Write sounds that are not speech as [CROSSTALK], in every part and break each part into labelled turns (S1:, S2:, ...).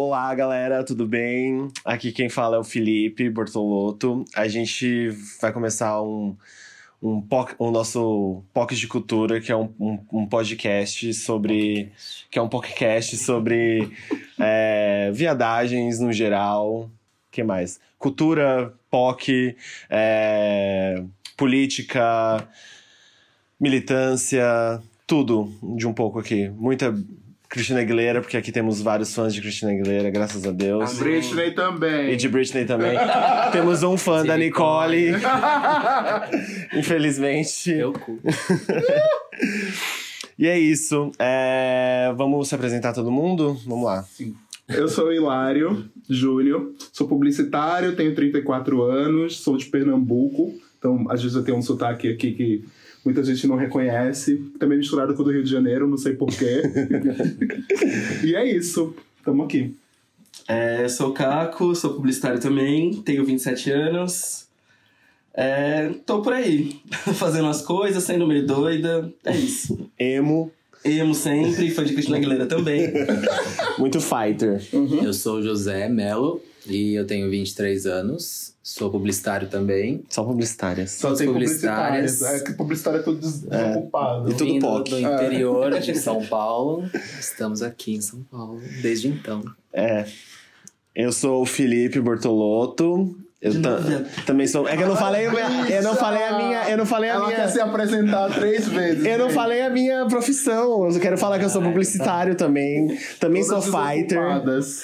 S1: Olá, galera, tudo bem? Aqui quem fala é o Felipe Bortolotto. A gente vai começar um, um poc- o nosso POC de Cultura, que é um, um, um podcast sobre. que é um podcast sobre é, viadagens no geral. que mais? Cultura, POC, é, política, militância, tudo de um pouco aqui. Muita Cristina Aguilera, porque aqui temos vários fãs de Cristina Aguilera, graças a Deus.
S2: A Britney também.
S1: E de Britney também. [LAUGHS] Temos um fã da Nicole. [LAUGHS] Infelizmente.
S3: Eu cu. [LAUGHS]
S1: E é isso. É, Vamos se apresentar todo mundo? Vamos lá.
S2: Eu sou o Hilário Júnior, sou publicitário, tenho 34 anos, sou de Pernambuco, então às vezes eu tenho um sotaque aqui que muita gente não reconhece, também misturado com o do Rio de Janeiro, não sei porquê. [LAUGHS] e é isso, tamo aqui.
S3: É, eu sou o Caco, sou publicitário também, tenho 27 anos. É, tô por aí, [LAUGHS] fazendo as coisas, sendo meio doida. É isso.
S1: Emo,
S3: Emo sempre, fã de Cristina Aguilera também. [LAUGHS]
S1: muito fighter.
S4: Eu sou o José Melo e eu tenho 23 anos. Sou publicitário também.
S1: Só publicitárias.
S2: Só tem
S4: publicitárias.
S2: publicitários, é que publicitário é tudo des- desocupado.
S1: E tudo
S4: Vindo
S1: POC.
S4: do interior de São Paulo. Estamos aqui em São Paulo desde então.
S1: É. Eu sou o Felipe Bortolotto. Eu também sou. É que eu não falei, a minha- eu não falei a minha, eu não falei a
S2: Ela
S1: minha.
S2: quer se apresentar três vezes.
S1: Eu não falei a minha profissão. Eu quero falar que eu sou publicitário também. Também
S2: Todas
S1: sou fighter.
S2: desocupadas.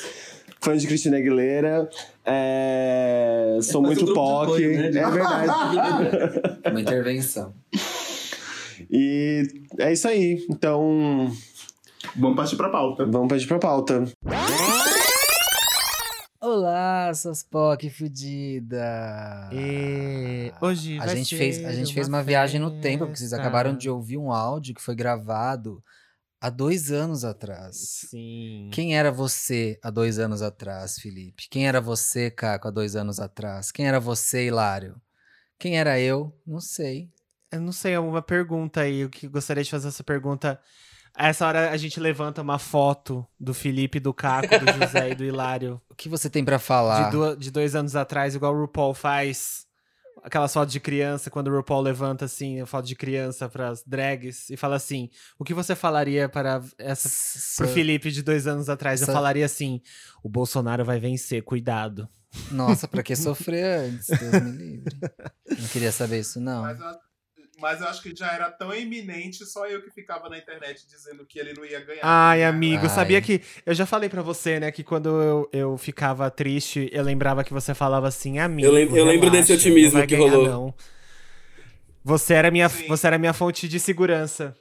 S1: Fã de Cristina Aguilera. É, Sou muito POC.
S3: apoio, né,
S1: É verdade.
S4: Uma intervenção.
S1: E é isso aí. Então,
S2: Vamos partir pra pauta.
S1: vamos partir pra pauta.
S5: Olá, suas POC fudida!
S6: E hoje
S5: A
S6: vai
S5: gente
S6: ser
S5: fez, a gente fez uma viagem no tempo, porque vocês acabaram de ouvir um áudio que foi gravado há dois anos atrás.
S6: Sim.
S5: Quem era você há dois anos atrás, Felipe? Quem era você, Caco, há dois anos atrás? Quem era você, Hilário? Quem era eu? Não sei.
S6: Eu não sei, é uma pergunta aí. Eu que gostaria de fazer essa pergunta. A essa hora a gente levanta uma foto do Felipe, do Caco, do [LAUGHS] José e do Hilário
S5: O que você tem pra falar?
S6: de, du- de dois anos atrás, igual o RuPaul faz. Aquelas fotos de criança, quando o RuPaul levanta assim, a foto de criança pras drags e fala assim: o que você falaria para essa pro Felipe de dois anos atrás? Eu falaria assim: o Bolsonaro vai vencer, cuidado.
S5: Nossa, pra que [LAUGHS] sofrer antes? Deus me livre. Não queria saber isso, não.
S7: Mas, eu- mas eu acho que já era tão eminente, só eu que ficava na internet dizendo que ele não ia ganhar.
S6: Ai,
S7: Né?
S6: amigo,
S5: Ai.
S6: sabia que. Eu já falei pra você, né, que quando eu, eu ficava triste, eu lembrava que você falava assim, amigo.
S8: Eu lem- eu lembro
S6: relaxa,
S8: desse otimismo
S6: não vai
S8: que
S6: ganhar,
S8: rolou.
S6: Não. Você era minha,
S7: Sim.
S6: você era minha fonte de segurança.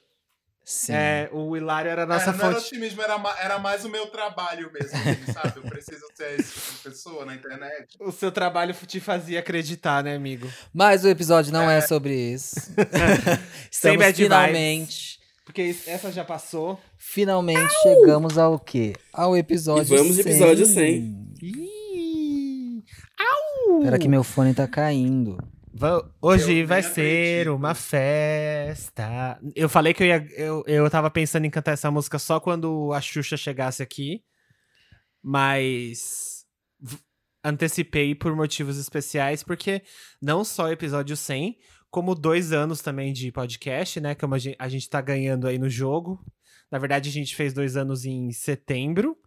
S5: Sim.
S6: É, o Hilário era a nossa
S7: É, não era
S6: fonte.
S7: otimismo, era, era mais o meu trabalho mesmo, assim, sabe? Eu preciso ser esse tipo de pessoa na internet.
S6: O seu trabalho te fazia acreditar, né, amigo?
S5: Mas o episódio não é, sobre isso. [LAUGHS]
S6: Sem
S5: Estamos
S6: bad vibes.
S5: finalmente,
S6: Porque essa já passou.
S5: finalmente chegamos ao quê? Ao episódio
S8: E vamos de episódio
S5: 100.
S8: 100.
S6: Ih,
S5: Espera que meu fone tá caindo.
S6: Hoje
S7: Eu
S6: vai ser
S7: acredito.
S6: uma festa. Eu falei que eu ia. Eu, eu tava pensando em cantar essa música só quando a Xuxa chegasse aqui. Mas. Antecipei por motivos especiais, porque não só o episódio 100, como dois anos também de podcast, né? Como a gente, a gente tá ganhando aí no jogo. Na verdade, a gente fez dois anos em setembro,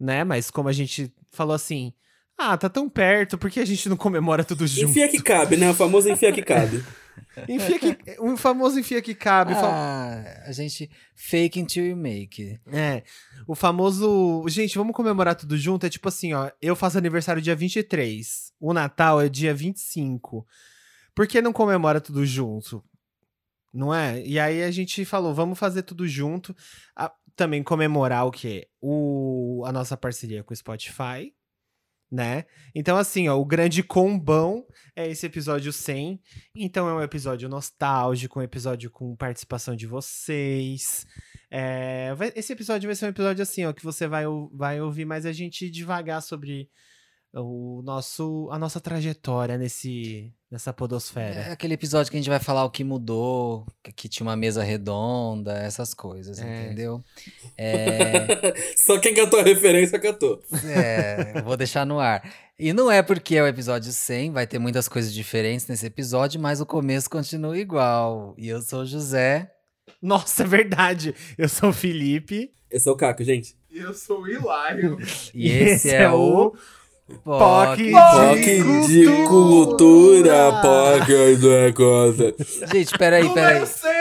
S6: né? Mas como a gente falou assim. Ah, tá tão perto, por que a gente não comemora tudo junto?
S8: Enfia que cabe, né? O famoso enfia que cabe. [LAUGHS]
S6: Enfia que, um famoso enfia que cabe. fa-
S5: Ah, a gente fake until you make.
S6: É, o famoso. Gente, vamos comemorar tudo junto? É tipo assim, ó. Eu faço aniversário dia 23. O Natal é dia 25. Por que não comemora tudo junto? Não é? E aí a gente falou, vamos fazer tudo junto. Ah, também comemorar o quê? O, a nossa parceria com o Spotify. Né? Então, assim, ó, o grande combão é esse episódio 100. Então, é um episódio nostálgico, um episódio com participação de vocês. É, vai- esse episódio vai ser um episódio assim, ó, que você vai, vai ouvir mais a gente devagar sobre o nosso, a nossa trajetória nesse, nessa podosfera.
S5: É aquele episódio que a gente vai falar o que mudou, que, que tinha uma mesa redonda, essas coisas,
S6: É.
S5: entendeu? É, [LAUGHS]
S8: Só quem catou a referência catou.
S5: é, eu vou deixar no ar. E não é porque é o episódio 100, vai ter muitas coisas diferentes nesse episódio, mas o começo continua igual. E eu sou o José.
S6: Nossa, é verdade. Eu sou o Felipe.
S8: Esse é o Caco, gente.
S7: E eu sou o Hilário.
S5: E esse, é, o
S6: POC
S5: POC.
S8: POC de cultura, POC de coisa.
S5: Gente, peraí, peraí.
S7: Número 100!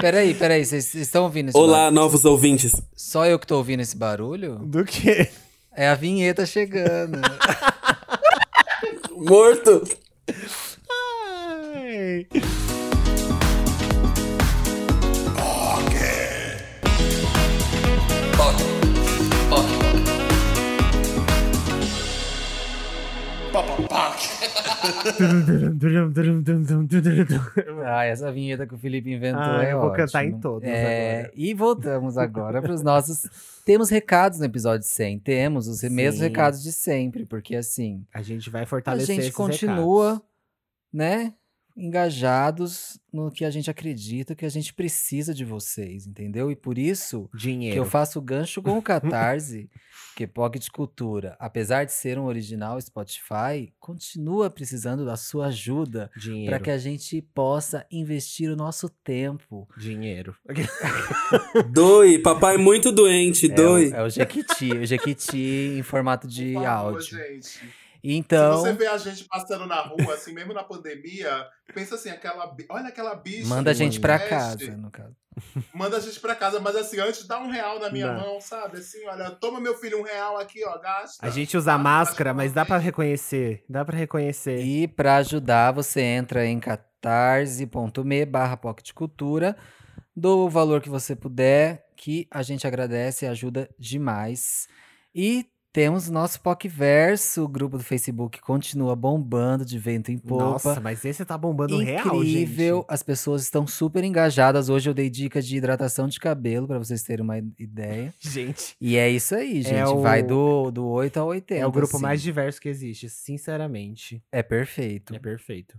S5: Peraí, peraí, vocês vocês estão ouvindo esse
S8: Olá,
S5: barulho?
S8: novos ouvintes.
S5: Só eu que tô ouvindo esse barulho?
S6: Do quê?
S5: É a vinheta chegando.
S8: Morto.
S6: Ai.
S5: Ah, essa vinheta que o Felipe inventou
S6: Ah,
S5: é
S6: eu vou cantar
S5: ótima.
S6: em todos
S5: É,
S6: agora.
S5: E voltamos agora para os nossos... [LAUGHS] Temos recados no episódio 100, temos os mesmos
S6: Sim.
S5: recados de sempre, porque assim,
S6: A gente vai
S5: a
S6: fortalecer
S5: gente
S6: esses
S5: continua,
S6: recados.
S5: né, engajados no que a gente acredita que a gente precisa de vocês, entendeu? E por isso que
S6: Dinheiro.
S5: eu faço gancho com o Catarse, [LAUGHS] que Pocket Cultura, apesar de ser um original Spotify, continua precisando da sua ajuda
S6: Dinheiro.
S5: para que a gente possa investir o nosso tempo.
S6: Dinheiro. [LAUGHS]
S8: Doe, papai muito doente,
S5: É o, é o Jequiti, o Jequiti em formato de
S7: favor,
S5: áudio.
S7: gente.
S5: Então,
S7: Se você vê a gente passando na rua, assim, mesmo na pandemia, pensa assim, aquela, olha aquela bicha.
S5: manda a gente pra
S7: veste,
S5: casa, no caso.
S7: Manda a gente pra casa, mas assim, antes dá um real na minha
S6: Dá.
S7: mão, sabe? Assim, olha, toma meu filho um real aqui, ó, gasta.
S6: A gente usa
S7: Ah,
S6: máscara,
S7: acho
S6: mas dá
S7: vez.
S6: reconhecer. Dá pra reconhecer.
S5: E para ajudar, você entra em catarse.me barra pocketcultura, do o valor que você puder, que a gente agradece e ajuda demais. E temos nosso PocVerso, o grupo do Facebook continua bombando de vento em popa.
S6: Nossa, mas esse tá bombando real,
S5: Incrível,
S6: gente.
S5: as pessoas estão super engajadas. Hoje eu dei dicas de hidratação de cabelo para vocês terem uma ideia.
S6: Gente,
S5: E é isso aí, gente.
S6: o-
S5: Vai do, do 8 ao 80.
S6: é o grupo
S5: assim.
S6: mais diverso que existe, sinceramente.
S5: É perfeito.
S6: É perfeito.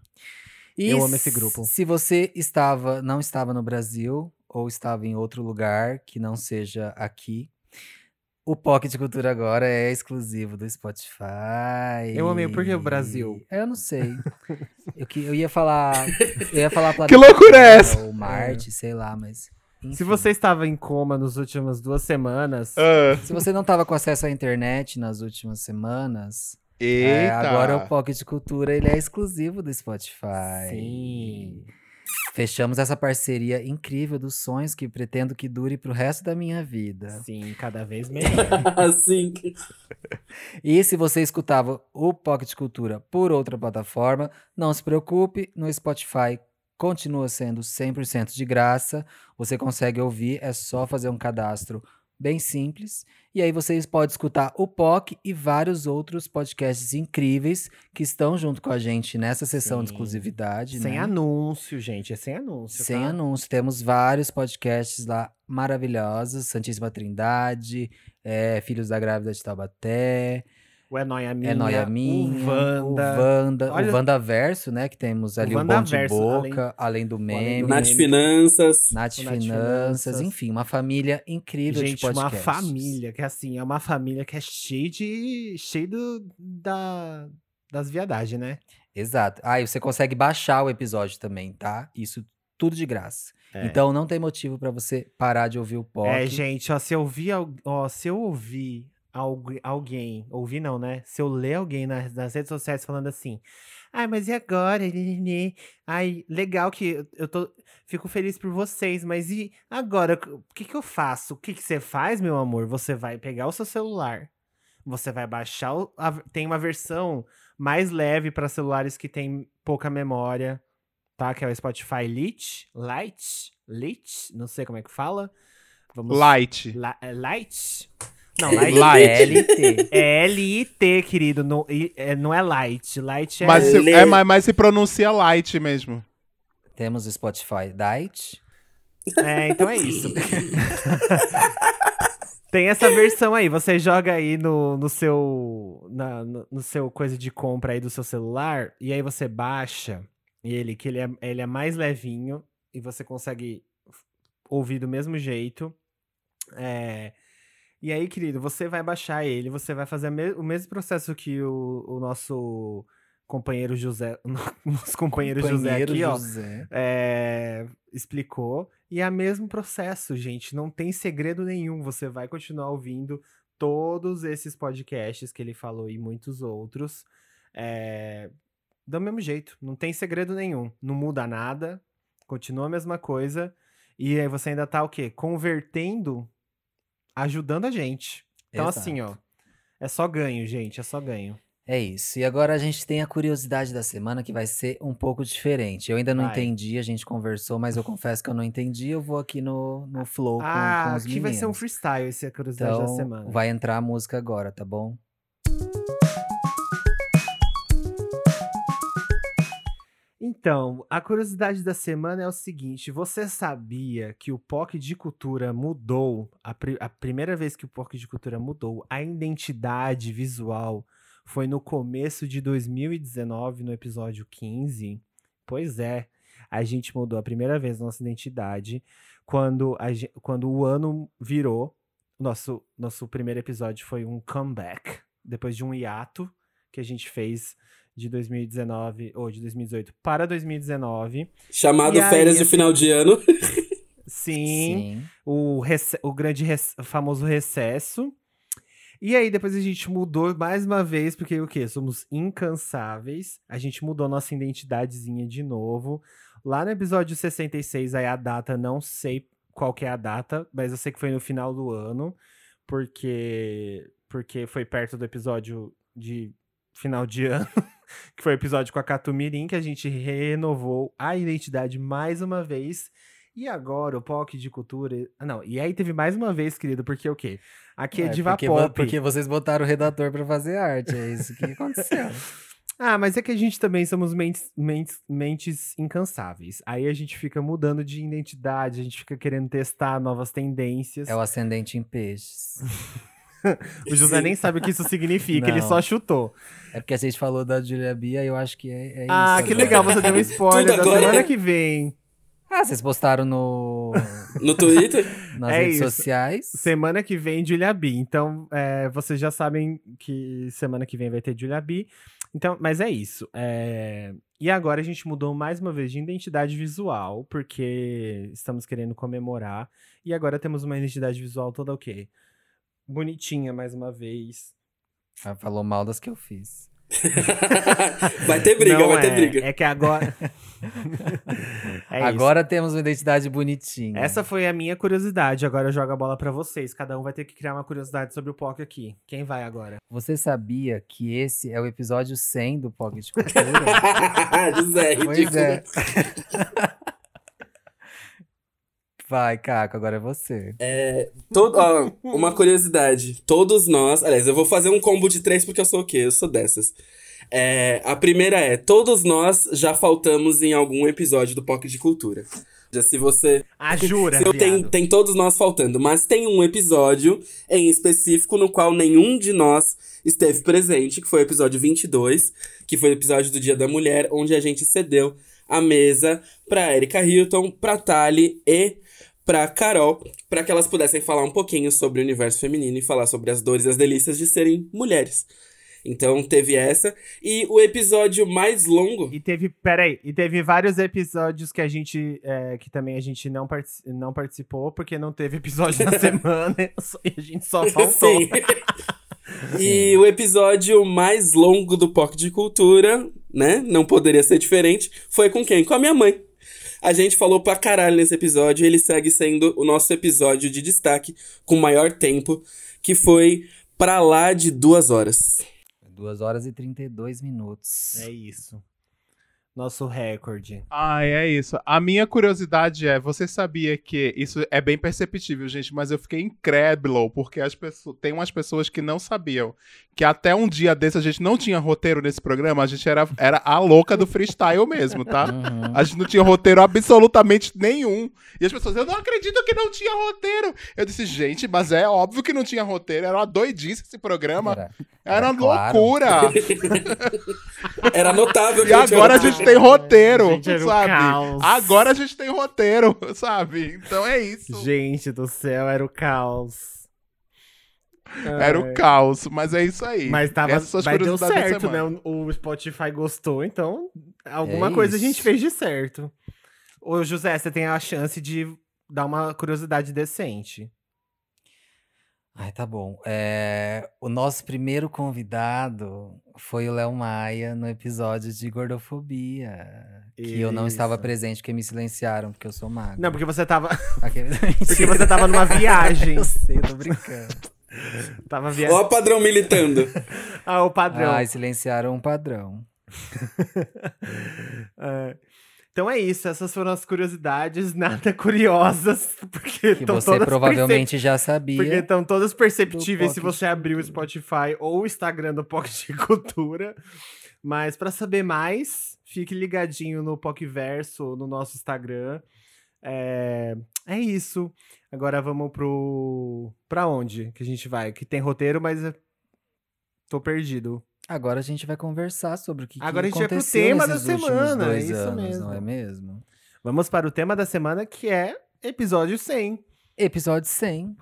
S5: E
S6: Eu amo esse grupo.
S5: Se você estava, não estava no Brasil ou estava em outro lugar que não seja aqui, o Pocket Cultura agora é exclusivo do Spotify.
S6: Eu amei. Por que o Brasil?
S5: Eu não sei. eu, que- eu ia falar. Eu ia falar [LAUGHS]
S2: Que loucura é essa?
S5: Ou Marte, sei lá, mas.
S6: Se
S5: enfim.
S6: você estava em coma nas últimas duas semanas,
S2: Ah,
S5: Se você não estava com acesso à internet nas últimas semanas,
S2: eita.
S5: é, agora o Pocket Cultura ele é exclusivo do Spotify.
S6: sim.
S5: Fechamos essa parceria incrível dos sonhos que pretendo que dure pro resto da minha vida.
S6: Sim, cada vez [LAUGHS] melhor.
S8: Assim.
S5: E se você escutava o Pocket Cultura por outra plataforma, não se preocupe, no Spotify continua sendo 100% de graça. Você consegue ouvir, é só fazer um cadastro bem simples. E aí vocês podem escutar o POC e vários outros podcasts incríveis que estão junto com a gente nessa sessão de
S6: Sim.
S5: exclusividade.
S6: sem
S5: né?
S6: anúncio, gente. É sem anúncio.
S5: Sem
S6: tá?
S5: anúncio. Temos vários podcasts lá maravilhosos. Santíssima Trindade, é, Filhos da Grávida de Taubaté,
S6: O É Noia Minha.
S5: É Noia Minha,
S6: O Wanda.
S5: o Wanda,
S6: Olha-
S5: o Wandaverso, né? Que temos ali o, Bom de Boca, além, do
S6: além
S5: Meme,
S6: do
S8: Nath
S6: meme.
S8: Finanças.
S5: Nath
S6: o Nath
S5: Finanças,
S6: Finanças.
S5: enfim, uma família incrível de
S6: Gente, uma família, que assim, é uma família que é cheia de. cheio do, da, das viadagens, né?
S5: Exato. Ah, e você consegue baixar o episódio também, tá? Isso tudo de graça.
S6: É.
S5: Então não tem motivo pra você parar de ouvir o POC.
S6: É, gente, ó, se eu ouvir, ó, se eu ouvir alguém, ouvir não, né? Se eu ler alguém nas, nas redes sociais falando assim, ai, mas e agora? Ai, legal que eu- eu tô, fico feliz por vocês, mas e agora? O que que eu faço? O que que você faz, meu amor? Você vai pegar o seu celular, você vai baixar, o, a- tem uma versão mais leve para celulares que tem pouca memória, tá? Que é o Spotify Lite, Lite, Lite, não sei como é que fala. Vamos
S2: Light.
S6: La- é light? Não, light.
S2: Light.
S5: LT.
S6: É L-I-T, querido. Não, i- é, não é light. Light é.
S2: Mas, se, é, mas, mas se pronuncia light mesmo.
S5: Temos o Spotify Diet.
S6: É, então é isso. Tem essa versão aí, você joga aí no, no seu na- no, no seu coisa de compra aí do seu celular e aí você baixa ele que ele é, ele é mais levinho e você consegue ouvir do mesmo jeito. É, e aí, querido, você vai baixar ele, você vai fazer me- o mesmo processo que o, o nosso companheiro José, [LAUGHS] o nosso companheiro, José
S5: Companheiro
S6: aqui, ó,
S5: José.
S6: é, explicou. E é o mesmo processo, gente. Não tem segredo nenhum. Você vai continuar ouvindo todos esses podcasts que ele falou e muitos outros. é, do mesmo jeito. Não tem segredo nenhum. Não muda nada. Continua a mesma coisa. E aí você ainda tá o quê? Convertendo, ajudando a gente. Então,
S5: Exato.
S6: assim, ó. É só ganho, gente. É só ganho.
S5: É isso. E agora a gente tem a curiosidade da semana que vai ser um pouco diferente. Eu ainda não
S6: Vai.
S5: entendi, a gente conversou, mas eu confesso que eu não entendi. Eu vou aqui no, no flow com,
S6: ah,
S5: com os
S6: aqui vai ser um
S5: meninos.
S6: freestyle, esse é a curiosidade
S5: Então,
S6: da semana.
S5: vai entrar a música agora, tá bom?
S6: Então, a curiosidade da semana é o seguinte: você sabia que o POC de cultura mudou? A, pri- a primeira vez que o POC de cultura mudou, a identidade visual foi no começo de 2019, no episódio 15? Pois é, a gente mudou a primeira vez nossa identidade quando, a gen- quando o ano virou. Nosso, nosso primeiro episódio foi um comeback, depois de um hiato que a gente fez de 2019 ou de 2018 para 2019.
S8: Chamado
S6: E aí,
S8: Férias de Final de Ano. [LAUGHS]
S6: Sim, o, rece- o grande rec- famoso recesso. E aí depois a gente mudou mais uma vez, porque o quê? Somos incansáveis. A gente mudou nossa identidadezinha de novo. Lá no episódio 66, aí a data, não sei qual que é a data, mas eu sei que foi no final do ano, porque porque foi perto do episódio de final de [LAUGHS] ano, [LAUGHS] que foi o episódio com a Catumirim, que a gente renovou a identidade mais uma vez. E agora o POC de cultura. Ah, não, e aí teve mais uma vez, querido, porque o quê? Aqui é, diva
S5: porque,
S6: pop.
S5: porque vocês botaram o redator pra fazer arte. É isso que aconteceu. [LAUGHS]
S6: Ah, mas é que a gente também somos mentes, mentes, mentes incansáveis. Aí a gente fica mudando de identidade, a gente fica querendo testar novas tendências.
S5: é o ascendente em peixes. [LAUGHS]
S6: O José
S8: Sim.
S6: nem sabe o que isso significa, ele
S5: Não.
S6: só chutou.
S5: É porque a gente falou da Julia Bia e eu acho que é, é
S6: ah,
S5: isso.
S6: que
S5: agora.
S6: legal, você deu um [LAUGHS] spoiler da semana que vem.
S5: Ah, vocês postaram no,
S8: No Twitter.
S5: nas
S6: É
S5: redes
S6: isso.
S5: sociais.
S6: Semana que vem, Julia B. Então, é, vocês já sabem que semana que vem vai ter Julia B. Então, mas é isso. é, E agora a gente mudou mais uma vez de identidade visual, porque estamos querendo comemorar. E agora temos uma identidade visual toda o quê? Bonitinha, mais uma vez.
S5: Ah, falou mal das que eu fiz. [LAUGHS]
S8: vai ter briga,
S6: Não
S8: vai ter
S6: é,
S8: briga.
S6: É que agora. [LAUGHS] É isso.
S5: Agora temos uma identidade bonitinha.
S6: Essa foi a minha curiosidade. Agora eu jogo a bola pra vocês. Cada um vai ter que criar uma curiosidade sobre o POC aqui. Quem vai agora?
S5: Você sabia que esse é o episódio 100 do Pocket [LAUGHS] Cultura?
S8: José,
S5: pois é. Vai, Caco, agora é você.
S8: Todo, ó, uma curiosidade. Todos nós. Aliás, eu vou fazer um combo de três porque eu sou o quê? Eu sou dessas. É, a primeira é: todos nós já faltamos em algum episódio do POC de Cultura. Já Se você.
S6: Ah, jura,
S8: Se eu- tem, tem todos nós faltando, mas tem um episódio em específico no qual nenhum de nós esteve presente, que foi o episódio 22, que foi o episódio do Dia da Mulher, onde a gente cedeu a mesa pra Erika Hilton, pra Tali e pra Carol, pra que elas pudessem falar um pouquinho sobre o universo feminino e falar sobre as dores e as delícias de serem mulheres. Então teve essa. E o episódio mais longo.
S6: E teve, peraí, e teve vários episódios que a gente, é, que também a gente não, partici- não participou, porque não teve episódio na [LAUGHS] semana, [LAUGHS] e a gente só faltou.
S8: Sim. [LAUGHS] E o episódio mais longo do POC de Cultura, né? Não poderia ser diferente. Foi com quem? Com a minha mãe. A gente falou pra caralho nesse episódio. e Ele segue sendo o nosso episódio de destaque com maior tempo, que foi pra lá de duas horas.
S5: 2 horas e 32 minutos.
S6: É isso. nosso recorde.
S7: Ah, é isso. A minha curiosidade é, você sabia que isso é bem perceptível, gente, mas eu fiquei incrédulo porque as pessoas, tem umas pessoas que não sabiam que até um dia desse a gente não tinha roteiro nesse programa, a gente era, era a louca do freestyle mesmo, tá?
S5: Uhum.
S7: A gente não tinha roteiro absolutamente nenhum. E as pessoas, eu não acredito que não tinha roteiro. Eu disse, gente, mas é óbvio que não tinha roteiro, era uma doidice esse programa.
S5: Era-
S7: Era,
S5: era claro.
S7: loucura. [LAUGHS]
S8: Era notável que
S7: E
S8: não tinha
S7: agora a
S8: roteiro.
S7: gente tem roteiro,
S6: Gente, era o
S7: sabe?
S6: caos.
S7: Agora a gente tem roteiro, [LAUGHS] sabe? Então é isso.
S6: Gente do céu, era o caos.
S7: Era
S6: Ai.
S7: o caos, mas é isso aí.
S6: Mas tava,
S7: Essas
S6: mas deu certo, né? O Spotify gostou, então alguma
S5: É
S6: coisa a
S5: isso.
S6: gente fez de certo. Ô, José, você tem a chance de dar uma curiosidade decente.
S5: Ai, tá bom. É, o nosso primeiro convidado foi o Léo Maia no episódio de Gordofobia. Que eu não estava
S6: Isso.
S5: presente, porque me silenciaram, porque eu sou magro.
S6: Não, porque você tava, [LAUGHS] porque você tava numa [LAUGHS] viagem.
S5: eu sei, eu tô brincando.
S6: Tava
S8: Ó
S6: viajando.
S8: o padrão militando. [LAUGHS]
S6: Ah, o padrão.
S5: Ai, silenciaram um padrão. [LAUGHS]
S6: É. Então é isso, essas foram as curiosidades, nada curiosas, [LAUGHS] porque
S5: Que você
S6: todas
S5: provavelmente já sabia.
S6: Porque estão todas perceptíveis se você abrir o Spotify ou o Instagram do Pocket de Cultura. Mas para saber mais, fique ligadinho no Pocverso, no nosso Instagram. É, é isso. Agora vamos pro. Pra onde que a gente vai? Que tem roteiro, mas. eu Tô perdido.
S5: Agora a gente vai conversar sobre o que, que
S6: Agora a gente vai pro tema da semana,
S5: dois
S6: isso
S5: anos,
S6: mesmo.
S5: Não é mesmo?
S6: Vamos para o tema da semana que é episódio 100.
S5: Episódio 100.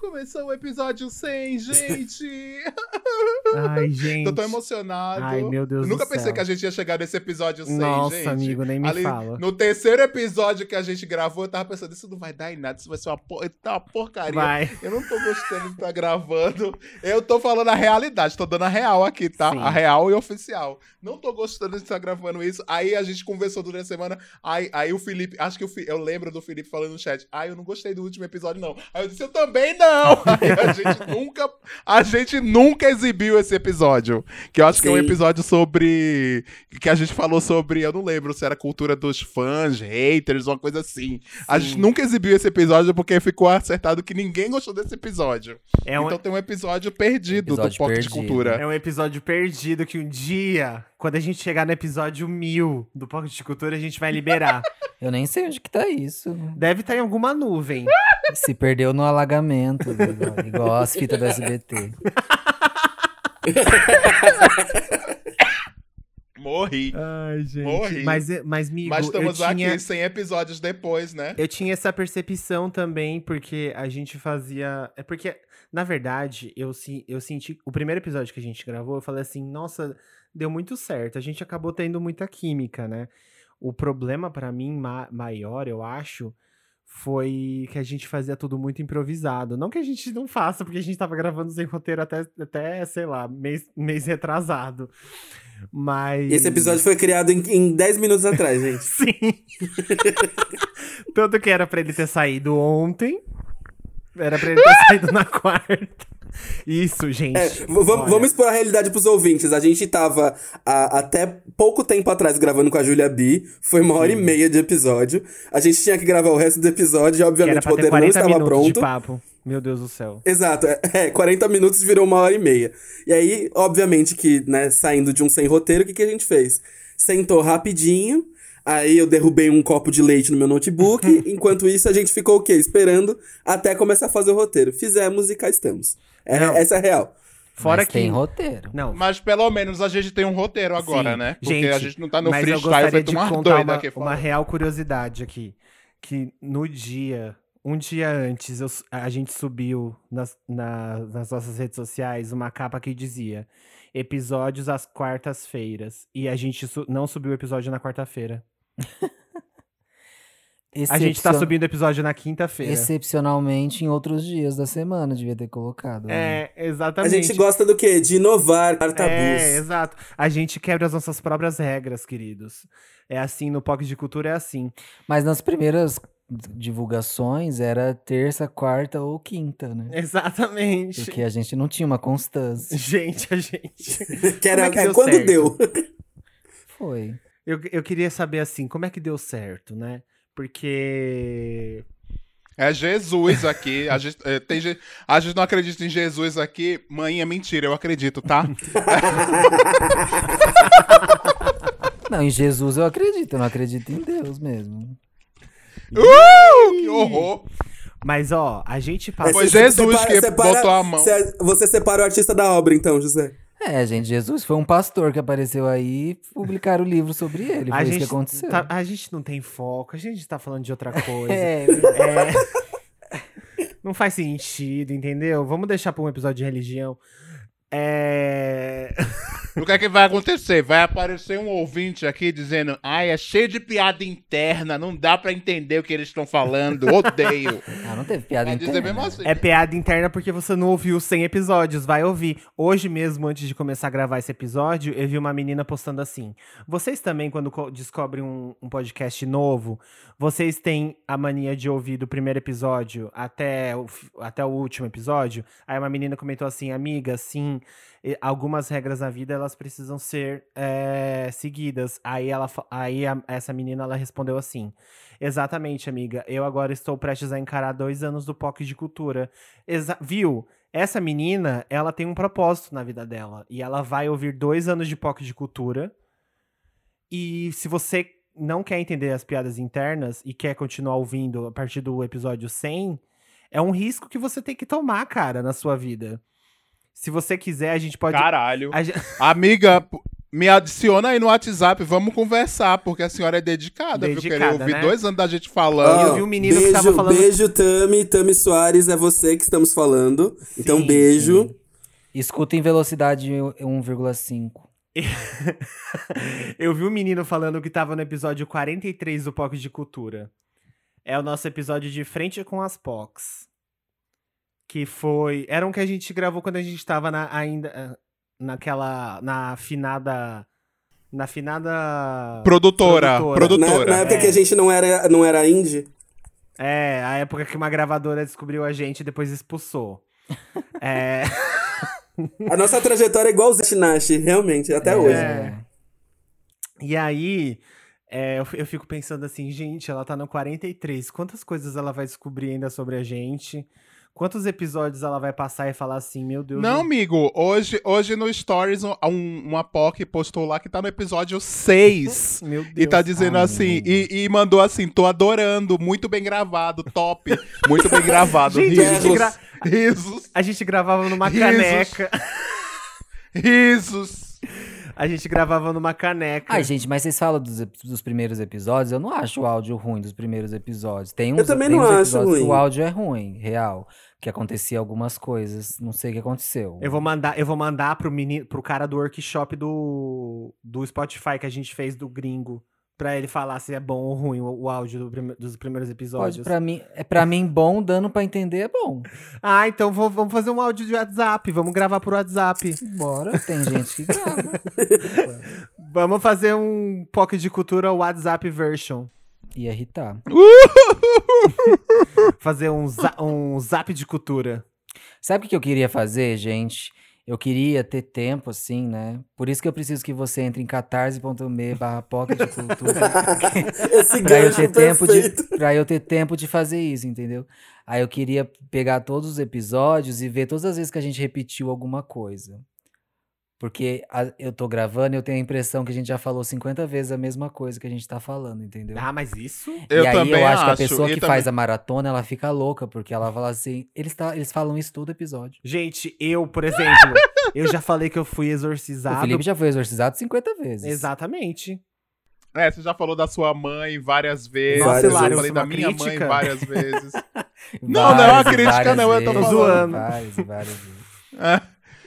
S7: Começou o episódio 100, gente! [LAUGHS]
S6: Ai, gente.
S7: Eu tô emocionado.
S6: Ai, meu Deus
S7: Eu nunca pensei
S6: céu.
S7: que a gente ia chegar nesse episódio 100,
S6: Nossa,
S7: gente.
S6: amigo, nem me
S7: Ali,
S6: fala.
S7: No terceiro episódio que a gente gravou, eu tava pensando, isso não vai dar em nada, isso vai ser uma, por... tá uma porcaria.
S6: Vai.
S7: Eu não tô gostando de estar gravando. Eu tô falando a realidade, tô dando a real aqui, tá?
S6: Sim.
S7: A real e oficial. Não tô gostando de estar gravando isso. Aí a gente conversou durante a semana. Aí, aí o Felipe, acho que Fi- eu lembro do Felipe falando no chat. Ah, eu não gostei do último episódio, não. Aí eu disse, eu também não. [LAUGHS] Aí a gente nunca, a gente nunca exibiu esse episódio. Que eu acho que é um
S8: Sim.
S7: episódio sobre. Que a gente falou sobre. Eu não lembro se era cultura dos fãs, haters, uma coisa assim. A gente nunca exibiu esse episódio porque ficou acertado que ninguém gostou desse episódio.
S6: É um,
S7: Então tem um episódio perdido
S5: Episódio
S7: do de
S5: perdido.
S7: Cultura.
S6: é um episódio perdido que um dia, quando a gente chegar no episódio 1000 do Pocket de Cultura, a gente vai liberar. [LAUGHS]
S5: Eu nem sei onde que tá isso.
S6: Deve estar em alguma nuvem. [LAUGHS]
S5: Se perdeu no alagamento, igual, igual as fitas do SBT.
S7: Morri.
S6: Ai, gente.
S7: Morri.
S6: Mas, mas amigo,
S7: Mas estamos
S6: eu tinha...
S7: aqui 100 episódios depois, né?
S6: Eu tinha essa percepção também, porque a gente fazia. É porque, na verdade, eu, se- eu senti. O primeiro episódio que a gente gravou, eu falei assim: nossa, deu muito certo. A gente acabou tendo muita química, né? O problema pra mim ma- maior, eu acho, foi que a gente fazia tudo muito improvisado. Não que a gente não faça, porque a gente tava gravando sem roteiro até, até sei lá, mês, mês retrasado. Mas.
S8: Esse episódio foi criado em, em 10 minutos atrás, [LAUGHS] gente.
S6: Sim. Tanto que era pra ele ter saído ontem. Era pra ele ter saído na quarta. Isso, gente.
S8: É, vamos, expor a realidade pros ouvintes. A gente tava a- até pouco tempo atrás gravando com a Julia B. Foi uma hora e meia de episódio. A gente tinha que gravar o resto do episódio e, obviamente, o roteiro não
S6: 40
S8: estava
S6: minutos
S8: pronto.
S6: de papo. Meu Deus do céu.
S8: Exato, é, é, 40 minutos virou uma hora e meia. E aí, obviamente, que, né, saindo de um sem roteiro, o que, que a gente fez? Sentou rapidinho, aí eu derrubei um copo de leite no meu notebook, [LAUGHS] enquanto isso a gente ficou o quê? Esperando até começar a fazer o roteiro. Fizemos e cá estamos. É,
S6: Não.
S8: essa é a real.
S6: Fora
S5: Mas
S6: que.
S5: tem roteiro.
S6: Não.
S7: Mas pelo menos a gente tem um roteiro agora,
S6: Sim.
S7: né? Porque
S6: Gente,
S7: a gente não tá no
S6: mas eu
S7: freestyle
S6: de
S7: uma
S6: contar
S7: doida
S6: uma,
S7: aqui.
S6: uma real curiosidade aqui. Que no dia, um dia antes, eu a gente subiu nas, na- nas nossas redes sociais uma capa que dizia episódios às quartas-feiras. E a gente su- não subiu o episódio na quarta-feira. [LAUGHS] A gente tá
S5: Excepcion-
S6: subindo o episódio na quinta-feira.
S5: Excepcionalmente em outros dias da semana, devia ter colocado. né?
S6: É,
S8: A
S6: exatamente.
S8: gente gosta do quê? De inovar, tabus.
S6: É, exato. A gente quebra as nossas próprias regras, queridos. É assim, no Pocket de Cultura é assim.
S5: Mas nas primeiras divulgações era terça, quarta ou quinta, né?
S6: Exatamente.
S5: Porque a gente não tinha uma constância. [LAUGHS]
S6: Gente, a gente. [LAUGHS]
S8: que era
S6: é que
S8: é
S6: deu
S8: quando
S6: certo?
S8: deu.
S5: Foi.
S6: Eu, eu queria saber, assim, como é que deu certo, né? Porque.
S7: É Jesus aqui. A gente, é, tem, a gente não acredita em Jesus aqui. Mãe, é mentira, eu acredito, tá? [LAUGHS]
S5: Não, em Jesus eu acredito, eu não acredito em Deus mesmo.
S7: Uh, que horror!
S6: Mas, ó, a gente passa.
S7: Foi
S8: você
S7: Jesus que botou a mão.
S8: Você, você separa o artista da obra, então, José.
S5: É, gente, Jesus foi um pastor que apareceu aí e publicaram o livro sobre ele. Foi
S6: a
S5: isso que aconteceu.
S6: tá- a gente não tem foco, a gente tá falando de outra coisa. [LAUGHS]
S5: É,
S6: É. Não faz sentido, entendeu? Vamos deixar pra um episódio de religião. É.
S7: O que é que vai acontecer? Vai aparecer um ouvinte aqui dizendo: Ai, é cheio de piada interna, não dá pra entender o que eles estão falando, odeio. [LAUGHS]
S5: ah, não teve piada
S7: Vai dizer
S5: interna.
S7: mesmo assim.
S6: É piada interna porque você não ouviu 100 episódios, vai ouvir. Hoje mesmo, antes de começar a gravar esse episódio, eu vi uma menina postando assim. Vocês também, quando co- descobrem um, um podcast novo, vocês têm a mania de ouvir do primeiro episódio até o, até o último episódio? Aí uma menina comentou assim, amiga, sim, algumas regras na vida, elas precisam ser é, seguidas. Aí, ela, aí a- essa menina, ela respondeu assim... Exatamente, amiga. Eu agora estou prestes a encarar dois anos do POC de cultura. Exa viu? Essa menina, ela tem um propósito na vida dela. E ela vai ouvir dois anos de POC de cultura. E se você não quer entender as piadas internas e quer continuar ouvindo a partir do episódio 100, é um risco que você tem que tomar, cara, na sua vida. Se você quiser, a gente pode.
S7: Caralho. [LAUGHS] Amiga, me adiciona aí no WhatsApp, vamos conversar, porque a senhora é dedicada, viu?
S6: Dedicada,
S7: Querer ouvir
S6: né?
S7: dois anos da gente
S6: eu
S7: falando.
S6: vi um menino que
S8: beijo,
S6: tava falando-
S8: Beijo, Tami. Tami Soares, é você que estamos falando. então,
S6: Sim,
S8: beijo.
S5: Escuta em velocidade 1,5. [LAUGHS]
S6: Eu vi um menino falando que tava no episódio 43 do POC de Cultura. É o nosso episódio de Frente com as POCs. Que foi. Era um que a gente gravou quando a gente tava na, ainda. ah, Naquela. Na finada. Na finada.
S7: Produtora,
S8: Na,
S7: produtora.
S8: na época
S6: É.
S8: que a gente não era, não era indie.
S6: É, a época que uma gravadora descobriu a gente e depois expulsou. [LAUGHS] é.
S8: A nossa trajetória é igual o Zitinashi, realmente, até hoje.
S6: É. E aí, é, eu, eu fico pensando assim, gente, ela tá no 43. Quantas coisas ela vai descobrir ainda sobre a gente? Quantos episódios ela vai passar e falar assim, meu Deus.
S7: Não,
S6: eu-
S7: amigo, hoje, hoje no Stories, um, um- uma POC postou lá que tá no episódio 6. [LAUGHS]
S6: Meu Deus.
S7: E tá dizendo
S5: Ah,
S7: assim, e, e mandou assim, tô adorando, muito bem gravado, top, muito bem gravado,
S6: Gente, a gente
S7: risos,
S6: gra-
S7: risos,
S6: A gente gravava numa
S7: Risos.
S6: caneca. [LAUGHS]
S7: risos.
S6: A gente gravava numa caneca.
S5: Ai, gente, mas vocês falam dos, dos primeiros episódios, eu não acho o áudio ruim dos primeiros episódios. Tem uns,
S8: também
S5: tem
S8: não
S5: uns
S8: acho ruim.
S5: o áudio é ruim, real. Que acontecia algumas coisas, não sei o que aconteceu.
S6: Eu vou mandar, eu vou mandar pro, menino, pro cara do workshop do, do Spotify que a gente fez do gringo. Pra ele falar se é bom ou ruim o, o áudio do prime- dos primeiros
S5: Pode,
S6: episódios.
S5: pra mim, é pra mim bom, dando pra entender é bom. [LAUGHS]
S6: Ah, então vou- vamos fazer um áudio de WhatsApp. Vamos gravar por WhatsApp.
S5: Bora, tem gente que grava. [LAUGHS]
S6: Vamos fazer um Pocket de Cultura WhatsApp version.
S5: Ia irritar. [LAUGHS]
S6: Fazer um, za- um zap de cultura.
S5: Sabe o que eu queria fazer, gente? Eu queria ter tempo, assim, né? Por isso que eu preciso que você entre em catarse.me barra pocket de cultura. [LAUGHS] Pra eu ter tempo de para eu ter tempo de fazer isso, entendeu? Aí eu queria pegar todos os episódios e ver todas as vezes que a gente repetiu alguma coisa. Porque a- eu tô gravando e eu tenho a impressão que a gente já falou 50 vezes a mesma coisa que a gente tá falando, entendeu?
S6: Ah, mas isso?
S7: Eu
S5: e aí
S7: também
S5: eu acho, que a
S7: acho,
S5: pessoa que
S7: também-
S5: faz a maratona, ela fica louca, porque ela fala assim, eles, tá, eles falam isso todo episódio.
S6: Gente, eu, por exemplo, [LAUGHS] eu já falei que eu fui
S5: O
S6: exorcizado.
S5: Felipe já foi exorcizado 50 vezes.
S6: Exatamente.
S7: É, você já falou da sua mãe várias vezes,
S8: Nossa,
S7: eu
S8: Hilário,
S7: falei
S6: é
S7: da
S6: uma
S7: minha mãe
S6: crítica?
S7: várias vezes.
S5: Várias [LAUGHS]
S7: Não, não é uma crítica,
S5: várias
S7: não, eu tô
S5: vezes,
S6: falando.
S5: Várias várias vezes.
S7: É.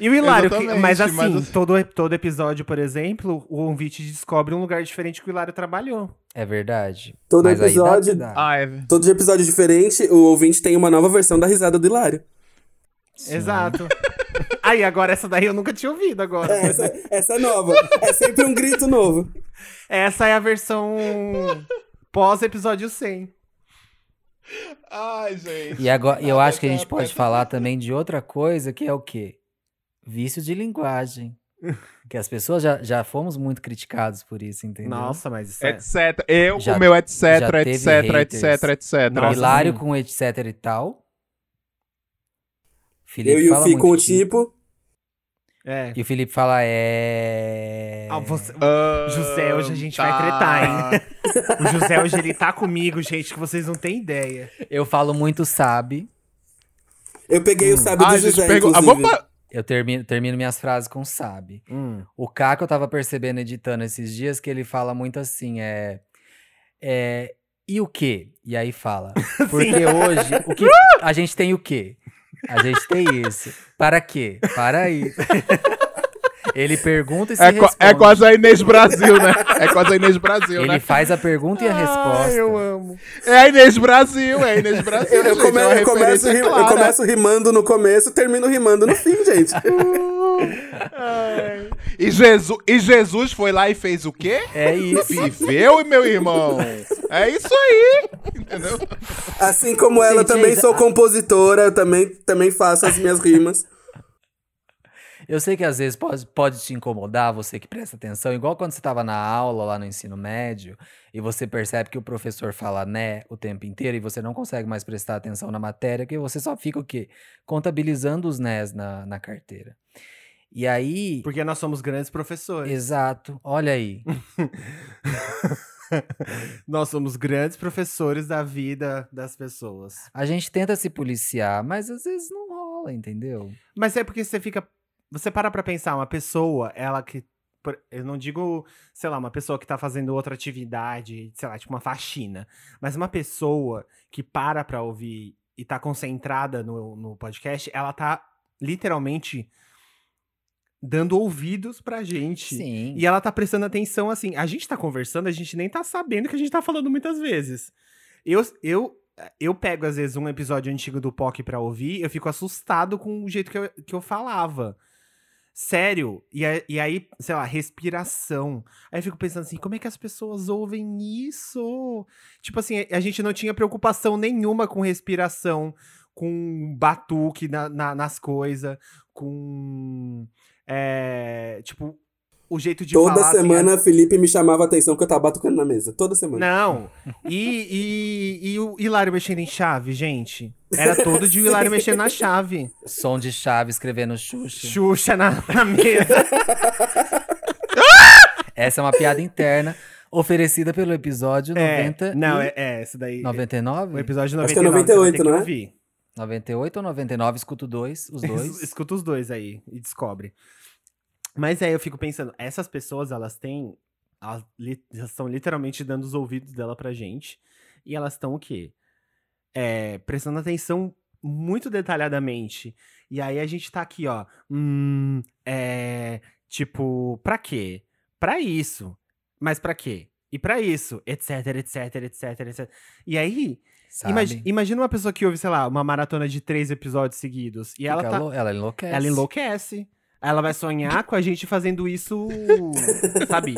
S6: E o Hilário, que- mas assim,
S7: mas-
S6: todo, todo episódio, por exemplo, o ouvinte descobre um lugar diferente que o Hilário trabalhou.
S5: É verdade.
S8: Todo
S5: Mas aí dá-
S8: episódio-
S5: dá.
S7: Ah, é.
S8: Todo episódio diferente, o ouvinte tem uma nova versão da risada do Hilário.
S5: Sim.
S6: Exato. [LAUGHS] Aí, agora essa daí eu nunca tinha ouvido agora.
S8: É, essa, essa é nova. É sempre um grito novo.
S6: Essa é a versão pós-episódio 100.
S7: Ai, gente.
S5: E agora, eu acho que a gente
S7: tá,
S5: pode
S7: tá.
S5: falar também de outra coisa, que é o quê? Vício de linguagem. [LAUGHS] Que as pessoas já, já fomos muito criticados por isso, entendeu?
S6: Nossa, mas isso é...
S7: Etc. Eu,
S5: Já-
S7: o meu etc, etc,
S5: haters.
S7: etc, etc.
S6: Nossa,
S5: Hilário com etc e tal.
S8: Eu
S5: Felipe
S8: e o
S5: fala
S8: Fi com o tipo.
S6: é.
S5: E o Felipe fala é.
S6: Ah, você-
S7: Ah,
S6: José, hoje a gente vai
S7: tá.
S6: tretar, hein? [LAUGHS] O José hoje ele tá comigo, gente, que vocês não têm ideia.
S5: Eu falo muito sabe.
S8: Eu peguei o sabe
S7: Ah,
S8: do José,
S7: pegou. Ah, vamos
S5: Eu termino, termino minhas frases com sabe. O Caco eu tava percebendo editando esses dias que ele fala muito assim, é. é e o quê? E aí fala. [LAUGHS] Porque hoje, o que, [LAUGHS] a gente tem o quê? A gente tem isso. Para quê? Para isso. [LAUGHS] Ele pergunta e se
S7: É,
S5: responde.
S7: é quase a Inês Brasil, né? É quase a Inês Brasil,
S5: Ele
S7: né?
S5: faz a pergunta e a resposta.
S6: eu amo.
S7: É a Inês Brasil, é a Inês Brasil.
S8: Eu, eu
S7: gente,
S8: come-
S7: é
S8: eu começo,
S7: referência
S8: ri- eu começo rimando no começo, termino rimando no fim, gente. [LAUGHS]
S7: E Jesus, e Jesus foi lá e fez o quê?
S5: É isso.
S7: Viveu, meu irmão. É isso aí. Entendeu?
S8: Assim como ela,
S5: Gente,
S8: também
S5: é-
S8: sou compositora, eu também, também faço as minhas rimas.
S5: Eu sei que às vezes pode, pode te incomodar, você que presta atenção, igual quando você estava na aula lá no ensino médio e você percebe que o professor fala né o tempo inteiro e você não consegue mais prestar atenção na matéria, que você só fica o quê? Contabilizando os nés na, na carteira. E aí.
S6: Porque nós somos grandes professores.
S5: Exato, olha aí. [LAUGHS]
S6: Nós somos grandes professores da vida das pessoas.
S5: A gente tenta se policiar, mas às vezes não rola, entendeu?
S6: Mas é porque você fica. Você para pra pensar, uma pessoa, ela que. Eu não digo, sei lá, uma pessoa que tá fazendo outra atividade, sei lá, tipo uma faxina. Mas uma pessoa que para pra ouvir e tá concentrada no, no podcast, ela tá literalmente dando ouvidos pra gente.
S5: Sim.
S6: E ela tá prestando atenção assim. A gente tá conversando, a gente nem tá sabendo que a gente tá falando muitas vezes. Eu, eu, eu pego, às vezes, um episódio antigo do POC pra ouvir, eu fico assustado com o jeito que eu, que eu falava. Sério. E, e aí, sei lá, respiração. Aí eu fico pensando assim, como é que as pessoas ouvem isso? Tipo assim, a gente não tinha preocupação nenhuma com respiração, com batuque na- na- nas coisas, com. é, tipo, o jeito de
S8: Toda
S6: falar. assim,
S8: semana, Felipe me chamava a atenção que eu tava batucando na mesa. Toda semana.
S6: não. E, e, e o Hilário mexendo em chave, gente? Era todo o Hilário mexendo na chave.
S5: Som de chave escrevendo Xuxa.
S6: Xuxa na, na mesa. [LAUGHS]
S5: Essa é uma piada interna oferecida pelo episódio
S6: É,
S5: 90
S6: não,
S5: e
S6: é, é, esse daí.
S5: 99?
S6: O episódio 99.
S8: Acho que é
S6: você vai
S8: 98,
S6: ter que
S8: não é?
S6: ouvir.
S5: 98 ou 99, escuto dois, os [LAUGHS] dois.
S6: Escuta os dois aí e descobre. Mas aí eu fico pensando, essas pessoas, elas têm. Elas elas estão literalmente dando os ouvidos dela pra gente. E elas estão o quê? É, prestando atenção muito detalhadamente. E aí a gente tá aqui, ó. Hum, é. Tipo, pra quê? Pra isso. Mas pra quê? E pra isso, etc, etc, etc, etc. E aí,
S5: sabe?
S6: imagi- imagina uma pessoa que ouve, sei lá, uma maratona de três episódios seguidos. E ela tá.
S5: lou- ela enlouquece.
S6: Ela enlouquece. Ela vai sonhar com a gente fazendo isso, [LAUGHS] sabe,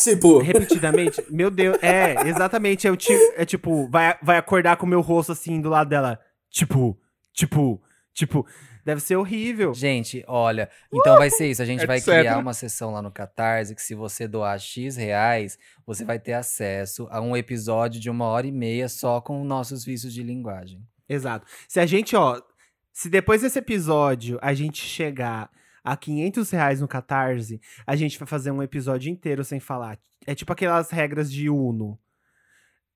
S8: Tipo, [LAUGHS]
S6: repetidamente. Meu Deus, é, exatamente. É, o ti- é tipo, vai, vai acordar com o meu rosto assim do lado dela. Tipo, tipo, tipo. Deve ser horrível.
S5: Gente, olha, então vai ser isso. A gente vai
S7: Etc.
S5: criar uma sessão lá no Catarse que se você doar X reais, você vai ter acesso a um episódio de uma hora e meia só com nossos vícios de linguagem.
S6: Exato. Se a gente, ó, se depois desse episódio a gente chegar a 500 reais no Catarse, a gente vai fazer um episódio inteiro sem falar. É tipo aquelas regras de Uno.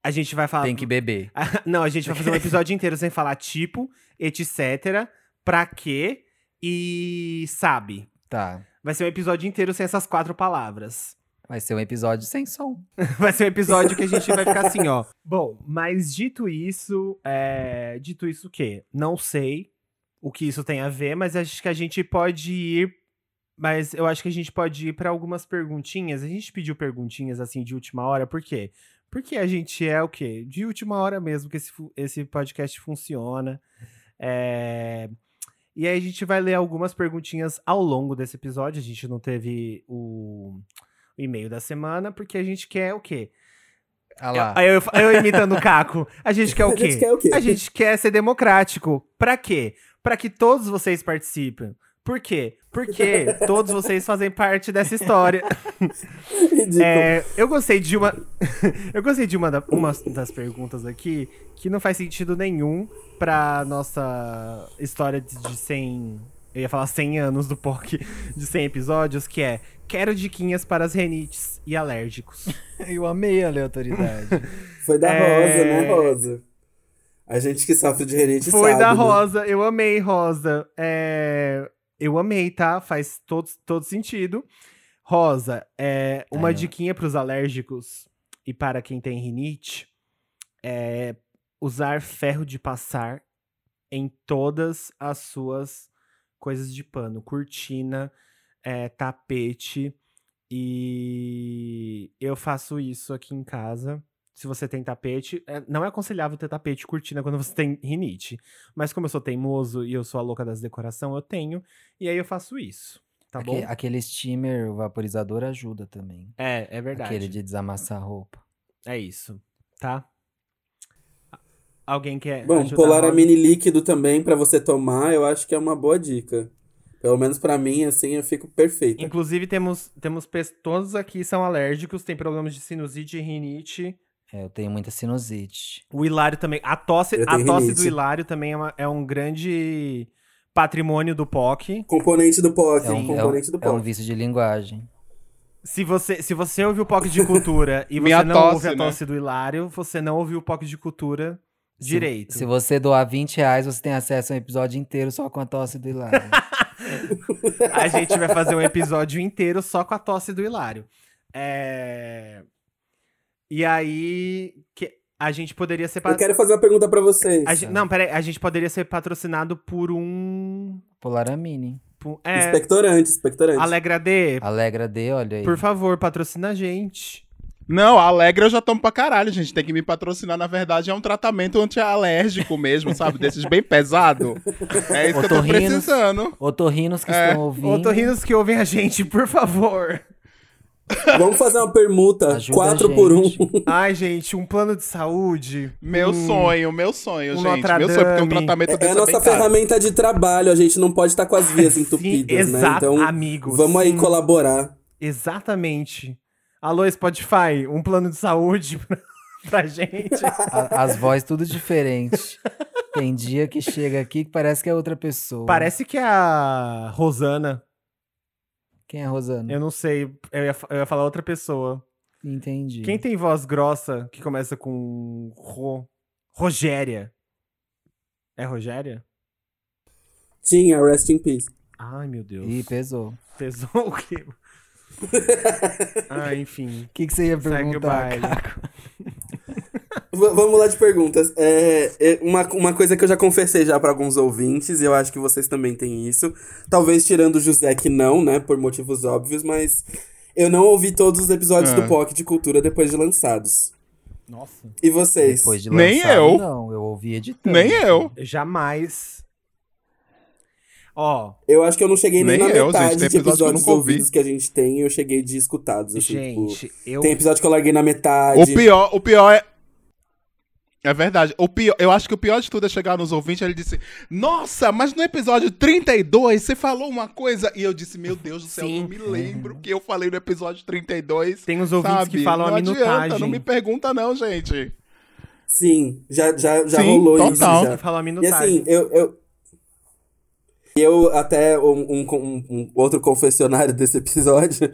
S6: A gente vai falar.
S5: Tem que beber. [LAUGHS]
S6: Não, a gente vai fazer um episódio inteiro sem falar tipo, etc, pra quê e sabe.
S5: Tá.
S6: Vai ser um episódio inteiro sem essas quatro palavras.
S5: Vai ser um episódio sem som. [LAUGHS]
S6: Vai ser um episódio que a gente vai ficar assim, ó. Bom, mas dito isso, é... dito isso o quê? Não sei o que isso tem a ver, mas acho que a gente pode ir. Mas eu acho que a gente pode ir pra algumas perguntinhas. A gente pediu perguntinhas assim de última hora, por quê? Porque a gente é o quê? De última hora mesmo que esse, esse podcast funciona. É, E aí a gente vai ler algumas perguntinhas ao longo desse episódio. A gente não teve o, o e-mail da semana, porque a gente quer o quê?
S5: Ah.
S6: Aí eu, eu imitando o Caco. A gente quer o [LAUGHS]
S8: A
S6: quê?
S8: gente quer o quê?
S6: A gente quer ser democrático. Pra quê? Pra que todos vocês participem. Por quê? Porque [LAUGHS] todos vocês fazem parte dessa história.
S8: Ridículo.
S6: É, eu gostei de uma. [LAUGHS] eu gostei de uma, da- uma das perguntas aqui que não faz sentido nenhum pra nossa história de, de 100. Eu ia falar 100 anos do POC [LAUGHS] de 100 episódios, que é Quero diquinhas para as renites e alérgicos.
S5: Eu amei a aleatoriedade.
S8: Foi da
S6: É.
S8: Rosa, né, Rosa? A gente que sofre de renite
S6: Foi
S8: sabe,
S6: da
S8: né?
S6: Rosa, eu amei, Rosa. É, Eu amei, tá? Faz todo, todo sentido. Rosa, é, uma
S5: ó.
S6: diquinha para os alérgicos e para quem tem rinite é usar ferro de passar em todas as suas coisas de pano, cortina, é, tapete e eu faço isso aqui em casa. Se você tem tapete, é, não é aconselhável ter tapete e cortina quando você tem rinite. Mas como eu sou teimoso e eu sou a louca das decoração, eu tenho. E aí eu faço isso. Tá
S5: Aque-
S6: bom?
S5: Aquele steamer, o vaporizador, ajuda também.
S6: É, é verdade.
S5: Aquele de desamassar a roupa.
S6: É isso, tá? Alguém quer
S8: Bom,
S6: ajudar a Rosa?
S8: líquido também pra você tomar, eu acho que é uma boa dica. Pelo menos pra mim, assim, eu fico perfeita.
S6: Inclusive, temos, temos todos aqui são alérgicos, tem problemas de sinusite e rinite.
S5: É, eu tenho muita sinusite.
S6: O Hilário também. A tosse,
S8: Eu
S6: a tosse do. Hilário também é, uma- é um grande patrimônio do POC.
S8: Componente do POC,
S5: É um, é um-
S8: componente do
S5: é um
S8: POC.
S5: vício de linguagem.
S6: Se você, se você ouviu o POC de cultura [LAUGHS] e você não
S7: tosse,
S6: ouve a
S7: né?
S6: tosse do Hilário, você não ouviu o POC de cultura
S5: Se-
S6: direito.
S5: Se, você doar 20 reais, você tem acesso a um episódio inteiro só com a tosse do Hilário. [LAUGHS]
S6: A gente vai fazer um episódio inteiro só com a tosse do Hilário. É... E aí, que a gente poderia ser...
S8: Eu
S6: pa-
S8: quero fazer uma pergunta pra vocês.
S6: a gen- Não, peraí, a gente poderia ser patrocinado por um...
S5: Polaramine.
S6: por- É,
S8: Expectorante, expectorante.
S6: Alegra D,
S5: Alegra D, olha aí.
S6: por favor, patrocina a gente.
S7: Não, a Alegra eu já tomo pra caralho, gente. Tem que me patrocinar, na verdade, é um tratamento antialérgico mesmo, sabe? Desses bem pesado. É isso que eu tô
S5: Otorrinos.
S7: precisando.
S5: Otorrinos que
S7: É.
S5: estão ouvindo.
S6: Otorrinos que ouvem a gente, por favor.
S8: Vamos fazer uma permuta,
S5: Ajuda
S8: 4
S5: a
S8: por 1.
S5: gente.
S6: Ai, gente, um plano de saúde.
S7: Meu
S6: Hum,
S7: sonho, meu sonho,
S6: um
S7: gente. Meu sonho, porque um tratamento
S8: É
S7: desse
S8: a
S7: é
S8: nossa ferramenta de trabalho, a gente não pode estar com as vias [LAUGHS] entupidas,
S6: Sim,
S8: né? Então,
S6: amigo,
S8: vamos aí colaborar.
S6: Exatamente. Alô, Spotify, um plano de saúde [LAUGHS] pra, pra gente.
S5: A- As vozes tudo diferente. Tem dia que chega aqui que parece que é outra pessoa.
S6: Parece que é a Rosana.
S5: Quem é a Rosana?
S6: Eu não sei, eu ia, eu ia falar outra pessoa.
S5: Entendi.
S6: Quem tem voz grossa que começa com Ro... Rogéria? É Rogéria?
S8: Tinha, rest in peace.
S6: Ai, meu Deus.
S5: Ih, pesou.
S6: Pesou o quê? [LAUGHS] ah, enfim.
S5: O que, que você ia
S6: Segue o
S5: perguntar,
S6: baile.
S5: Caco? [LAUGHS]
S8: Vamos lá de perguntas. É, é, uma, uma coisa que eu já confessei já pra alguns ouvintes, e eu acho que vocês também têm isso. Talvez tirando o José que não, né? Por motivos óbvios, mas eu não ouvi todos os episódios
S7: Ah.
S8: do POC de Cultura depois de lançados.
S6: Nossa.
S8: E vocês?
S5: Depois de
S7: Nem
S5: lançado,
S7: eu.
S5: Não, eu ouvi editando.
S7: Nem eu.
S6: Jamais. Ó,
S8: Eu acho que eu não cheguei nem,
S7: Nem
S8: na
S7: eu,
S8: metade
S7: gente. Tem
S8: de
S7: que eu
S8: episódios
S7: ouvi.
S8: ouvidos que a gente tem, eu cheguei de escutados. Assim,
S6: gente,
S8: tipo,
S6: eu.
S8: Tem episódio que eu larguei na metade.
S7: O pior, o pior é. É verdade. O pior, eu acho que o pior de tudo é chegar nos ouvintes e ele disse: Nossa, mas no episódio 32 você falou uma coisa. E eu disse: Meu Deus do céu,
S6: Sim.
S7: eu não me lembro que eu falei no episódio 32.
S6: Tem os ouvintes
S7: sabe?
S6: que falam
S7: não
S6: a
S7: adianta,
S6: minutagem.
S7: não me pergunta, não, gente.
S8: Sim, já, já, já
S7: Sim,
S8: rolou
S7: total.
S8: isso. Já.
S6: Fala a
S8: E
S6: minutagem.
S8: assim, eu. eu... Eu até um, um- um- um outro confessionário desse episódio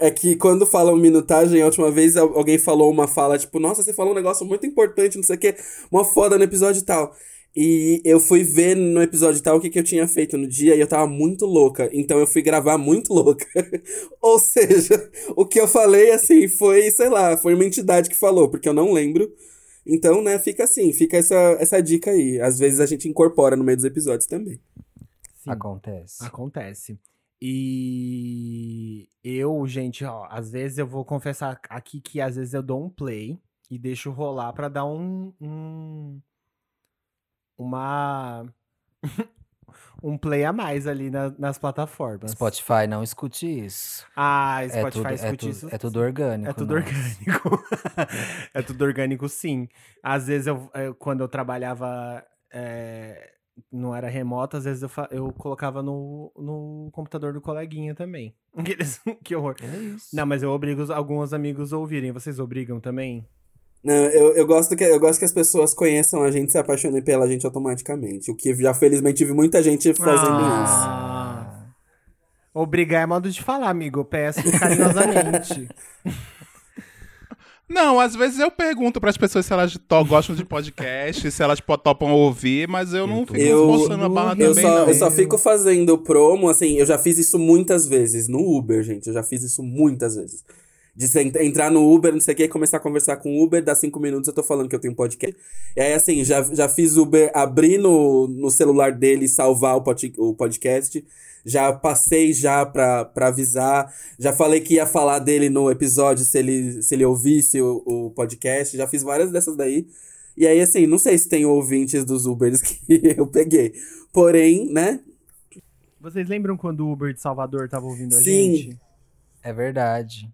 S8: é que quando falam minutagem, a última vez al- alguém falou uma fala, tipo, nossa, você falou um negócio muito importante, não sei o que, uma foda no episódio e tal. E eu fui ver no episódio e tal o que, que eu tinha feito no dia e eu tava muito louca. Então eu fui gravar muito louca. [LAUGHS] Ou seja, o que eu falei, assim, foi, sei lá, foi uma entidade que falou, porque eu não lembro. Então, né, fica assim, fica essa, essa dica aí. Às vezes a gente incorpora no meio dos episódios também.
S6: Sim.
S5: Acontece.
S6: Acontece. E eu, gente, ó, às vezes eu vou confessar aqui que às vezes eu dou um play e deixo rolar pra dar um, um uma [LAUGHS] um play a mais ali na- nas plataformas.
S5: Spotify, não escute isso.
S6: Ah,
S5: É
S6: Spotify
S5: tudo, é,
S6: escute
S5: tudo,
S6: isso.
S5: é tudo orgânico.
S6: É tudo orgânico. [LAUGHS] é tudo orgânico, sim. Às vezes, eu, eu- quando eu trabalhava é, não era remoto, às vezes eu, fa- eu colocava no, no computador do coleguinha também. [LAUGHS] Que horror.
S5: É isso.
S6: Não, mas eu obrigo alguns amigos a ouvirem. Vocês obrigam também?
S8: Não, eu, eu, gosto que, eu gosto que as pessoas conheçam a gente e se apaixonem pela gente automaticamente. O que já felizmente vi muita gente fazendo isso.
S6: Ah. Obrigar é modo de falar, amigo. Eu peço carinhosamente. [LAUGHS]
S7: Não, às vezes eu pergunto pras pessoas se elas gostam de podcast, se elas po- topam ouvir, mas eu não fico
S8: Eu-
S7: forçando a barra
S8: Eu
S7: também,
S8: só,
S7: não.
S8: eu só fico fazendo promo, assim, eu já fiz isso muitas vezes no Uber, gente. Eu já fiz isso muitas vezes. De entrar no Uber, não sei o que, começar a conversar com o Uber, dá cinco minutos eu tô falando que eu tenho podcast. E aí, assim, já, já fiz Uber abrir no, no celular dele e salvar o, pod, o podcast. Já passei já pra, pra avisar. Já falei que ia falar dele no episódio se ele, se ele ouvisse o, o podcast. Já fiz várias dessas daí. E aí, assim, não sei se tem ouvintes dos Ubers [LAUGHS] que eu peguei. Porém, né?
S6: Vocês lembram quando o Uber de Salvador tava ouvindo a
S8: Sim.
S6: gente?
S5: É verdade.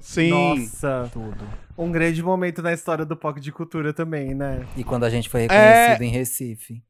S7: Sim.
S6: Nossa,
S5: Tudo.
S6: um grande momento na história do POC de cultura também, né?
S5: E quando a gente foi reconhecido em Recife.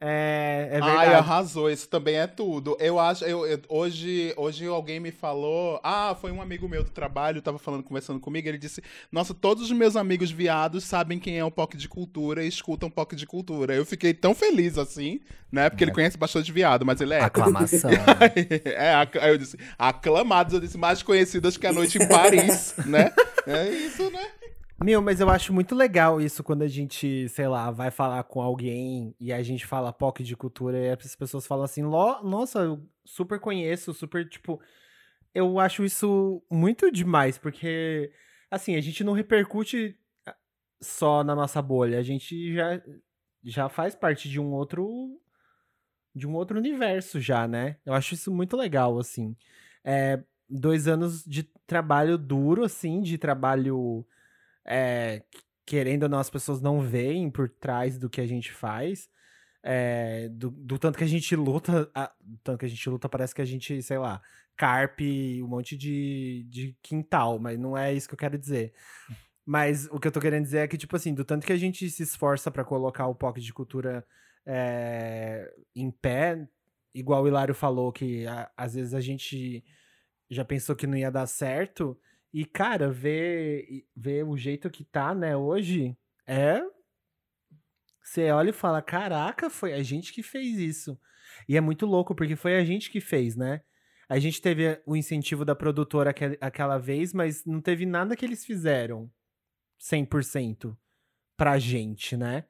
S6: É, é
S7: Ai,
S6: verdade.
S7: arrasou, isso também é tudo. Eu acho, eu, eu- hoje, hoje alguém me falou, ah, foi um amigo meu do trabalho, tava falando, conversando comigo, ele disse, nossa, todos os meus amigos viados sabem quem é o POC de cultura e escutam POC de cultura. Eu fiquei tão feliz assim, né, porque ele conhece bastante viado, mas ele é
S5: Aclamação. [LAUGHS]
S7: é, ac- aí eu disse, aclamados, eu disse, mais conhecidas que a noite em Paris, [LAUGHS] né? É isso, né?
S6: Meu, mas eu acho muito legal isso quando a gente, sei lá, vai falar com alguém e a gente fala POC de cultura e as pessoas falam assim, "Lo- nossa, eu super conheço, super, tipo. Eu acho isso muito demais, porque, assim, a gente não repercute ah, só na nossa bolha, a gente já, já faz parte de um outro. de um outro universo já, né? Eu acho isso muito legal, assim. É, dois anos de trabalho duro, assim, de trabalho é, querendo ou não, as pessoas não veem por trás do que a gente faz. é, do, do tanto que a gente luta. a- tanto que a gente luta, parece que a gente, sei lá, carpe um monte de, de quintal, mas não é isso que eu quero dizer. Mas o que eu tô querendo dizer é que, tipo assim, do tanto que a gente se esforça pra colocar o POC de cultura é, em pé, igual o Hilário falou, que a- às vezes a gente já pensou que não ia dar certo. E, cara, ver, ver o jeito que tá, né, hoje, é. Você olha e fala: caraca, foi a gente que fez isso. E é muito louco, porque foi a gente que fez, né? A gente teve o incentivo da produtora aquel- aquela vez, mas não teve nada que eles fizeram 100% pra gente, né?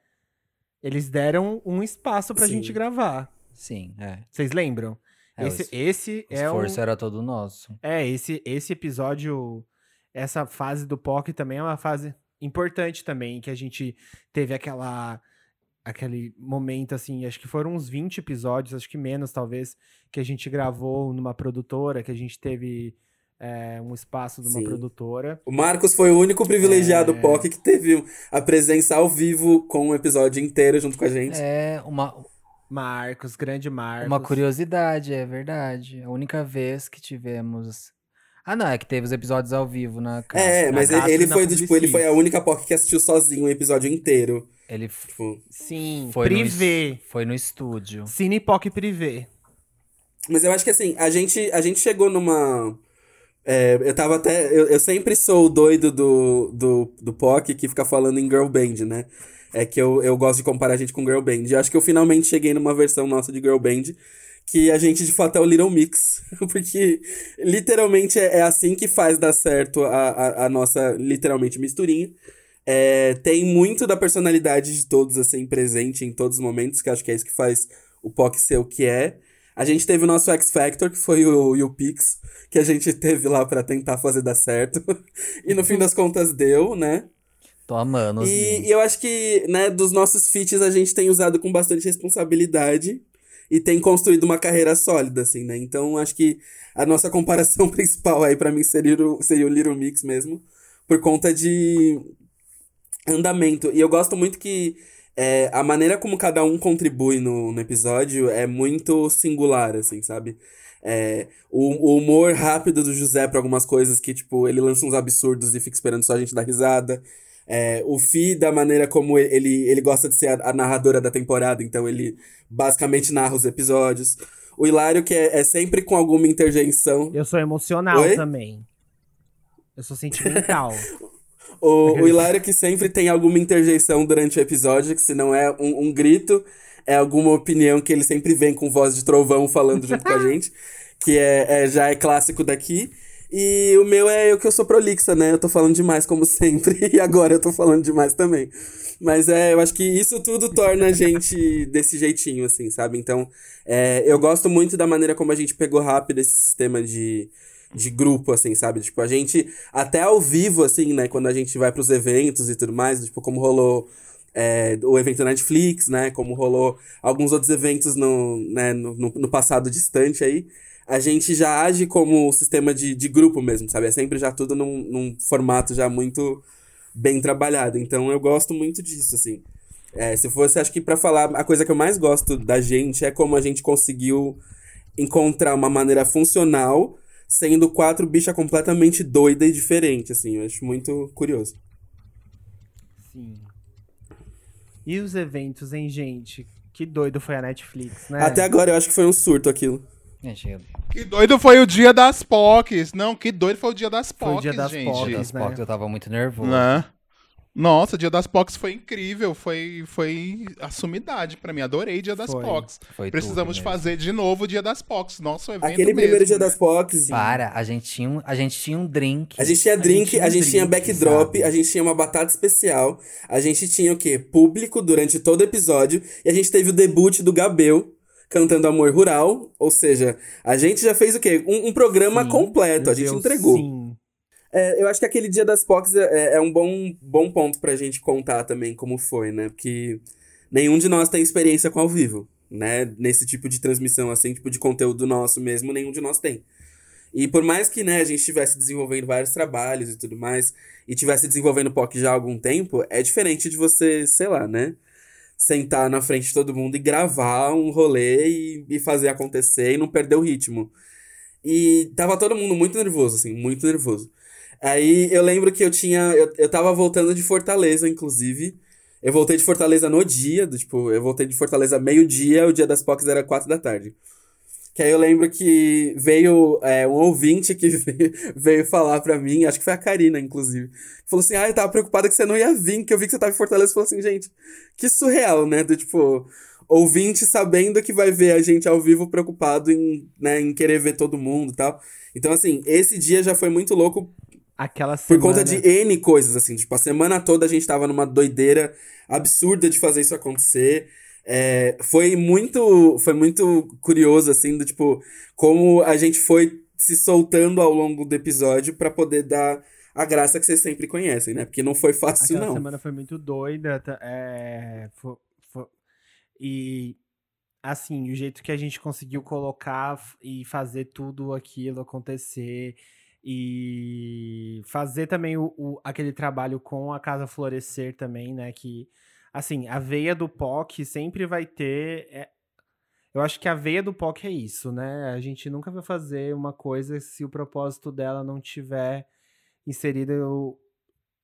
S6: Eles deram um espaço pra
S8: Sim.
S6: gente gravar.
S5: Sim, é.
S6: Vocês lembram?
S5: É,
S6: esse
S5: o es-
S6: esse
S5: O
S6: é o.
S5: esforço era todo nosso.
S6: É, esse, esse episódio, essa fase do POC também é uma fase importante também, que a gente teve aquela aquele momento assim, acho que foram uns 20 episódios, acho que menos talvez, que a gente gravou numa produtora, que a gente teve é, um espaço de uma
S8: Sim.
S6: produtora.
S8: O Marcos foi o único privilegiado
S6: É.
S8: POC que teve a presença ao vivo com um episódio inteiro junto com a gente.
S5: É uma,
S6: Marcos, grande Marcos.
S5: uma curiosidade, é verdade. A única vez que tivemos. Ah, não, é que teve os episódios ao vivo na casa.
S8: É, mas ele
S6: e na
S8: foi do, tipo, ele foi a única POC que assistiu sozinho um episódio inteiro.
S5: Ele
S8: Tipo,
S6: Sim,
S5: foi no,
S6: privê.
S5: es- foi no estúdio.
S6: Cine POC privê.
S8: Mas eu acho que assim, a gente, a gente chegou numa. é, eu tava até. Eu, eu sempre sou o doido do, do, do POC que fica falando em girl band, né? É que eu, eu gosto de comparar a gente com girl band. E acho que eu finalmente cheguei numa versão nossa de girl band. Que a gente de fato é o Little Mix. [LAUGHS] Porque literalmente é, é assim que faz dar certo a, a, a nossa, literalmente, misturinha. É, tem muito da personalidade de todos, assim, presente em todos os momentos, que acho que é isso que faz o POC ser o que é. A gente teve o nosso X Factor, que foi o, o Pix, que a gente teve lá pra tentar fazer dar certo. [LAUGHS] e no fim das contas deu, né?
S5: Tô amando
S8: E, e eu acho que, né, dos nossos feats a gente tem usado com bastante responsabilidade e tem construído uma carreira sólida, assim, né? Então acho que a nossa comparação [LAUGHS] principal aí pra mim seria o, seria o Little Mix mesmo, por conta de andamento. E eu gosto muito que é, a maneira como cada um contribui no, no episódio é muito singular, assim, sabe? É, o, o humor rápido do José pra algumas coisas que, tipo, ele lança uns absurdos e fica esperando só a gente dar risada. É, o Fi, da maneira como ele, ele gosta de ser a, a narradora da temporada, então ele basicamente narra os episódios. O Hilário, que é, é sempre com alguma interjeição.
S6: Eu sou emocional
S8: Oi?
S6: também. Eu sou sentimental. [LAUGHS]
S8: O, o Hilário que sempre tem alguma interjeição durante o episódio, que se não é um, um grito, é alguma opinião que ele sempre vem com voz de trovão falando junto com a [LAUGHS] gente, que é, é- já é clássico daqui. E o meu é eu que eu sou prolixa, né? Eu tô falando demais, como sempre, [LAUGHS] e agora eu tô falando demais também. Mas é, eu acho que isso tudo torna a gente [LAUGHS] desse jeitinho, assim, sabe? Então, é, eu gosto muito da maneira como a gente pegou rápido esse sistema de, de grupo, assim, sabe? Tipo, a gente, até ao vivo, assim, né? Quando a gente vai pros eventos e tudo mais, tipo, como rolou é, o evento da Netflix, né? Como rolou alguns outros eventos no, né, no, no, no passado distante aí. A gente já age como sistema de, de grupo mesmo, sabe? É sempre já tudo num, num formato já muito bem trabalhado. Então eu gosto muito disso, assim. É, se fosse, acho que pra falar, a coisa que eu mais gosto da gente é como a gente conseguiu encontrar uma maneira funcional, sendo quatro bichas completamente doida e diferente, assim. Eu acho muito curioso.
S6: Sim. E os eventos, hein, gente? Que doido foi a Netflix, né?
S8: Até agora eu acho que foi um surto aquilo.
S5: Gente, eu-
S7: Que doido foi o dia das POCs. Não, que doido foi o dia das
S6: Foi o
S7: POCs,
S6: dia das
S7: gente.
S6: POCs.
S5: das
S6: né?
S5: POCs eu tava muito nervoso.
S7: Né? Nossa, o dia das POCs foi incrível. Foi, foi a sumidade pra mim. Adorei o dia das
S6: Foi.
S7: POCs.
S5: Foi
S7: Precisamos fazer de novo o dia das POCs. Nosso evento
S8: Aquele
S7: mesmo,
S8: primeiro dia
S7: né?
S8: das POCs.
S5: Para, a gente tinha um, a gente tinha um drink.
S8: A gente tinha drink, a gente tinha,
S5: um drink,
S8: backdrop,
S5: sabe?
S8: a gente tinha uma batata especial, a gente tinha o quê? Público durante todo o episódio, e a gente teve o debut do Gabel cantando Amor Rural, ou seja, a gente já fez o quê? Um, um programa
S6: Sim,
S8: completo, a gente
S6: Deus,
S8: entregou.
S6: Sim.
S8: É, eu acho que aquele dia das POCs é, é um bom, bom ponto pra gente contar também como foi, né? Porque nenhum de nós tem experiência com ao vivo, né? Nesse tipo de transmissão, assim, tipo de conteúdo nosso mesmo, nenhum de nós tem. E por mais que, né, a gente estivesse desenvolvendo vários trabalhos e tudo mais, e tivesse desenvolvendo POC já há algum tempo, é diferente de você, sei lá, né? Sentar na frente de todo mundo e gravar um rolê e, e fazer acontecer e não perder o ritmo. E tava todo mundo muito nervoso, assim, muito nervoso. Aí eu lembro que eu tinha. Eu, eu tava voltando de Fortaleza, inclusive. Eu voltei de Fortaleza no dia, do, tipo, eu voltei de Fortaleza meio-dia, o dia das POCs era quatro da tarde. Que aí eu lembro que veio é, um ouvinte que veio, [LAUGHS] veio falar pra mim, acho que foi a Karina, inclusive. Falou assim: Ah, eu tava preocupada que você não ia vir, que eu vi que você tava em Fortaleza. Falou assim, gente, que surreal, né? Do tipo, ouvinte sabendo que vai ver a gente ao vivo preocupado em, né, em querer ver todo mundo e tal. Então, assim, esse dia já foi muito louco
S6: Aquela
S8: por
S6: semana...
S8: conta de N coisas, assim. Tipo, a semana toda a gente tava numa doideira absurda de fazer isso acontecer. É, foi muito foi muito curioso, assim, do tipo, como a gente foi se soltando ao longo do episódio pra poder dar a graça que vocês sempre conhecem, né? Porque não foi fácil,
S6: Aquela
S8: não.
S6: semana foi muito doida. É, fo- fo- e assim, o jeito que a gente conseguiu colocar e fazer tudo aquilo acontecer e fazer também o, o- aquele trabalho com a Casa Florescer também, né? Que assim, a veia do POC sempre vai ter. é- eu acho que a veia do POC é isso, né? A gente nunca vai fazer uma coisa se o propósito dela não tiver inserido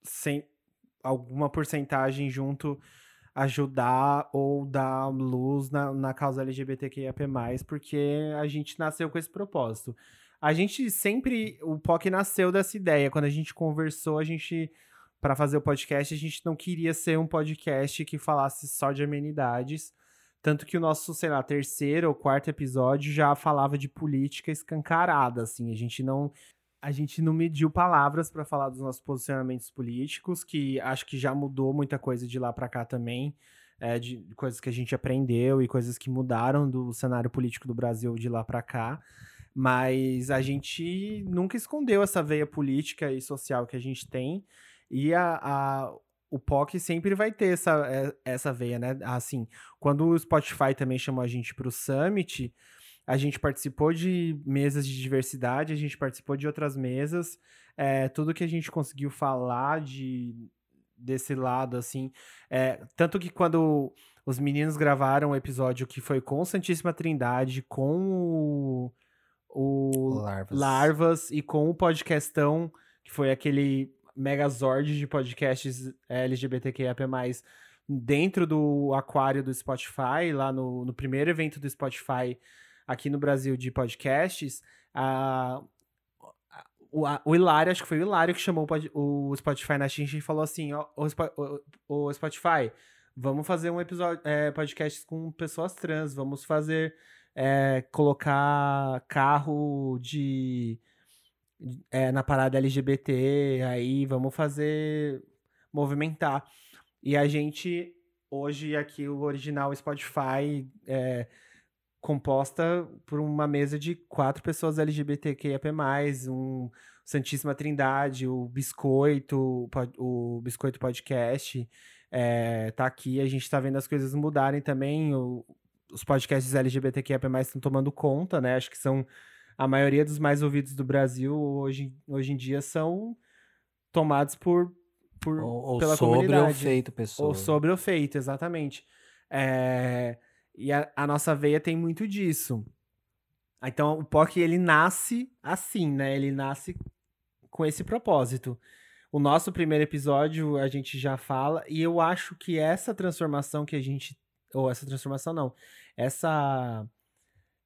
S6: sem alguma porcentagem junto ajudar ou dar luz na, na causa LGBTQIAP+, porque a gente nasceu com esse propósito. A gente sempre, o POC nasceu dessa ideia, quando a gente conversou, a gente, para fazer o podcast, a gente não queria ser um podcast que falasse só de amenidades, tanto que o nosso, sei lá, terceiro ou quarto episódio já falava de política escancarada, assim, a gente não a gente não mediu palavras para falar dos nossos posicionamentos políticos, que acho que já mudou muita coisa de lá para cá também, é, de coisas que a gente aprendeu e coisas que mudaram do cenário político do Brasil de lá para cá. Mas a gente nunca escondeu essa veia política e social que a gente tem. E a, a- o POC sempre vai ter essa, é- essa veia, né? Assim, quando o Spotify também chamou a gente para o Summit, a gente participou de mesas de diversidade, a gente participou de outras mesas. É, tudo que a gente conseguiu falar de desse lado, assim. é, tanto que quando os meninos gravaram o episódio que foi com Santíssima Trindade, com o, o
S5: Larvas.
S6: Larvas e com o podcastão, que foi aquele megazord de podcasts é, LGBTQIAP+, dentro do aquário do Spotify, lá no, no primeiro evento do Spotify aqui no Brasil de podcasts, a, o, a, o Hilário, acho que foi o Hilário que chamou o, o Spotify na Xincha e falou assim, ó, o- o Spotify, vamos fazer um episódio, é, podcast com pessoas trans, vamos fazer, é, colocar carro de, é, na parada LGBT, aí vamos fazer, movimentar. E a gente, hoje aqui, o original Spotify, é, composta por uma mesa de quatro pessoas LGBTQIAP+, um Santíssima Trindade, o Biscoito, o Biscoito Podcast, é, tá aqui, a gente tá vendo as coisas mudarem também, o- os podcasts LGBTQIAP+, estão tomando conta, né, acho que são a maioria dos mais ouvidos do Brasil hoje, hoje em dia são tomados por, por
S5: Ou, ou
S6: pela
S5: sobre ou
S6: comunidade.
S5: feito, pessoa.
S6: Ou sobre o feito, exatamente. É, E a, a nossa veia tem muito disso. Então, o POC, ele nasce assim, né? Ele nasce com esse propósito. O nosso primeiro episódio, a gente já fala, e eu acho que essa transformação que a gente... Ou essa transformação, não. Essa...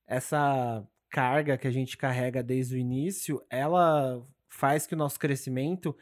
S6: Essa carga que a gente carrega desde o início, ela faz que o nosso crescimento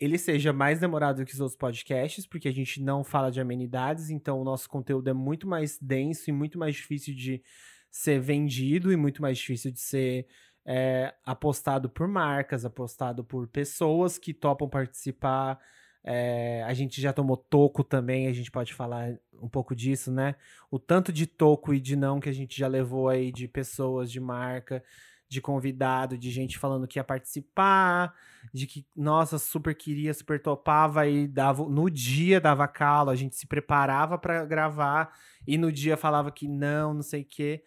S6: ele seja mais demorado que os outros podcasts, porque a gente não fala de amenidades, então o nosso conteúdo é muito mais denso e muito mais difícil de ser vendido e muito mais difícil de ser é, apostado por marcas, apostado por pessoas que topam participar. É, a gente já tomou toco também, a gente pode falar um pouco disso, né? O tanto de toco e de não que a gente já levou aí de pessoas, de marca, de convidado, de gente falando que ia participar, de que, nossa, super queria, super topava e dava, no dia dava calo, a gente se preparava para gravar e no dia falava que não, não sei o quê.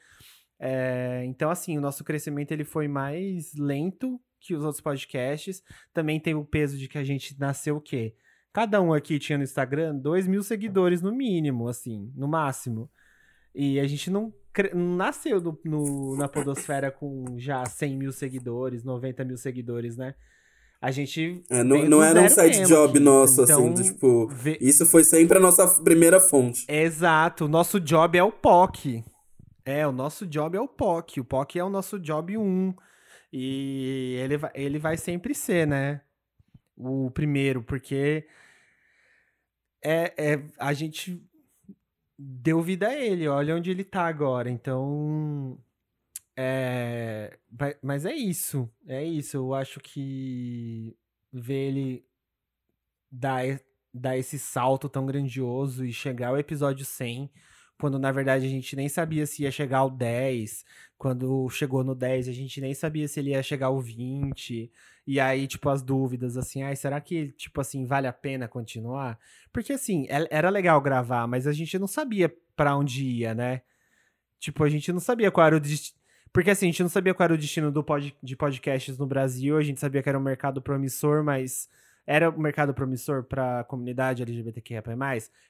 S6: É, então, assim, o nosso crescimento ele foi mais lento que os outros podcasts. Também tem o peso de que a gente nasceu o quê? Cada um aqui tinha no Instagram 2 mil seguidores no mínimo, assim, no máximo. E a gente não, cre- não nasceu no, no- na podosfera com já 100 mil seguidores, 90 mil seguidores, né? A gente.
S8: É, não não era um side job
S6: aqui.
S8: nosso, assim,
S6: Então,
S8: do tipo.
S6: vê-
S8: Isso foi sempre a nossa primeira fonte.
S6: Exato, o nosso job é o POC. É, o nosso job é o POC. O POC é o nosso job 1. E ele vai, ele vai sempre ser, né? O primeiro, porque é, é, a gente deu vida a ele, olha onde ele tá agora. Então. É, mas é isso, é isso. Eu acho que ver ele dar, dar esse salto tão grandioso e chegar ao episódio 100, quando na verdade a gente nem sabia se ia chegar ao 10, quando chegou no 10 a gente nem sabia se ele ia chegar ao 20, e aí, tipo, as dúvidas, assim, ai, será que, tipo assim, vale a pena continuar? Porque, assim, é- era legal gravar, mas a gente não sabia pra onde ia, né? Tipo, a gente não sabia qual era o destino. Porque, assim, a gente não sabia qual era o destino do pod... de podcasts no Brasil, a gente sabia que era um mercado promissor, mas era um mercado promissor pra comunidade LGBTQIA+,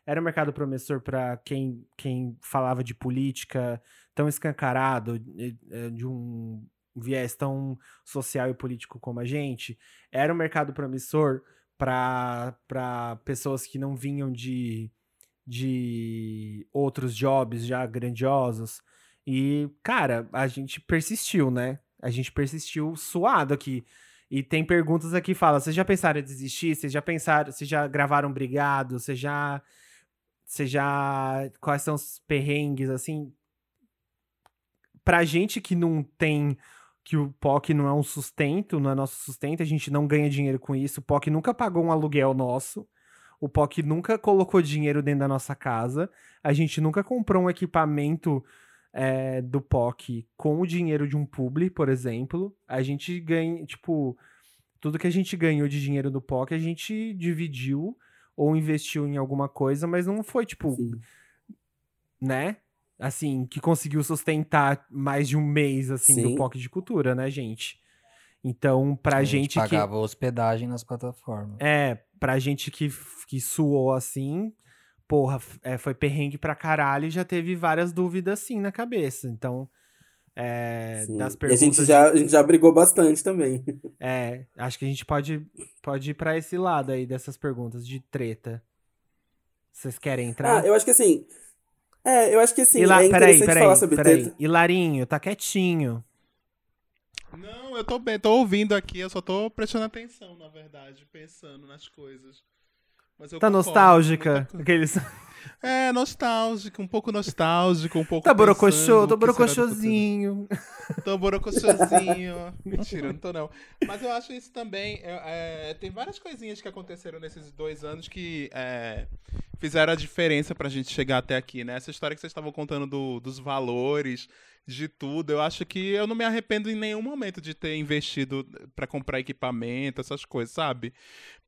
S6: era um mercado promissor pra quem, quem falava de política tão escancarado, eh, de um viés tão social e político como a gente, era um mercado promissor para pessoas que não vinham de, de outros jobs já grandiosos. E, cara, a gente persistiu, né? A gente persistiu suado aqui. E tem perguntas aqui que falam: vocês já pensaram em desistir? Vocês já pensaram, vocês já gravaram brigado? Vocês já. Você já. Quais são os perrengues, assim? Pra gente que não tem. Que o POC não é um sustento, não é nosso sustento, a gente não ganha dinheiro com isso. O POC nunca pagou um aluguel nosso. O POC nunca colocou dinheiro dentro da nossa casa. A gente nunca comprou um equipamento é, do POC com o dinheiro de um publi, por exemplo. A gente ganha, tipo, tudo que a gente ganhou de dinheiro do POC, a gente dividiu ou investiu em alguma coisa, mas não foi, tipo,
S8: Sim.
S6: né? Assim, que conseguiu sustentar mais de um mês, assim,
S8: Sim.
S6: do POC de cultura, né, gente? Então, pra
S5: A
S6: gente, que...
S5: pagava hospedagem nas plataformas.
S6: É, pra gente que, que suou assim, porra, é, foi perrengue pra caralho e já teve várias dúvidas assim na cabeça. Então, é, das
S8: E a
S6: perguntas.
S8: gente, já, a gente já brigou bastante também. [LAUGHS]
S6: É, acho que a gente pode Pode ir pra esse lado aí dessas perguntas de treta. Vocês querem entrar?
S8: Ah, eu acho que assim. É, eu acho que assim,
S6: lá,
S8: é
S6: peraí, peraí,
S8: falar sobre
S6: peraí.
S8: treta.
S6: E Larinho, tá quietinho.
S7: Não, eu tô bem, tô ouvindo aqui, eu só tô prestando atenção, na verdade, pensando nas coisas. Mas eu
S6: Tá
S7: concordo,
S6: nostálgica? Aqueles...
S7: É, nostálgico, um pouco nostálgico, um pouco
S6: Tá borocochô, tô borocochôzinho.
S7: Tô borocochosinho. [LAUGHS] Mentira, não tô não. Mas eu acho isso também. é, é, tem várias coisinhas que aconteceram nesses dois anos que é, fizeram a diferença pra gente chegar até aqui, né? Essa história que vocês estavam contando do- dos valores, de tudo, eu acho que eu não me arrependo em nenhum momento de ter investido pra comprar equipamento, essas coisas, sabe?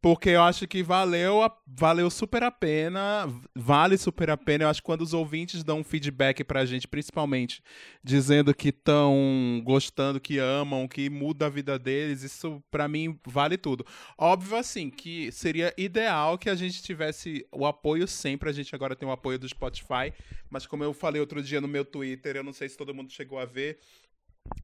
S7: Porque eu acho que valeu, valeu super a pena, vale super a pena. Eu acho que quando os ouvintes dão um feedback pra gente, principalmente dizendo que estão gostando, que amam, que muda a vida deles, isso pra mim vale tudo. Óbvio assim que seria ideal que a gente tivesse o apoio sempre, a gente agora tem o apoio do Spotify, mas como eu falei outro dia no meu Twitter, eu não sei se todo mundo chegou a ver,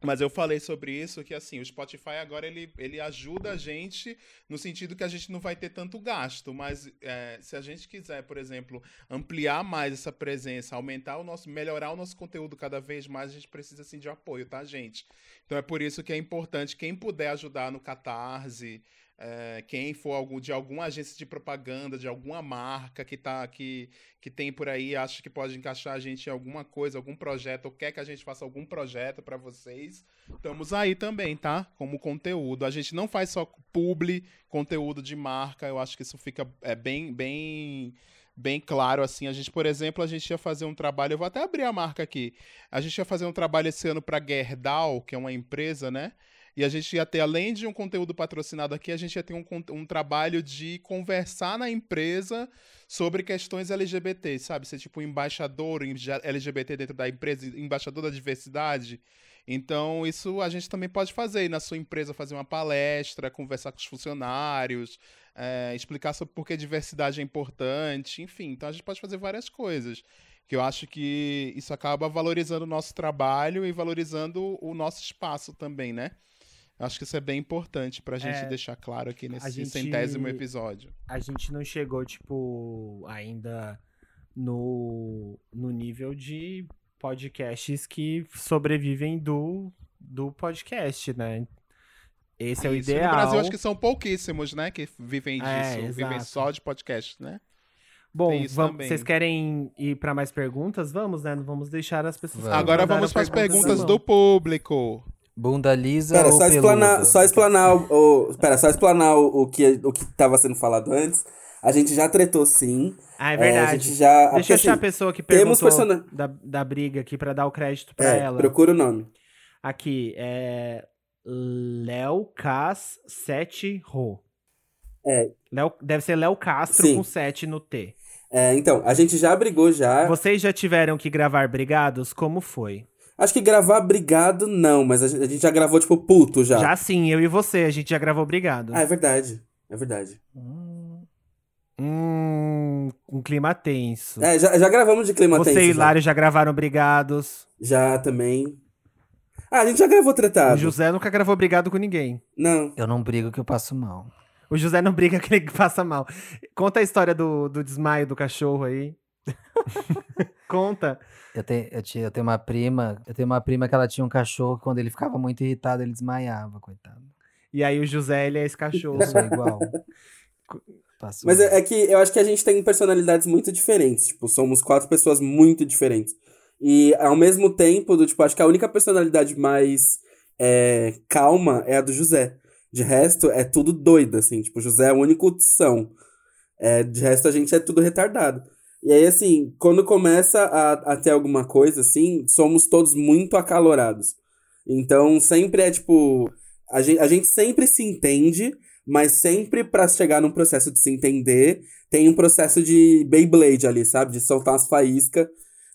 S7: mas eu falei sobre isso, que assim, o Spotify agora ele, ele ajuda a gente no sentido que a gente não vai ter tanto gasto, mas é, se a gente quiser, por exemplo, ampliar mais essa presença, aumentar o nosso, melhorar o nosso conteúdo cada vez mais, a gente precisa assim de apoio, tá, gente? Então é por isso que é importante, quem puder ajudar no Catarse, é, quem for algum, de alguma agência de propaganda, de alguma marca que tá que, que tem por aí, acha que pode encaixar a gente em alguma coisa, algum projeto, ou quer que a gente faça algum projeto para vocês, estamos aí também, tá? Como conteúdo. A gente não faz só publi, conteúdo de marca, eu acho que isso fica é, bem, bem bem claro assim. A gente, por exemplo, a gente ia fazer um trabalho, eu vou até abrir a marca aqui. A gente ia fazer um trabalho esse ano para Gerdau, que é uma empresa, né? E a gente ia ter, além de um conteúdo patrocinado aqui, a gente ia ter um, um trabalho de conversar na empresa sobre questões LGBT, sabe? Ser tipo um embaixador em- LGBT dentro da empresa, embaixador da diversidade. Então, isso a gente também pode fazer. Na sua empresa fazer uma palestra, conversar com os funcionários, é, explicar sobre por que diversidade é importante, enfim. Então, a gente pode fazer várias coisas. Que eu acho que isso acaba valorizando o nosso trabalho e valorizando o nosso espaço também, né? Acho que isso é bem importante pra gente
S6: É,
S7: deixar claro aqui nesse
S6: gente-
S7: centésimo episódio.
S6: A gente não chegou, tipo, ainda no, no nível de podcasts que sobrevivem do, do podcast, né? Esse é o
S7: Isso.
S6: ideal.
S7: No Brasil, acho que são pouquíssimos, né? Que vivem disso,
S6: É,
S7: vivem só de podcast, né?
S6: Bom, vamos, vocês querem ir pra mais perguntas? Vamos, né? Não vamos deixar as pessoas.
S5: Vamos.
S7: Agora vamos para as
S6: perguntas
S7: do público.
S5: Bunda lisa
S8: Pera,
S5: ou
S8: só explanar,
S5: peluda?
S8: só explanar o, o- Pera, só explanar o, o que, o que tava sendo falado antes. A gente já tretou sim.
S6: Ah, é
S8: É, a
S6: verdade.
S8: gente já.
S6: Deixa
S8: porque,
S6: eu achar a
S8: assim,
S6: pessoa que
S8: temos
S6: perguntou
S8: persona-
S6: da, da briga aqui pra dar o crédito pra
S8: é,
S6: ela.
S8: procura o nome.
S6: Aqui, é. Léo Cas 7 Ro.
S8: É.
S6: Léo, deve ser Léo Castro
S8: Sim.
S6: com 7 no T.
S8: É, então, a gente já brigou já.
S6: Vocês já tiveram que gravar brigados? Como foi?
S8: Acho que gravar brigado não, mas a gente, já gravou, tipo, puto já.
S6: Já sim, eu e você, a gente já gravou brigado.
S8: Ah, é verdade. É verdade.
S6: Hum, um clima tenso.
S8: É, já, já gravamos de clima
S6: você
S8: tenso,
S6: e
S8: já.
S6: Hilário já gravaram brigados.
S8: Já também. Ah, a gente já gravou
S6: O
S8: tretado.
S6: José nunca gravou brigado com ninguém.
S8: Não.
S5: Eu não brigo que eu passo mal.
S6: O José não briga [LAUGHS] que ele passa mal. Conta a história do, do desmaio do cachorro aí. [LAUGHS] Conta.
S5: Eu tenho, eu, tinha, eu tenho uma prima, eu tenho uma prima que ela tinha um cachorro que quando ele ficava muito irritado, ele desmaiava, coitado.
S6: E aí o José, ele é esse cachorro.
S5: Eu sou igual. Passo
S8: Mas é, é que eu acho que a gente tem personalidades muito diferentes. Tipo, somos quatro pessoas muito diferentes. E ao mesmo tempo, do, tipo, acho que a única personalidade mais é, calma é a do José. De resto, é tudo doido, assim. Tipo, o José é o único são. É, de resto, a gente é tudo retardado. E aí, assim, quando começa a, a ter alguma coisa, assim, somos todos muito acalorados. Então, sempre é tipo. A gente, a gente sempre se entende, mas sempre pra chegar num processo de se entender, tem um processo de Beyblade ali, sabe? De soltar umas faíscas,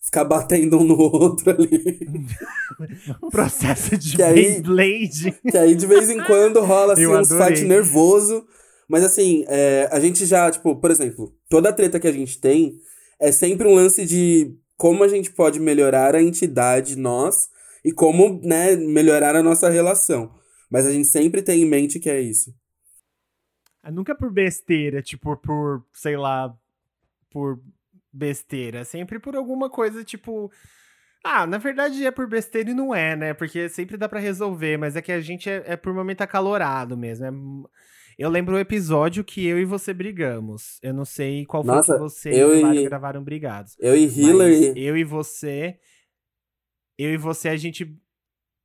S8: ficar [LAUGHS] batendo um no outro ali. [LAUGHS]
S6: Processo de
S8: Que aí-
S6: Beyblade.
S8: Que aí de vez em quando rola assim, uns fight nervoso. Mas assim, é, a gente já, tipo, por exemplo, toda a treta que a gente tem é sempre um lance de como a gente pode melhorar a entidade, nós, e como, né, melhorar a nossa relação. Mas a gente sempre tem em mente que é isso.
S6: Nunca por besteira, tipo, por, sei lá, por besteira. Sempre por alguma coisa, tipo. Ah, na verdade é por besteira e não é, né? Porque sempre dá pra resolver, mas é que a gente é, é por momento acalorado mesmo. é- Eu lembro o episódio que eu e você brigamos. Eu não sei qual foi
S8: Nossa,
S6: que você
S8: eu
S6: e o Mário gravaram brigados.
S8: Eu e Hillary.
S6: eu e você. Eu e você, a gente.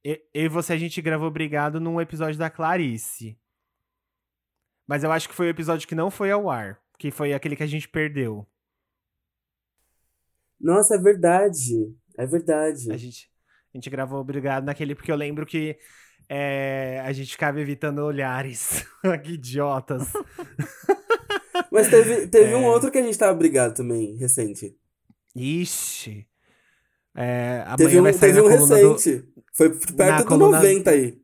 S6: Eu, eu e você, a gente gravou brigado num episódio da Clarice. Mas eu acho que foi o episódio que não foi ao ar. Que foi aquele que a gente perdeu.
S8: Nossa, é verdade. É verdade.
S6: A gente, a gente gravou brigado naquele, porque eu lembro que é, a gente ficava evitando olhares. [LAUGHS] que idiotas. [LAUGHS]
S8: Mas teve, teve um
S6: É.
S8: outro que a gente tava brigado também, recente.
S6: Ixi. É,
S8: Teve um, teve um
S6: coluna do...
S8: recente. Foi perto do
S6: coluna-
S8: 90 aí.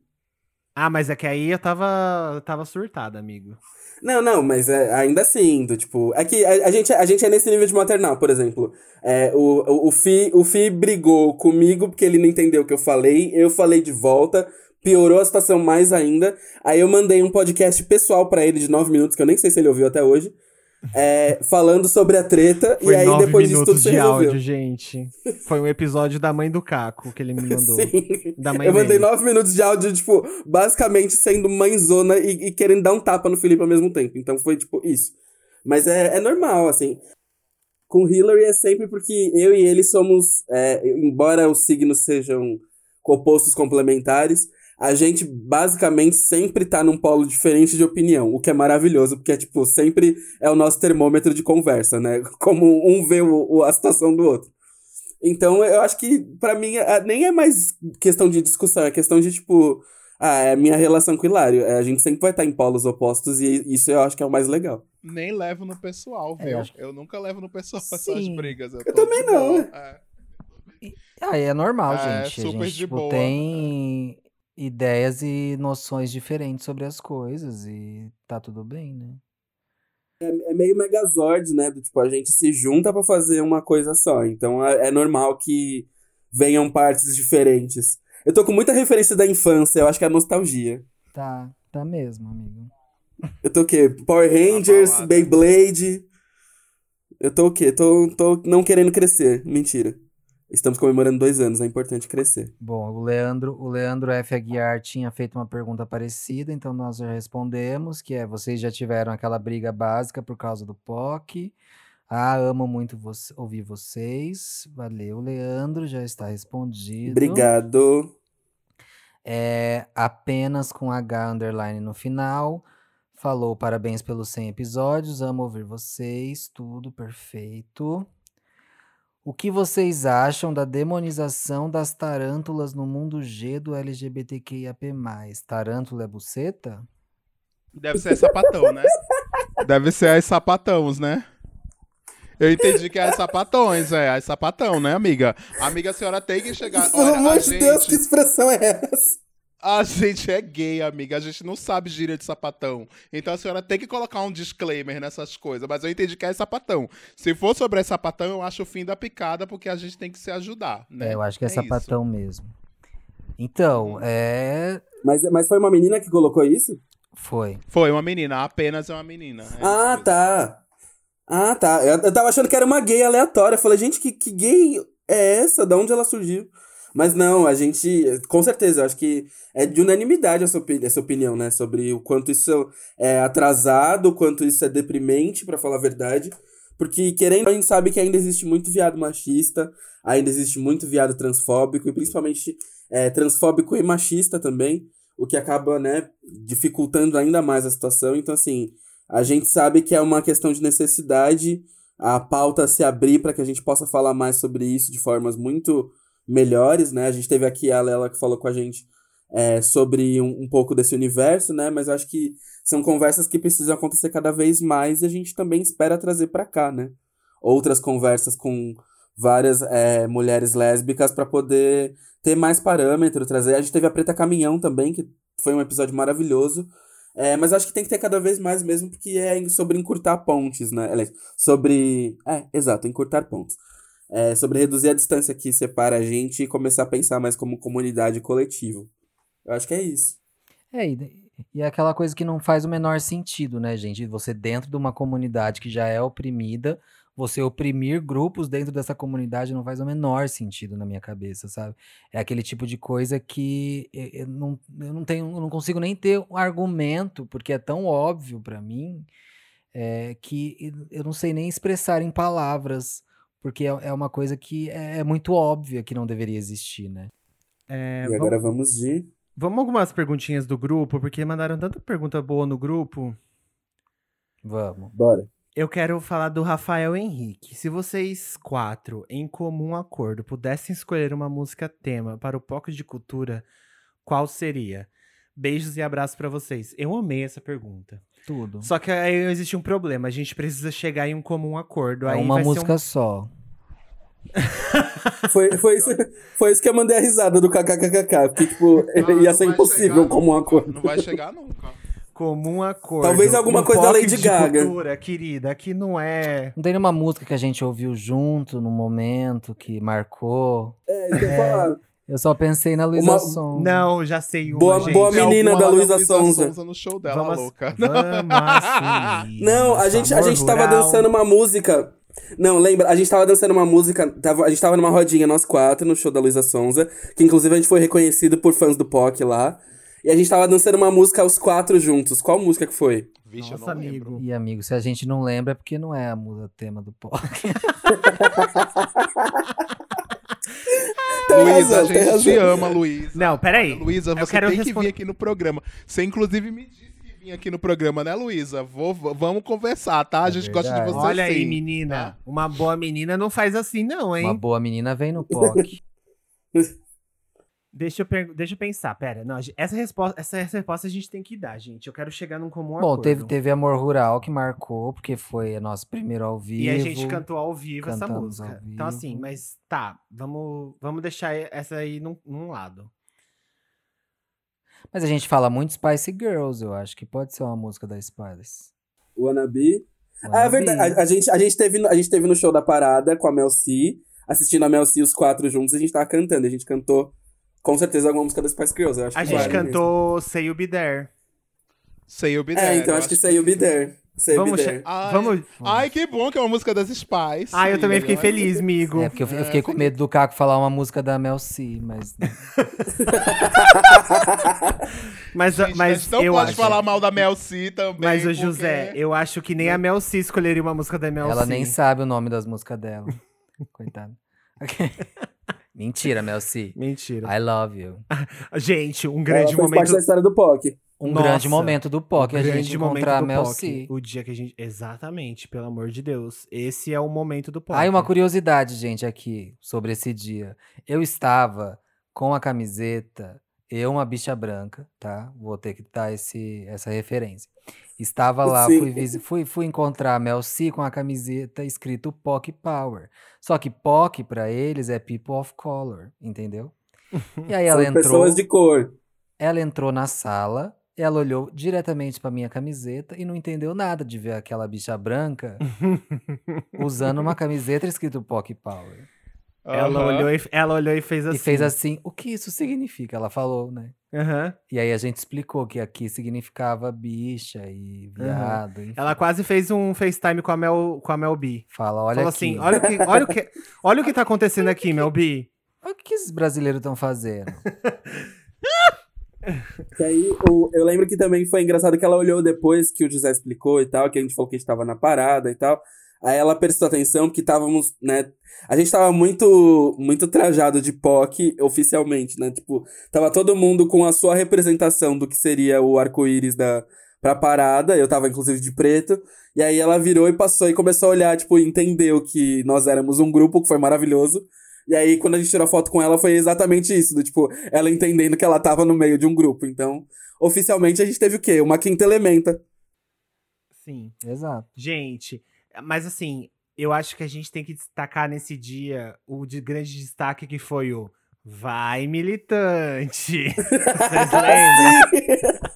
S6: Ah, mas é que aí eu tava, eu tava surtada, amigo.
S8: Não, não, mas é, ainda assim, do, tipo. É que a, a gente, a gente é nesse nível de maternal, por exemplo. É, o, o, o, Fi, o Fi brigou comigo porque ele não entendeu o que eu falei, eu falei de volta, piorou a situação mais ainda. Aí eu mandei um podcast pessoal pra ele de 9 minutos, que eu nem sei se ele ouviu até hoje, [LAUGHS] é, falando sobre a treta,
S6: Foi
S8: e aí
S6: nove
S8: depois disso tudo se
S6: de
S8: resolveu.
S6: áudio, gente. Foi um episódio da mãe do Caco que ele me [LAUGHS] mandou.
S8: Sim.
S6: Da mãe
S8: Eu mandei
S6: dele.
S8: nove minutos de áudio, tipo, basicamente sendo mãezona e, e querendo dar um tapa no Felipe ao mesmo tempo. Então foi, tipo, isso. Mas é, é normal, assim. Com Hillary é sempre porque eu e ele somos, é, embora os signos sejam opostos complementares, a gente basicamente sempre tá num polo diferente de opinião, o que é maravilhoso, porque é tipo, sempre é o nosso termômetro de conversa, né? [LAUGHS] Como um vê o, o- a situação do outro. Então, eu acho que, pra mim, é- nem é mais questão de discussão, é questão de, tipo, ah, é a minha relação com o Hilário. É, a gente sempre vai estar em polos opostos e isso eu acho que é o mais legal.
S7: Nem levo no pessoal,
S5: É,
S7: viu?
S5: eu
S7: Eu, nunca levo no pessoal [LAUGHS] essas
S5: Sim.
S7: brigas. Eu,
S8: Eu
S7: tô
S8: também não, né?
S7: É.
S5: Ah, é normal,
S7: É,
S5: gente. A
S7: super
S5: gente
S7: de
S5: tipo,
S7: boa.
S5: tem ideias e noções diferentes sobre as coisas e tá tudo bem, né?
S8: É meio Megazord, né? Do, tipo, a gente se junta pra fazer uma coisa só. Então, é, é normal que venham partes diferentes. Eu tô com muita referência da infância, eu acho que é a nostalgia.
S5: Tá, tá mesmo, amigo.
S8: Eu tô o quê? Power Rangers,
S7: Abalada.
S8: Beyblade. Eu tô o quê? Tô, tô não querendo crescer. Mentira. Estamos comemorando dois anos, é importante crescer.
S5: Bom, o Leandro, o Leandro F. Aguiar tinha feito uma pergunta parecida, então nós já respondemos, que é, vocês já tiveram aquela briga básica por causa do POC. Ah, amo muito vo- ouvir vocês. Valeu, Leandro, já está respondido.
S8: Obrigado.
S5: É apenas com H underline no final. Falou parabéns pelos 100 episódios, amo ouvir vocês, tudo perfeito. O que vocês acham da demonização das tarântulas no mundo G do LGBTQIAP+. Tarântula é buceta?
S7: Deve ser sapatão, né? Deve ser as sapatãos, né? Eu entendi que é as sapatões, é, as sapatão, né, amiga? Amiga, a senhora tem que chegar.
S8: Pelo amor de Deus, que expressão é essa?
S7: A [LAUGHS] gente é gay, amiga. A gente não sabe gíria de sapatão. Então a senhora tem que colocar um disclaimer nessas coisas. Mas eu entendi que é sapatão. Se for sobre sapatão, eu acho o fim da picada, porque a gente tem que se ajudar, né?
S5: É, eu acho que é,
S7: isso.
S5: sapatão mesmo. Então, é.
S8: Mas, mas foi uma menina que colocou isso?
S5: Foi.
S7: Foi uma menina, apenas é uma menina. é isso
S8: ah, tá. Ah, tá. Eu, eu tava achando que era uma gay aleatória. Eu falei, gente, que, que gay é essa? Da onde ela surgiu? Mas não, a gente. Com certeza, eu acho que é de unanimidade essa, opi- essa opinião, né? Sobre o quanto isso é atrasado, o quanto isso é deprimente, pra falar a verdade. Porque, querendo, a gente sabe que ainda existe muito viado machista, ainda existe muito viado transfóbico, e principalmente é, transfóbico e machista também, o que acaba, né, dificultando ainda mais a situação. Então, assim, a gente sabe que é uma questão de necessidade a pauta se abrir para que a gente possa falar mais sobre isso de formas muito melhores, né? A gente teve aqui a Lela que falou com a gente é, sobre um, um pouco desse universo, né? Mas acho que são conversas que precisam acontecer cada vez mais e a gente também espera trazer para cá, né? Outras conversas com várias é, mulheres lésbicas para poder ter mais parâmetro, trazer. A gente teve a Preta Caminhão também, que foi um episódio maravilhoso. É, mas acho que tem que ter cada vez mais mesmo, porque é sobre encurtar pontes, né? Sobre. É, exato, encurtar pontes. É, sobre reduzir a distância que separa a gente e começar a pensar mais como comunidade coletivo. Eu acho que é isso.
S5: É, e, E é aquela coisa que não faz o menor sentido, né, gente? Você dentro de uma comunidade que já é oprimida, você oprimir grupos dentro dessa comunidade não faz o menor sentido na minha cabeça, sabe? É aquele tipo de coisa que eu não, eu não tenho, eu não consigo nem ter um argumento, porque é tão óbvio pra mim, é, que eu não sei nem expressar em palavras, porque é, é uma coisa que é, é muito óbvia que não deveria existir, né?
S6: É,
S8: E agora vamos de.
S6: Vamos algumas perguntinhas do grupo, porque mandaram tanta pergunta boa no grupo.
S5: Vamos.
S8: Bora.
S6: Eu quero falar do Rafael Henrique. Se vocês quatro, em comum acordo, pudessem escolher uma música tema para o Poco de Cultura, qual seria? Beijos e abraços pra vocês. Eu amei essa pergunta.
S5: Tudo.
S6: Só que aí existe um problema. A gente precisa chegar em um comum acordo.
S5: É
S6: aí
S5: uma
S6: vai ser um-
S5: música só.
S8: Foi, foi, isso, foi isso que eu mandei a risada do kkkk. Porque, tipo,
S7: Não,
S8: ia
S7: não
S8: ser impossível
S7: chegar
S8: como um acordo.
S7: Não vai chegar nunca.
S6: comum acordo.
S8: Talvez alguma
S6: Um
S8: coisa da Lady
S6: de
S8: Gaga.
S6: Cultura, querida, aqui não é.
S5: Não tem nenhuma música que a gente ouviu junto no momento que marcou.
S8: É, isso que eu ia falar.
S5: Eu só pensei na Luísa
S8: Uma-
S5: Sonza.
S6: Não, já sei uma,
S8: Boa-
S6: gente.
S8: boa menina
S7: alguma
S8: da Luísa Sonza.
S7: no show dela,
S6: Vamos,
S7: louca.
S6: vamos assumir
S8: Não, a gente, a gente tava
S6: rural.
S8: dançando uma música. Não, lembra? A gente tava dançando uma música. Tava, a gente tava numa rodinha, nós quatro, no show da Luísa Sonza. Que inclusive a gente foi reconhecido por fãs do POC lá. E a gente tava dançando uma música os quatro juntos. Qual música que foi?
S7: Vixe,
S6: Nossa,
S7: não lembro.
S6: amigo.
S5: E, amigo, se a gente não lembra é porque não é a música tema do pop. [LAUGHS]
S8: Tem
S7: Luísa, a gente te ama, Luísa.
S6: Não, peraí.
S7: Luísa,
S6: Eu
S7: você
S6: quero
S7: tem que
S6: responder-
S7: vir aqui no programa. Você, inclusive, me disse vinha aqui no programa, né, Luísa? Vou, vamos conversar, tá? A
S5: É
S7: gente gosta de você
S6: Olha aí,
S7: sim.
S6: menina. Uma boa menina não faz assim, não, hein?
S5: Uma boa menina vem no POC. [LAUGHS]
S6: Deixa eu, deixa eu pensar, pera. Não, essa resposta, essa, essa resposta a gente tem que dar, gente. Eu quero chegar num comum
S5: Bom,
S6: acordo.
S5: teve, teve Amor Rural que marcou, porque foi nosso primeiro ao vivo.
S6: E a gente cantou ao vivo essa
S5: Cantamos
S6: música.
S5: ao
S6: Então, assim,
S5: vivo.
S6: mas tá, vamos, vamos deixar essa aí num, num lado.
S5: Mas a gente fala muito Spice Girls, eu acho que pode ser uma música da Spice.
S8: Wannabe. Ah, é verdade. A, a gente, a, gente teve, no- a gente teve no show da parada com a Mel C, assistindo a Mel C os quatro juntos, e a gente tava cantando. A gente cantou, com certeza, alguma música da Spice Girls. Eu acho
S6: A
S8: que
S6: gente
S8: vale mesmo.
S6: cantou Say You Be There.
S7: Say You Be
S8: É,
S7: There,
S8: então
S7: eu
S8: acho que Say You Be There. Say You Be
S6: Vamos,
S8: There.
S7: Ai,
S6: vamos.
S7: Ai, que bom que é uma música das Spice.
S6: Ah, eu também fiquei
S7: Não é?
S6: feliz, amigo.
S5: É, porque eu, eu fiquei com medo do Caco falar uma música da Mel C, mas. [LAUGHS]
S6: Mas,
S7: Gente,
S6: mas
S7: não
S6: eu
S7: pode
S6: acho.
S7: falar mal da Mel C também.
S6: Mas, o
S7: porque-
S6: José, eu acho que nem a Mel C escolheria uma música da Mel
S5: ela
S6: C.
S5: nem sabe o nome das músicas dela. Coitada. [LAUGHS] Mentira, Mel C.
S6: Mentira.
S5: I love you. [LAUGHS]
S6: Gente, um
S8: Ela
S6: grande
S8: fez
S6: momento.
S8: parte da história do POC.
S5: Um
S6: Nossa,
S5: grande momento do POC,
S6: um
S5: a gente encontrar a
S6: do
S5: Mel
S6: POC.
S5: C.
S6: O dia que a gente. Exatamente, pelo amor de Deus. Esse é o momento do POC.
S5: E uma curiosidade, gente, aqui sobre esse dia. Eu estava com a camiseta, eu, uma bicha branca, tá? Vou ter que dar esse, essa referência. Estava lá,
S8: Sim.
S5: fui, fui, fui encontrar a Mel C com a camiseta escrito POC Power. Só que POC pra eles é People of Color, entendeu? [LAUGHS] E aí ela
S8: São
S5: entrou,
S8: pessoas de cor.
S5: ela entrou na sala, ela olhou diretamente pra minha camiseta e não entendeu nada de ver aquela bicha branca usando uma camiseta escrito POC Power.
S6: Ela,
S7: Aham.
S6: olhou e, ela olhou e fez assim.
S5: E fez assim, o que isso significa? Ela falou, né?
S6: Aham.
S5: E aí a gente explicou que aqui significava bicha e viado. enfim.
S6: Ela quase fez um FaceTime com a Mel, com a Mel B.
S5: fala, olha
S6: Falou
S5: aqui.
S6: assim: olha o, que, olha, o que, olha o que tá [LAUGHS] acontecendo aqui, Mel B.
S5: Olha o que esses brasileiros estão fazendo. [LAUGHS]
S8: Que aí, o- eu lembro que também foi engraçado que ela olhou depois que o José explicou e tal, que a gente falou que a gente tava na parada e tal. Aí ela prestou atenção porque estávamos, né? A gente tava muito, muito trajado de POC oficialmente, né? Tipo, tava todo mundo com a sua representação do que seria o arco-íris da pra parada. Eu tava, inclusive, de preto. E aí ela virou e passou e começou a olhar, tipo, entendeu que nós éramos um grupo, que foi maravilhoso. E aí, quando a gente tirou foto com ela, foi exatamente isso, do tipo, ela entendendo que ela tava no meio de um grupo. Então, oficialmente, a gente teve o quê? Uma quinta elementa.
S6: Sim.
S5: Exato.
S6: Gente, mas assim, eu acho que a gente tem que destacar nesse dia o de grande destaque que foi o Vai Militante. [LAUGHS] Vocês lembram?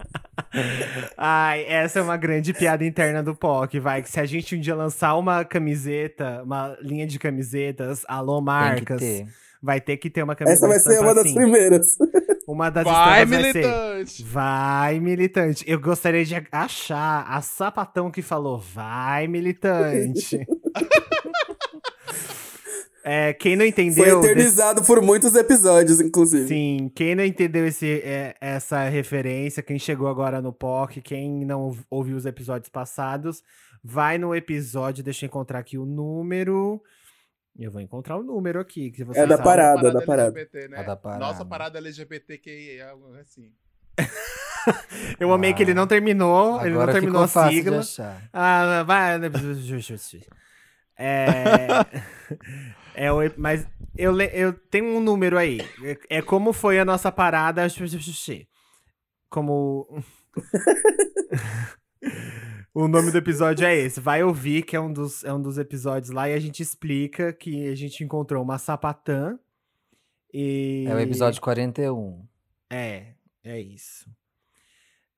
S6: Ai, essa é uma grande piada interna do POC, vai. Que se a gente um dia lançar uma camiseta, uma linha de camisetas, alô
S5: Tem que
S6: marcas,
S5: ter.
S6: vai ter que ter uma camiseta.
S8: Essa vai ser uma das
S6: assim.
S8: primeiras.
S6: Uma das
S7: Vai,
S6: estampas vai ser.
S7: militante!
S6: Vai, militante. Eu gostaria de achar a sapatão que falou vai, militante. [LAUGHS] é, quem não
S8: Foi
S6: entendeu. desse-
S8: eternizado por muitos episódios, inclusive.
S6: Sim, quem não entendeu esse, é, essa referência, quem chegou agora no POC, quem não ouv- ouviu os episódios passados, vai no episódio, deixa eu encontrar aqui o número. Eu vou encontrar o número aqui. Que vocês
S8: É da parada, da parada.
S7: LGBT, né?
S5: É da parada.
S7: Nossa parada LGBTQI, assim. [LAUGHS]
S6: Eu amei que ele não terminou, ele não terminou
S5: ficou
S6: a
S5: fácil de
S6: sigla.
S5: achar.
S6: Ah, vai. [LAUGHS] [LAUGHS] É. é o, mas eu, eu tenho um número aí. É, é como foi a nossa parada. Como. [LAUGHS] o nome do episódio é esse. Vai ouvir, que é um, dos, é um dos episódios lá, e a gente explica que a gente encontrou uma sapatã. E...
S5: É o episódio 41.
S6: É, é isso.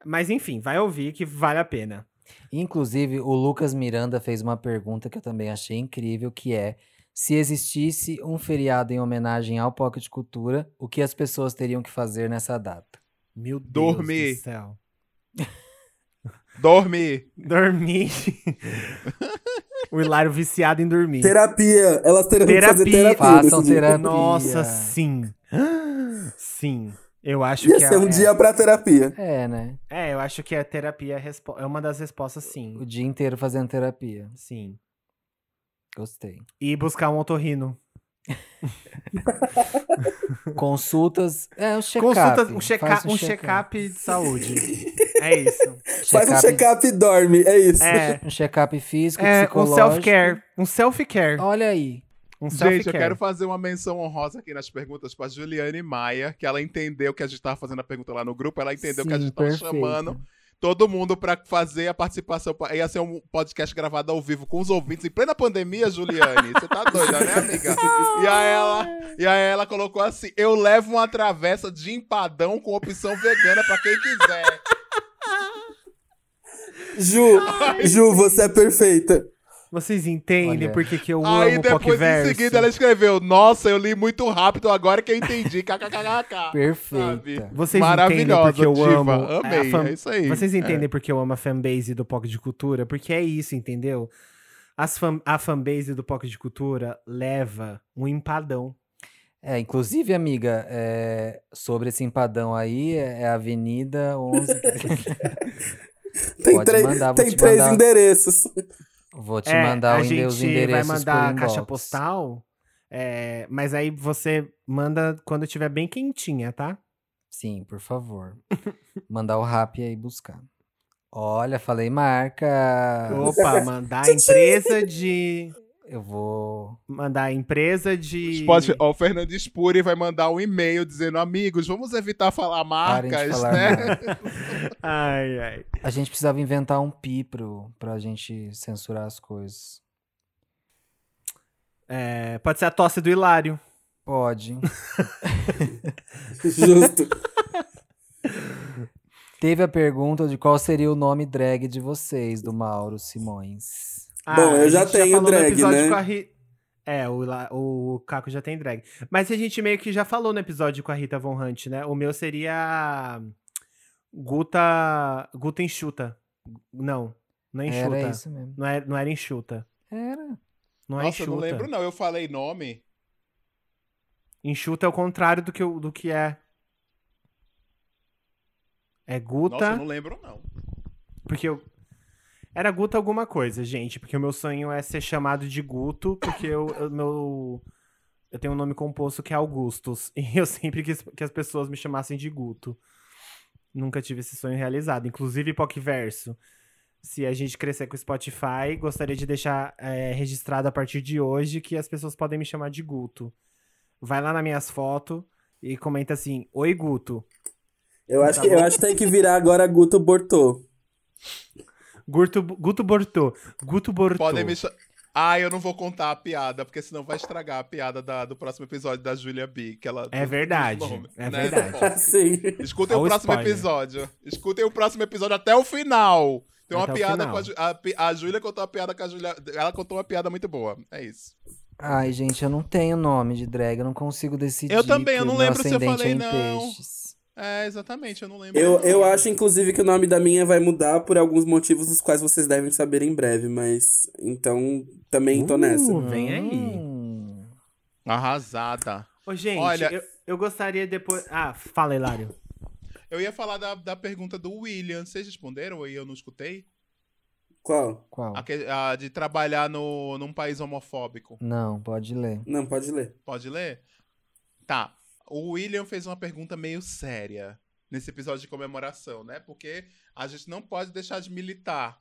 S6: Mas enfim, vai ouvir que vale a pena.
S5: Inclusive, o Lucas Miranda fez uma pergunta que eu também achei incrível, que é se existisse um feriado em homenagem ao Pocket Cultura, o que as pessoas teriam que fazer nessa data?
S6: Meu Deus
S7: Dormir.
S6: do céu.
S7: Dormir.
S6: Dormir. [LAUGHS] o Hilário viciado em dormir.
S8: Terapia. Elas terão que fazer
S6: Terapia.
S8: terapia.
S5: Façam terapia.
S6: Nossa, sim. Sim. Eu acho
S8: Ia
S6: que
S8: ser
S6: é,
S8: um
S6: é-
S8: dia pra terapia.
S5: É, né?
S6: É, eu acho que a terapia é, é uma das respostas, sim.
S5: O dia inteiro fazendo terapia.
S6: Sim.
S5: Gostei.
S6: E buscar um otorrino. [LAUGHS]
S5: Consultas. É, um check-up.
S6: Consulta, um check-up um check-up de saúde. [LAUGHS] é isso.
S8: Faz um check-up e dorme. É isso.
S6: É,
S5: Um check-up físico,
S6: é um
S5: psicológico.
S6: self-care. Um self-care.
S5: Olha aí.
S6: Um
S7: Gente, eu quero fazer uma menção honrosa aqui nas perguntas pra Juliane Maia, que ela entendeu que a gente tava fazendo a pergunta lá no grupo, ela entendeu que a
S5: Sim,
S7: gente tava
S5: perfeito.
S7: chamando todo mundo pra fazer a participação. Ia ser um podcast gravado ao vivo com os ouvintes em plena pandemia, Juliane. Você tá doida, né, amiga? E aí ela, e aí ela colocou assim: eu levo uma travessa de empadão com opção vegana pra quem quiser.
S8: Ju, Ju, você é perfeita.
S6: Vocês entendem
S5: Olha.
S6: por que, eu
S7: Aí
S6: amo
S7: depois em
S6: Pokéverso?
S7: seguida ela escreveu: Nossa, eu li muito rápido agora que eu entendi. [LAUGHS] KKKK.
S5: Perfeita.
S6: Vocês entendem
S7: Maravilhosa,
S6: porque eu
S7: diva.
S6: amo.
S7: Amei,
S6: fan-
S7: é isso aí.
S6: Vocês
S7: É.
S6: entendem porque eu amo a fanbase do Pocket de Cultura? Porque é isso, entendeu? As fan- a fanbase do Pocket de Cultura leva um empadão.
S5: É, inclusive, amiga, é, sobre esse empadão aí, é a Avenida 11. [LAUGHS] [LAUGHS]
S8: Tem,
S5: Pode
S8: três-
S5: mandar,
S8: tem
S5: te
S8: três
S5: mandar.
S8: endereços.
S5: Vou te
S6: É,
S5: mandar
S6: a
S5: o ende- os
S6: gente vai mandar a caixa postal, é, mas aí você manda quando estiver bem quentinha, tá?
S5: Sim, por favor. [LAUGHS] Mandar o rap aí buscar. Olha, falei marca.
S6: Opa, [LAUGHS] mandar a empresa de...
S5: Eu vou.
S6: Mandar a empresa de...
S7: Pode, ó, o Fernandes Puri vai mandar um e-mail dizendo: Amigos, vamos evitar falar
S5: Parem de
S7: marcas,
S5: falar
S7: né? [LAUGHS]
S6: Ai, ai.
S5: A gente precisava inventar um pi pro, pra gente censurar as coisas.
S6: É, pode ser a tosse do Hilário.
S5: Pode. [LAUGHS]
S8: Justo.
S5: Teve a pergunta de qual seria o nome drag de vocês, do Mauro Simões.
S8: Bom, eu
S6: Ah,
S8: já tenho
S6: falou no
S8: drag,
S6: episódio
S8: né?
S6: com a Ri- É, o, o Caco já tem drag. Mas a gente meio que já falou no episódio com a Rita Von Hunt, né? O meu seria. Guta. Guta enxuta. Não, não é enxuta.
S5: Era isso mesmo.
S6: Não, é, não era enxuta.
S5: Era.
S6: Não é
S7: Nossa, eu não lembro, não. Eu falei nome.
S6: Enxuta é o contrário do que, do que é. É Guta.
S7: Nossa, eu não lembro, não.
S6: Porque eu. Era Guto alguma coisa, gente. Porque o meu sonho é ser chamado de Guto, porque eu, eu- meu, eu tenho um nome composto que é Augustus. [LAUGHS] E eu sempre quis que as pessoas me chamassem de Guto. Nunca tive esse sonho realizado. Inclusive, Pocverso. Se a gente crescer com o Spotify, gostaria de deixar é, registrado a partir de hoje que as pessoas podem me chamar de Guto. Vai lá nas minhas fotos e comenta assim: Oi, Guto.
S8: Eu acho,
S6: Tá
S8: que, eu acho que tem que virar agora Guto Bortô.
S6: Guto, Guto Bortô. Guto Bortô.
S7: Podem me chamar. Ah, eu não vou contar a piada, porque senão vai estragar a piada da- do próximo episódio da Julia B. Que ela,
S6: É verdade,
S7: dos nomes,
S6: é
S7: né?
S6: verdade. [LAUGHS]
S8: Assim.
S7: Escutem
S6: Olha
S7: o próximo
S6: spoiler.
S7: episódio. Escutem o próximo episódio até o final. Tem uma
S6: Até
S7: piada com a, a, a Júlia contou uma piada com a Júlia. Ela contou uma piada muito boa. É isso.
S5: Ai, gente, eu não tenho nome de drag, eu não consigo decidir.
S7: Eu também, eu não lembro se eu falei,
S5: é
S7: não.
S5: peixes.
S7: É, exatamente, eu não lembro.
S8: Eu, eu acho, inclusive, que o nome da minha vai mudar por alguns motivos dos quais vocês devem saber em breve, mas. Então, também tô nessa.
S6: Uh, vem aí.
S5: Hum.
S7: Arrasada.
S6: Ô, gente,
S7: Olha-
S6: eu, eu gostaria depois. Ah, fala, Hilário.
S7: Eu ia falar da, da pergunta do William. Vocês responderam ou eu não escutei?
S8: Qual?
S5: Qual?
S7: A, que- a de trabalhar no, num país homofóbico.
S5: Não, pode ler.
S8: Não, pode ler.
S7: Pode ler? Tá. O William fez uma pergunta meio séria nesse episódio de comemoração, né? Porque a gente não pode deixar de militar.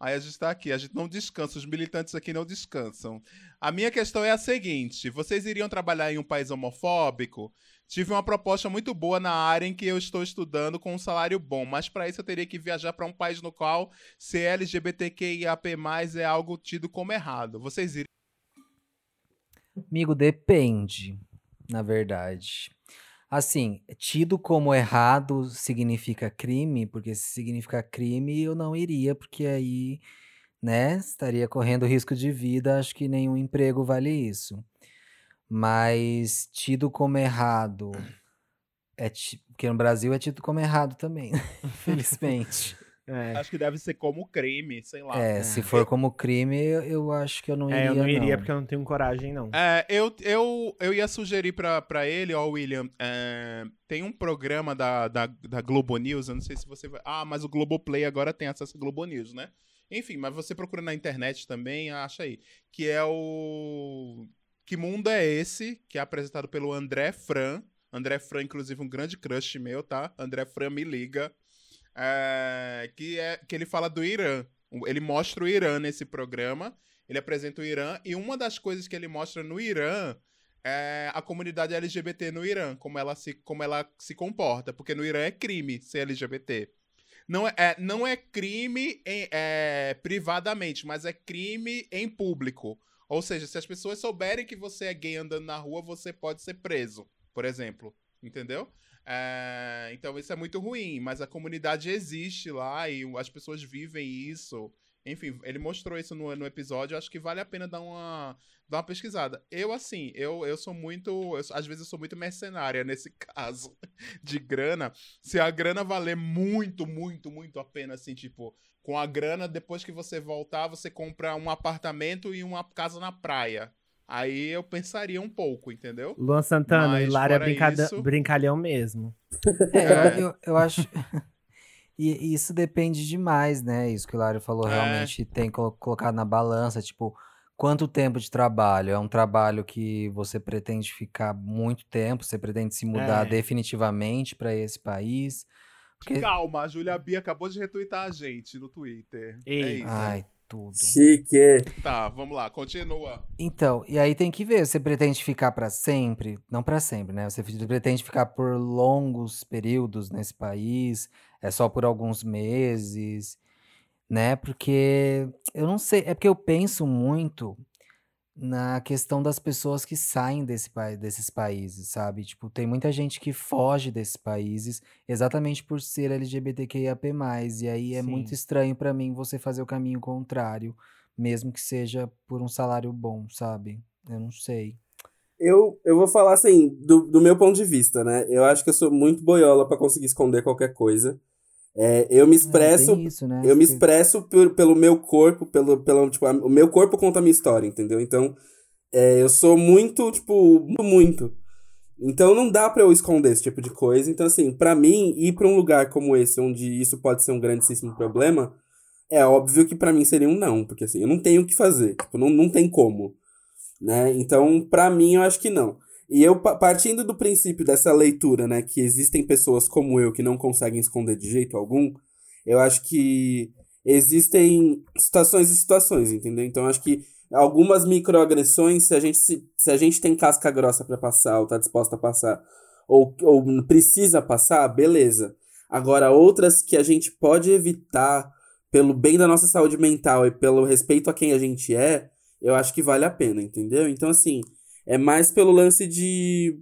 S7: Aí a gente tá aqui, a gente não descansa, os militantes aqui não descansam. A minha questão é a seguinte: vocês iriam trabalhar em um país homofóbico? Tive uma proposta muito boa na área em que eu estou estudando com um salário bom, mas para isso eu teria que viajar para um país no qual ser LGBTQIAP+, é algo tido como errado. Vocês iriam
S5: Amigo, depende, na verdade. Assim, tido como errado significa crime, porque se significar crime, eu não iria, porque aí, né, estaria correndo risco de vida, acho que nenhum emprego vale isso. Mas tido como errado, é porque no Brasil é tido como errado também, [LAUGHS] [LAUGHS] infelizmente.
S6: É,
S7: Acho que deve ser como crime, sei lá.
S5: É, se for como crime, eu, eu acho que eu não iria,
S6: é, eu não iria
S5: não.
S6: porque eu não tenho coragem, não.
S7: É, eu, eu, eu ia sugerir pra, pra ele, ó, William, é, tem um programa da, da, da Globo News, eu não sei se você vai... Ah, mas o Globoplay agora tem acesso a Globo News, né? Enfim, mas você procura na internet também, acha aí. Que é o... Que Mundo é Esse? Que é apresentado pelo André Fran. André Fran, inclusive, um grande crush meu, tá? André Fran me liga. É, que, é, que ele fala do Irã. Ele mostra o Irã nesse programa. Ele apresenta o Irã. E uma das coisas que ele mostra no Irã é a comunidade LGBT no Irã, como ela se, como ela se comporta. Porque no Irã é crime ser LGBT. Não é, é- não é crime em- é, privadamente, mas é crime em público. Ou seja, se as pessoas souberem que você é gay andando na rua, você pode ser preso, por exemplo. Entendeu? É, então isso é muito ruim, mas a comunidade existe lá e as pessoas vivem isso. Enfim, ele mostrou isso no, no episódio, acho que vale a pena dar uma, dar uma pesquisada. Eu, assim, eu, eu sou muito. eu às vezes eu sou muito mercenária [LAUGHS] nesse caso de grana. Se a grana valer muito, muito, muito a pena, assim, tipo, com a grana, depois que você voltar, você compra um apartamento e uma casa na praia. Aí eu pensaria um pouco, entendeu?
S6: Luan Santana,
S7: Mas
S6: Hilário é brincada-
S7: isso-
S6: brincalhão mesmo.
S5: É, eu, eu, eu acho. [LAUGHS] E e isso depende demais, né? Isso que o Hilário falou,
S7: É.
S5: realmente tem que colo- colocar na balança, tipo, quanto tempo de trabalho? É um trabalho que você pretende ficar muito tempo, você pretende se mudar
S6: É.
S5: definitivamente para esse país? Porque...
S7: Calma, a Julia Bia acabou de retweetar a gente no Twitter. É
S6: Ei.
S7: isso.
S5: Ai, tudo.
S8: Chique.
S7: Tá, vamos lá, continua.
S5: Então, e aí tem que ver, você pretende ficar para sempre? Não para sempre, né? Você pretende ficar por longos períodos nesse país? É só por alguns meses, né? Porque eu não sei, é porque eu penso muito na questão das pessoas que saem desse, desses países, sabe? Tipo, tem muita gente que foge desses países exatamente por ser LGBTQIAP+, e aí é muito
S6: Sim.
S5: estranho para mim você fazer o caminho contrário mesmo que seja por um salário bom, sabe? Eu não sei.
S8: Eu, eu vou falar assim, do, do meu ponto de vista, né? Eu acho que eu sou muito boiola pra conseguir esconder qualquer coisa. É, eu me
S5: É,
S8: expresso
S5: isso, né?
S8: Eu me expresso por- pelo meu corpo, pelo, pelo, tipo, a- o meu corpo conta a minha história, entendeu? Então, é, eu sou muito, tipo, muito. Então não dá pra eu esconder esse tipo de coisa. Então, assim, pra mim, ir pra um lugar como esse, onde isso pode ser um grandíssimo problema, é óbvio que pra mim seria um não, porque assim, eu não tenho o que fazer, tipo, não, não tem como, né? Então, pra mim, eu acho que não. E eu, pa- partindo do princípio dessa leitura, né, que existem pessoas como eu que não conseguem esconder de jeito algum, eu acho que existem situações e situações, entendeu? Então, acho que algumas microagressões, se a gente, se, se a gente tem casca grossa pra passar, ou tá disposta a passar, ou, ou precisa passar, beleza. Agora, outras que a gente pode evitar pelo bem da nossa saúde mental e pelo respeito a quem a gente é, eu acho que vale a pena, entendeu? Então, assim, é mais pelo lance de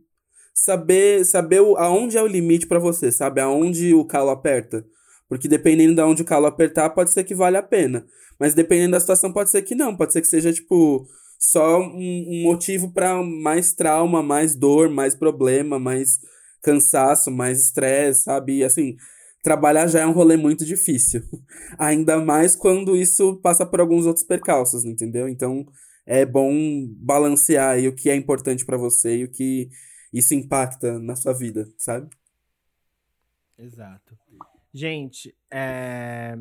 S8: saber saber o- aonde é o limite pra você, sabe? Aonde o calo aperta. Porque dependendo de onde o calo apertar, pode ser que vale a pena. Mas dependendo da situação, pode ser que não. Pode ser que seja, tipo, só um, um motivo pra mais trauma, mais dor, mais problema, mais cansaço, mais estresse, sabe? E assim, trabalhar já é um rolê muito difícil. [LAUGHS] Ainda mais quando isso passa por alguns outros percalços, entendeu? Então é bom balancear aí o que é importante pra você e o que isso impacta na sua vida, sabe?
S6: Exato. Gente, é...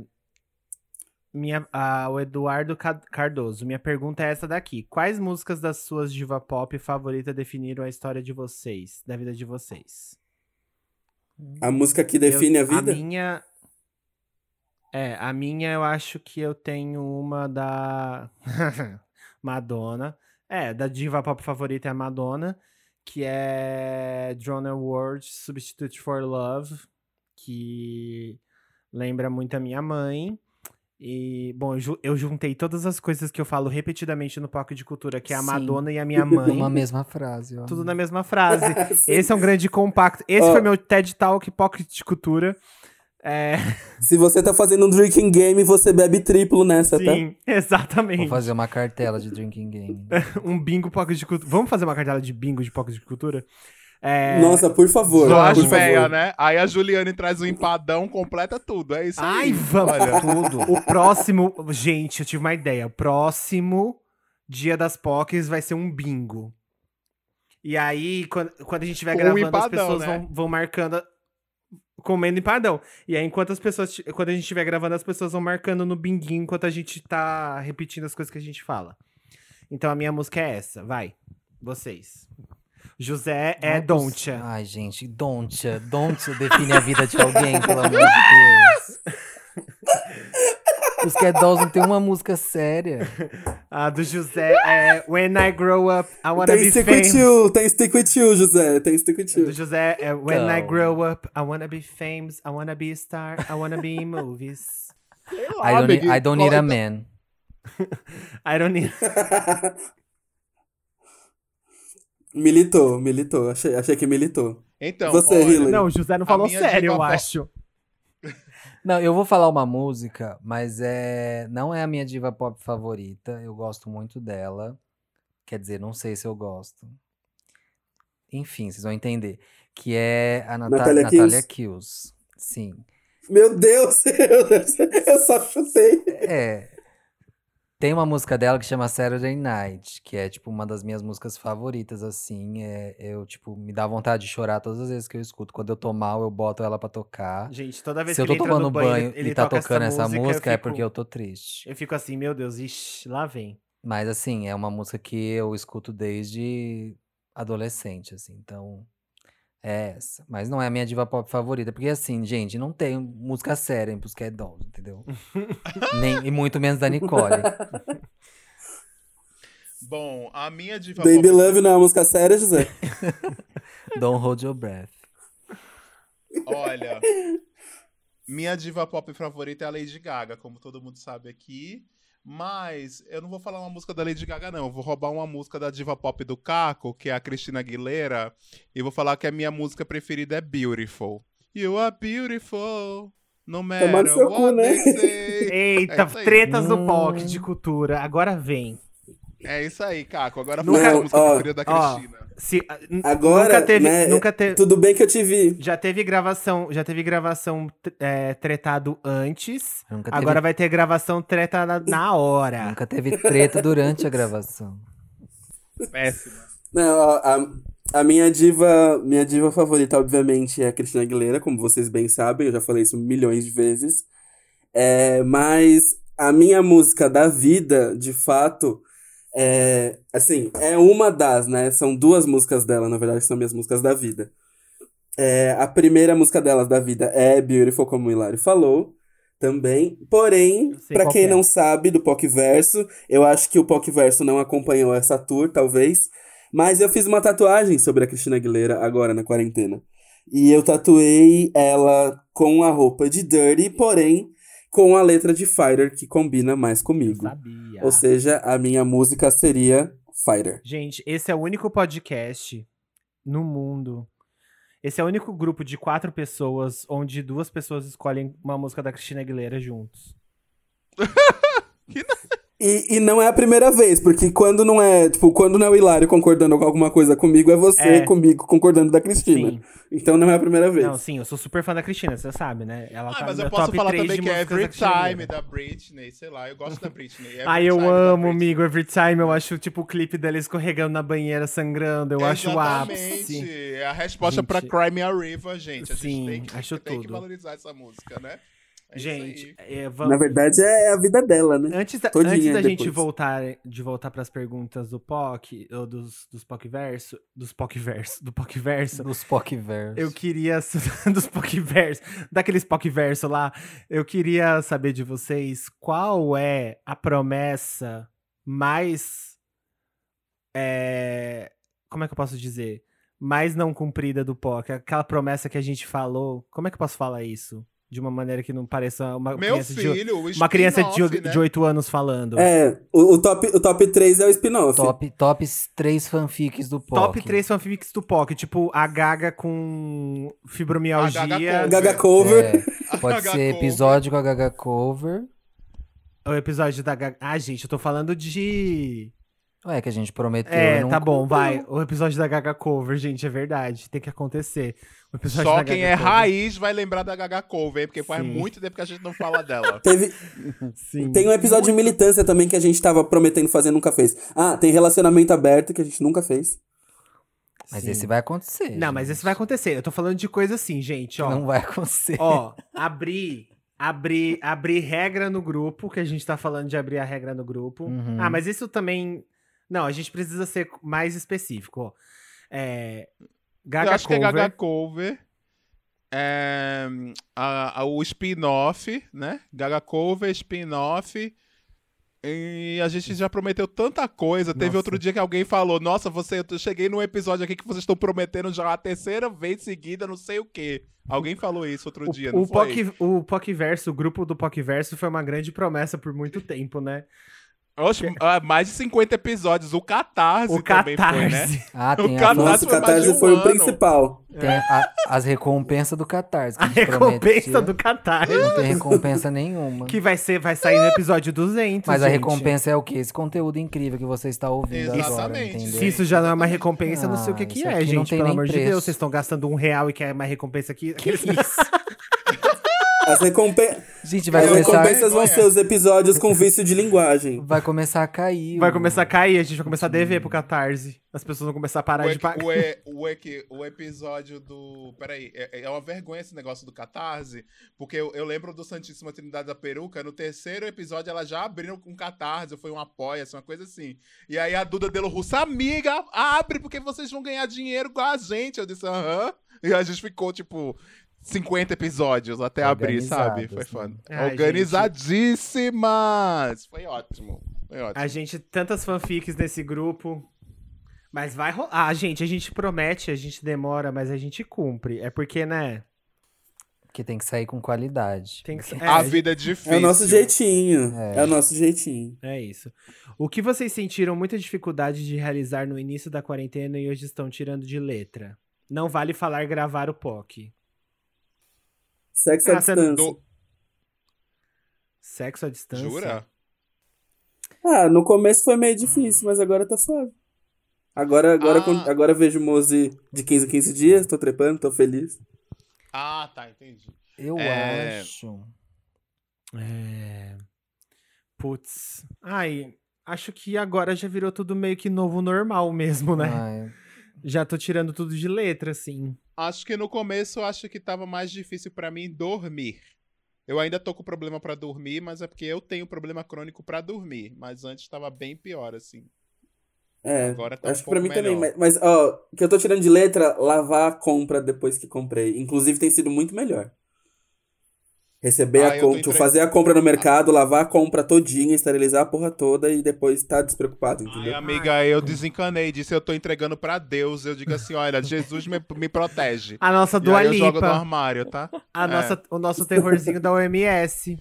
S6: Minha, ah, o Eduardo Ca- Cardoso, minha pergunta é essa daqui. Quais músicas das suas diva pop favorita definiram a história de vocês, da vida de vocês?
S8: A música que define
S6: Eu-
S8: a vida?
S6: A minha. É, a minha eu acho que eu tenho uma da. [LAUGHS] Madonna. É, da diva pop favorita é a Madonna, que é Drone World Substitute for Love, que lembra muito a minha mãe. E, bom, eu, ju- eu juntei todas as coisas que eu falo repetidamente no Poco de Cultura, que é a
S5: Sim.
S6: Madonna e a minha mãe.
S5: Numa mesma frase, ó.
S6: Tudo na mesma frase. [LAUGHS] Esse é um grande compacto. Esse
S8: Ó.
S6: foi meu TED Talk Pocket de Cultura. É,
S8: Se você tá fazendo um drinking game, você bebe triplo nessa, tá?
S6: sim, [LAUGHS] exatamente.
S5: Vou fazer uma cartela de drinking game. [LAUGHS]
S6: Um bingo Pocket de Cultura. Vamos fazer uma cartela de bingo de Pocket de Cultura? É...
S8: Nossa, por favor.
S7: Só as véia, né? Aí a Juliane traz o empadão, completa tudo. É isso
S6: Ai,
S7: aí.
S6: vamos.
S7: Olha,
S5: Tudo.
S6: O próximo. Gente, eu tive uma ideia. O próximo Dia das Pocs vai ser um bingo. E aí, quando, quando a gente estiver
S7: Com
S6: gravando, as
S7: empadão,
S6: pessoas
S7: né?
S6: vão, vão marcando. Comendo empadão. E aí, enquanto as pessoas. Quando a gente estiver gravando, as pessoas vão marcando no binguinho enquanto a gente tá repetindo as coisas que a gente fala. Então a minha música é essa. Vai. Vocês. José é
S5: Não poss-
S6: Dontia.
S5: Ai, gente, Dontia. Dontia define a vida de alguém, pelo amor de Deus. [LAUGHS] Os Cat Dolls não tem uma música séria.
S6: A do José é When I Grow Up, I Wanna
S8: Tem
S6: Be
S8: stick with
S6: Famous.
S8: you, tem stick with you, José. Tem stick with
S6: Do
S8: you.
S6: José é When I
S5: Então.
S6: Grow Up, I Wanna Be Famous, I Wanna Be a Star, I Wanna Be in Movies.
S7: sei
S5: I
S7: lá,
S5: don't, need. I don't need a
S7: Qual-
S5: man. [LAUGHS]
S6: I don't need... [LAUGHS]
S8: militou, militou. Achei, achei que militou.
S7: Então,
S8: Você,
S7: olha,
S8: Hillary.
S6: Não, o José não falou sério, eu acho.
S5: Não, eu vou falar uma música, mas é não é a minha diva pop favorita. Eu gosto muito dela. Quer dizer, não sei se eu gosto. Enfim, vocês vão entender. Que é a Nata
S8: Natalia, Kills?
S5: Kills. Sim.
S8: Meu Deus, [LAUGHS] eu só chutei.
S5: É. Tem uma música dela que chama Saturday Night, que é, tipo, uma das minhas músicas favoritas, assim. É, eu, tipo, me dá vontade de chorar todas as vezes que eu escuto. Quando eu tô mal, eu boto ela pra tocar.
S6: Gente, toda vez
S5: Se eu
S6: que
S5: tô
S6: ele
S5: tomando
S6: no banho,
S5: banho
S6: ele
S5: e tá
S6: toca
S5: tocando essa
S6: música,
S5: música,
S6: eu
S5: é
S6: fico-
S5: porque eu tô triste.
S6: Eu fico assim, meu Deus, ixi, lá vem.
S5: Mas, assim, é uma música que eu escuto desde adolescente, assim. Então, é essa. Mas não é a minha diva pop favorita. Porque, assim, gente, não tem música séria em Pussycat Dolls, entendeu? Nem, e muito menos da Nicole.
S7: Bom, a minha diva
S8: Baby
S7: pop-
S8: Love não é uma música séria, José? [LAUGHS]
S5: Don't hold your breath.
S7: Olha, minha diva pop favorita é a Lady Gaga, como todo mundo sabe aqui. Mas eu não vou falar uma música da Lady Gaga, não. Eu vou roubar uma música da diva pop do Caco, que é a Cristina Aguilera, e vou falar que a minha música preferida é Beautiful. You are beautiful, no matter
S8: seu cu, né? [LAUGHS]
S6: Eita,
S7: É
S6: tretas do
S5: Hum.
S6: POC de cultura. Agora vem.
S7: É isso aí, Caco. Agora fala a música
S8: ó,
S7: preferida da
S6: ó. Se, ah,
S8: Agora,
S6: nunca teve,
S8: né,
S6: nunca teve,
S8: Tudo bem que eu tive.
S6: já teve gravação, já teve gravação é, tretado antes.
S5: Nunca teve,
S6: Agora vai ter gravação tretada na hora.
S5: nunca teve treta durante a gravação.
S7: Péssima.
S8: Não, a, a minha diva, minha diva favorita, obviamente, é a Cristina Aguilera, como vocês bem sabem, eu já falei isso milhões de vezes. É, mas a minha música da vida, de fato, é, assim, é uma das, né? São duas músicas dela, na verdade, que são minhas músicas da vida. É, a primeira música delas da vida é Beautiful, como o Hilário falou, também. Porém,
S6: qual
S8: quem
S6: que é.
S8: não sabe do POC Verso, eu acho que o POC Verso não acompanhou essa tour, talvez. Mas eu fiz uma tatuagem sobre a Cristina Aguilera agora na quarentena. E eu tatuei ela com a roupa de Dirty, porém com a letra de Fighter, que combina mais comigo.
S6: Sabia.
S8: Ou seja, a minha música seria Fighter.
S6: Gente, esse é o único podcast no mundo. Esse é o único grupo de quatro pessoas onde duas pessoas escolhem uma música da Cristina Aguilera juntos. [LAUGHS] [LAUGHS]
S8: E, e não é a primeira vez, porque quando não é, tipo, quando não é o Hilário concordando com alguma coisa comigo, é você
S6: É.
S8: comigo concordando da Cristina.
S6: Sim.
S8: Então não é a primeira vez.
S6: Não, sim, eu sou super fã da Cristina, você sabe, né? Ela
S7: Ah,
S6: tá
S7: mas eu posso
S6: top
S7: falar
S6: 3
S7: também
S6: de
S7: que é Every
S6: da
S7: Time da Britney, sei lá, eu gosto da Britney. Every
S6: Ai, eu amo, amigo, Every Time. Eu acho, tipo, o clipe dela escorregando na banheira, sangrando. Eu acho o ápice.
S7: Exatamente. É a resposta
S6: Gente.
S7: pra Cry Me a River, gente. A
S6: Sim,
S7: gente tem que,
S6: acho
S7: tem que
S6: tudo.
S7: valorizar essa música, né? É
S6: Gente, é,
S8: Na
S6: vamos...
S8: verdade, é a vida dela, né?
S6: Antes da,
S8: Todinha
S6: antes da gente voltar de voltar para as perguntas do POC, ou dos, dos POC verso, dos POC verso, do POC verso,
S5: Dos POC
S6: eu queria [LAUGHS] dos POC verso, daqueles POC verso lá, eu queria saber de vocês qual é a promessa mais é, como é que eu posso dizer? Mais não cumprida do POC, aquela promessa que a gente falou. Como é que eu posso falar isso? De uma maneira que não pareça uma
S7: Meu
S6: criança de
S7: filho, o
S6: uma criança de,
S7: né?
S6: de 8 anos falando.
S8: É, o, o top, o top 3 é o spin-off.
S5: Top, top 3 fanfics do POC.
S6: Top 3 fanfics do POC, tipo a Gaga com fibromialgia.
S7: A Gaga
S8: Gaga Cover.
S5: É, pode
S7: Gaga
S5: ser
S7: Cover.
S5: episódio com a Gaga Cover.
S6: O episódio da Gaga. Ah, gente, eu tô falando de.
S5: Ué, que a gente prometeu.
S6: É,
S5: não
S6: tá bom,
S5: cumpriu.
S6: vai. O episódio da Gaga Cover, gente, é verdade. Tem que acontecer. O episódio
S7: Só
S6: da
S7: quem
S6: Gaga
S7: é
S6: Cover.
S7: raiz vai lembrar da Gaga Cover, hein? Porque faz muito tempo que a gente não fala dela. [LAUGHS]
S8: Teve,
S6: Sim.
S8: tem um episódio de militância também que a gente tava prometendo fazer e nunca fez. Ah, tem relacionamento aberto que a gente nunca fez.
S5: Mas
S6: Sim.
S5: esse vai acontecer.
S6: Não, mas
S5: gente.
S6: esse vai acontecer. Eu tô falando de coisa assim, gente, ó.
S5: Não vai acontecer.
S6: Ó, abrir. Abrir, abrir regra no grupo, que a gente tá falando de abrir a regra no grupo.
S5: Uhum.
S6: Ah, mas isso também. Não, a gente precisa ser mais específico. É. Gaga
S7: eu acho
S6: Cover.
S7: que é Gaga Cover. É, a- a- o spin-off, né? Gaga Cover, spin-off. E a gente já prometeu tanta coisa. Teve
S6: Nossa.
S7: outro dia que alguém falou: Nossa, você, eu cheguei num episódio aqui que vocês estão prometendo já a terceira vez seguida, não sei o quê. Alguém falou isso outro dia,
S6: O,
S7: não
S6: o,
S7: foi?
S6: POC, o POCverso, o grupo do POCverso foi uma grande promessa por muito tempo, né?
S7: Oxe, ah, mais de 50 episódios. O Catarse
S6: O
S7: também foi, né?
S6: Catarse.
S5: Ah, [LAUGHS]
S7: O
S5: tem, a,
S7: Catarse
S8: Nossa, o
S7: foi de
S8: Catarse
S7: um
S8: foi o
S7: ano.
S8: principal.
S5: tem a- as recompensas do Catarse. que
S6: A
S5: gente
S6: recompensa do Catarse.
S5: Não tem recompensa nenhuma.
S6: Que vai, ser, vai sair no episódio 200,
S5: Mas a
S6: gente.
S5: recompensa é o quê? Esse conteúdo incrível que você está ouvindo agora,
S7: Exatamente.
S5: entendeu?
S6: Se isso já não é uma recompensa, eu não sei o que,
S5: Ah,
S6: que é, gente.
S5: tem
S6: Pelo amor de
S5: preço.
S6: Deus, vocês estão gastando um real e quer mais recompensa aqui. Que [LAUGHS] isso?
S8: As, recompen
S5: Gente, vai
S8: as
S5: começar,
S8: recompensas vão ser os episódios com vício de linguagem.
S5: vai começar a cair.
S6: Vai
S5: o-
S6: começar a cair, a gente vai começar a dever pro Catarse. As pessoas vão começar a parar
S7: o,
S6: de pagar.
S7: o, e- [LAUGHS] o, o episódio do. Peraí, é, é uma vergonha esse negócio do Catarse, porque eu, eu lembro do Santíssima Trindade da Peruca, no terceiro episódio ela já abriu com Catarse, foi um apoia, uma coisa assim. E aí a Duda Delo Russo, amiga, abre porque vocês vão ganhar dinheiro com a gente. Eu disse, aham. [LAUGHS] E a gente ficou, tipo. 50 episódios até abrir, sabe? Foi foda.
S6: Ai,
S7: Organizadíssimas! Foi ótimo. Foi ótimo.
S6: A gente, tantas fanfics nesse grupo. Mas vai rolar. Ah, gente, a gente promete, a gente demora, mas a gente cumpre. É porque, né?
S5: Que tem que sair com qualidade.
S6: Tem que. É,
S7: a vida é difícil.
S8: É o nosso jeitinho.
S5: É.
S8: É. o nosso jeitinho.
S6: É isso. O que vocês sentiram muita dificuldade de realizar no início da quarentena e hoje estão tirando de letra? Não vale falar gravar o POC.
S8: Sexo à
S6: Ah, você
S8: distância.
S7: Do-
S6: Sexo à distância?
S7: Jura?
S8: Ah, no começo foi meio difícil, mas agora tá suave. Agora, agora,
S7: Ah.
S8: agora vejo o Mozi de 15 em 15 dias, tô trepando, tô feliz.
S7: Ah, tá, entendi.
S5: Eu
S7: É.
S5: acho.
S6: É. Putz. Ai, acho que agora já virou tudo meio que novo normal mesmo, né?
S5: Ai,
S6: Já tô tirando tudo de letra, assim.
S7: Acho que no começo eu acho que tava mais difícil pra mim dormir. Eu ainda tô com problema pra dormir, mas é porque eu tenho problema crônico pra dormir. Mas antes tava bem pior, assim.
S8: É,
S7: Agora tá um
S8: acho que pra mim também.
S7: melhor.
S8: Mas, mas, ó, o que eu tô tirando de letra, lavar a compra depois que comprei. Inclusive tem sido muito melhor. Receber
S7: Ah,
S8: a compra,
S7: entre-
S8: fazer a compra no mercado, lavar a compra todinha, esterilizar a porra toda e depois tá despreocupado,
S7: Ai,
S8: entendeu?
S7: amiga, eu desencanei, disse eu tô entregando pra Deus. Eu digo assim, olha, Jesus me, me protege.
S6: A nossa
S7: E
S6: Dua
S7: aí eu jogo no armário, tá?
S6: A
S7: É.
S6: nossa, o nosso terrorzinho da OMS.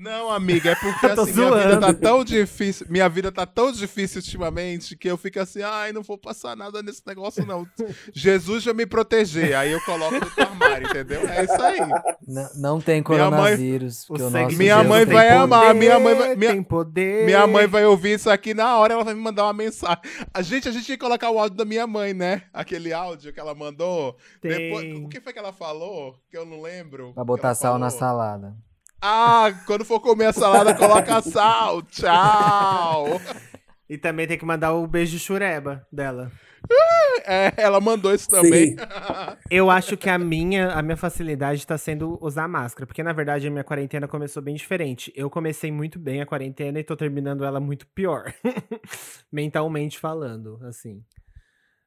S7: Não, amiga, é porque [LAUGHS] assim, minha vida tá tão difícil. Minha vida tá tão difícil ultimamente que eu fico assim, ai, não vou passar nada nesse negócio, não. Jesus vai me proteger. Aí eu coloco no armário, entendeu? É isso aí.
S5: N- não tem
S7: Minha mãe-
S5: coronavírus. Nosso
S6: de
S7: Minha mãe vai
S5: poder.
S7: amar, minha mãe vai- minha-
S6: Tem poder.
S7: Minha mãe vai ouvir isso aqui na hora, ela vai me mandar uma mensagem. A gente, a gente tinha que colocar o áudio da minha mãe, né? Aquele áudio que ela mandou.
S6: Tem.
S7: Depois, o que foi que ela falou? Que eu não lembro.
S5: Pra botar sal na
S7: falou.
S5: salada.
S7: Ah, quando for comer a salada, coloca sal. Tchau.
S6: E também tem que mandar o beijo de chureba dela.
S7: É, ela mandou isso também. [LAUGHS]
S6: Eu acho que a minha, a minha facilidade tá sendo usar máscara, porque na verdade a minha quarentena começou bem diferente. Eu comecei muito bem a quarentena e tô terminando ela muito pior. [LAUGHS] Mentalmente falando, assim.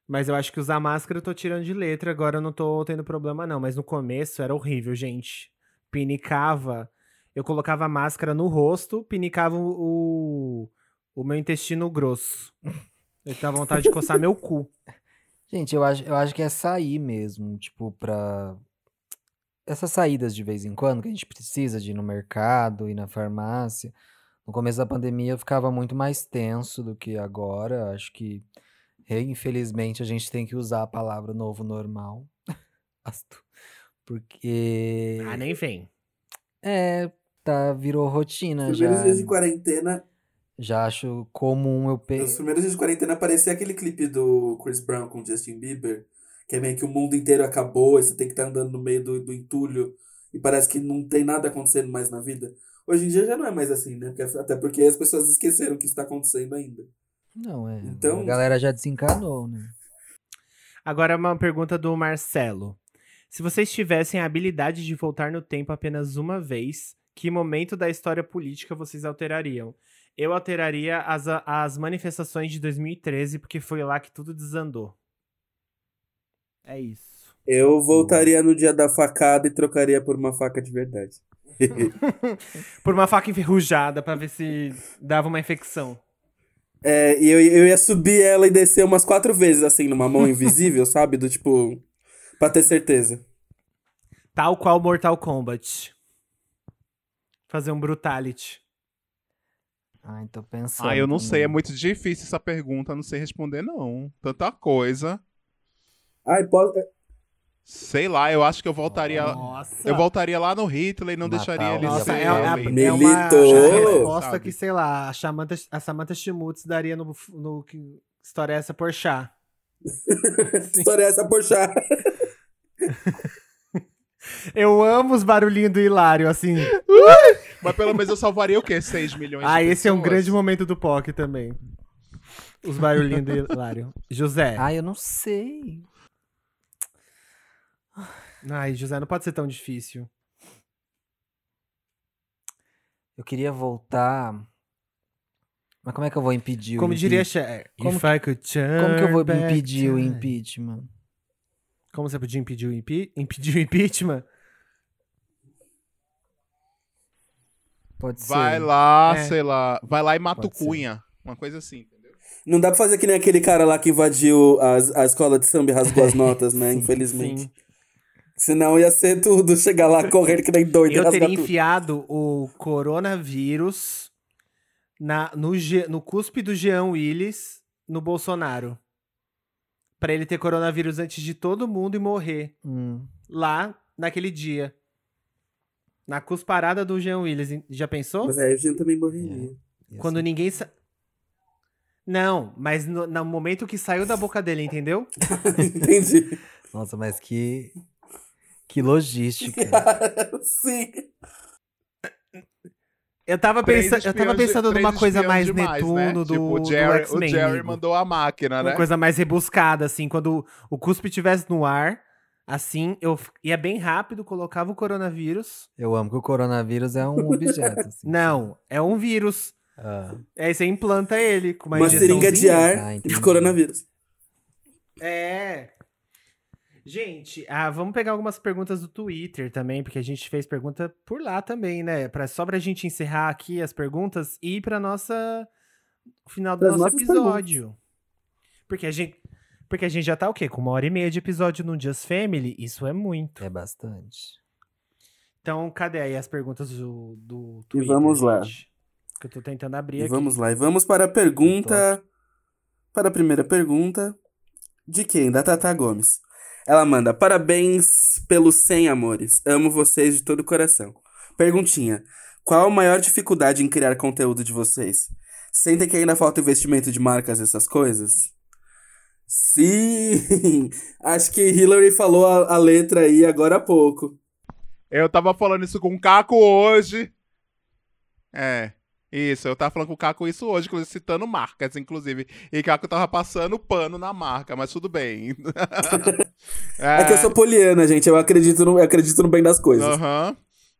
S6: Mas eu acho que usar máscara eu tô tirando de letra, agora eu não tô tendo problema não, mas no começo era horrível, gente. Pinicava, eu colocava a máscara no rosto, pinicava o, o meu intestino grosso. Eu tava vontade de coçar meu cu. [LAUGHS]
S5: Gente, eu acho, eu acho que é sair mesmo, tipo, pra. Essas saídas de vez em quando, que a gente precisa de ir no mercado, ir na farmácia. No começo da pandemia eu ficava muito mais tenso do que agora. Acho que, infelizmente, a gente tem que usar a palavra novo normal. [LAUGHS] Porque.
S6: Ah, nem vem.
S5: É, tá, virou rotina
S8: Os
S5: já.
S8: primeiros dias de quarentena.
S5: Já acho comum eu pe...
S8: Os primeiros dias de quarentena parecia aquele clipe do Chris Brown com Justin Bieber. Que é meio que o mundo inteiro acabou e você tem que estar andando no meio do, do entulho. E parece que não tem nada acontecendo mais na vida. Hoje em dia já não é mais assim, né? Porque- até porque as pessoas esqueceram que isso tá acontecendo ainda.
S5: Não, é.
S8: Então-
S5: A galera já desencanou, né?
S6: Agora uma pergunta do Marcelo. Se vocês tivessem a habilidade de voltar no tempo apenas uma vez, que momento da história política vocês alterariam? Eu alteraria as, as manifestações de 2013, porque foi lá que tudo desandou. É isso.
S8: Eu voltaria no dia da facada e trocaria por uma faca de verdade. [LAUGHS] [LAUGHS]
S6: Por uma faca enferrujada, pra ver se dava uma infecção.
S8: É, e eu, eu ia subir ela e descer umas quatro vezes, assim, numa mão invisível, [LAUGHS] sabe? Do tipo. Pra ter certeza.
S6: Tal qual Mortal Kombat. Fazer um brutality.
S5: Ai, tô pensando.
S7: Ah, eu não sei, é
S5: também.
S7: muito difícil essa pergunta, não sei responder, não. Tanta coisa.
S8: Ai, posso.
S7: Sei lá, eu acho que eu voltaria.
S6: Nossa.
S7: Eu voltaria lá no Hitler e não
S5: Matar
S7: deixaria ele
S6: Nossa,
S7: ser
S6: é, é, a-
S7: ele.
S6: é uma
S8: Militou.
S6: resposta que, sei lá, a Samantha, a Samantha Schmutz daria no, no que história é essa por chá.
S8: Que [LAUGHS] história é essa, Porchat? [LAUGHS]
S6: Eu amo os barulhinhos do Hilário, assim. [LAUGHS]
S7: Mas pelo menos eu salvaria o quê? 6 milhões de
S6: Ah, esse é um grande momento do POC também. Os barulhinhos do Hilário. José.
S5: Ai, eu não sei.
S6: Ai, José, não pode ser tão difícil.
S5: Eu queria voltar. Mas como é que eu vou impedir
S6: Como
S5: o
S6: diria? Cher.
S5: Como
S6: If
S5: que-
S6: I could turn
S5: Como que eu vou
S6: back
S5: impedir o
S6: time.
S5: impeachment?
S6: Como você podia impedir o, impi impedir o impeachment?
S5: Pode ser.
S7: Vai lá,
S6: É.
S7: sei lá. Vai lá e mata o
S5: Pode ser.
S7: Cunha. Uma coisa assim, entendeu?
S8: Não dá pra fazer que nem aquele cara lá que invadiu as, a escola de samba e rasgou as [LAUGHS] notas, né? Infelizmente.
S6: Sim.
S8: Senão ia ser tudo, chegar lá correndo que nem doido
S6: Eu teria
S8: tudo.
S6: enfiado o coronavírus na, no, Ge- no cuspe do Jean Willis no Bolsonaro. Pra ele ter coronavírus antes de todo mundo e morrer
S5: Hum.
S6: lá naquele dia. Na cusparada do Jean Willis. Já pensou?
S8: Mas aí a gente também morreria.
S5: ia
S6: Quando
S5: ser-
S6: ninguém. Sa... Não, mas no, no momento que saiu da boca dele, entendeu? [LAUGHS]
S8: Entendi.
S5: Nossa, mas que. Que logística.
S8: Sim.
S6: Eu tava, pensa... eu tava pensando numa coisa mais
S7: demais, né?
S6: Netuno do,
S7: Tipo, o
S6: do
S7: Jerry, o
S6: X-Men.
S7: Jerry mandou a máquina,
S6: Uma
S7: né?
S6: coisa mais rebuscada, assim. Quando o cuspe estivesse no ar, assim, eu ia bem rápido, colocava o coronavírus.
S5: Eu amo que o coronavírus é um [LAUGHS] objeto. assim.
S6: Não, é um vírus.
S5: Ah,
S6: Aí você implanta ele com uma,
S8: Uma seringa de ar
S5: Ah,
S8: e de coronavírus.
S6: É. Gente, ah, vamos pegar algumas perguntas do Twitter também, porque a gente fez pergunta por lá também, né? Pra, só pra gente encerrar aqui as perguntas e ir pra nossa. o final do
S8: Pras
S6: nosso episódio. Porque a gente. Porque a gente já tá o quê? Com uma hora e meia de episódio no Just Family? Isso é muito.
S5: é bastante.
S6: Então, cadê aí as perguntas do, do
S8: E
S6: Twitter?
S8: vamos lá.
S6: gente? Que eu tô tentando abrir
S8: E
S6: aqui.
S8: vamos lá, e vamos para a pergunta. Para a primeira pergunta. De quem? Da Tata Gomes. Ela manda: Parabéns pelos 100 amores. Amo vocês de todo o coração. Perguntinha: Qual a maior dificuldade em criar conteúdo de vocês? Sentem que ainda falta investimento de marcas, essas coisas? Sim! [LAUGHS] Acho que Hillary falou a, a letra aí agora há pouco.
S7: Eu tava falando isso com o Caco hoje. É. Isso, eu tava falando com o Caco isso hoje, citando marcas, inclusive. E o Caco tava passando pano na marca, mas tudo bem. [LAUGHS]
S8: É, que eu sou poliana, gente. Eu acredito no, eu acredito no bem das coisas.
S7: Aham.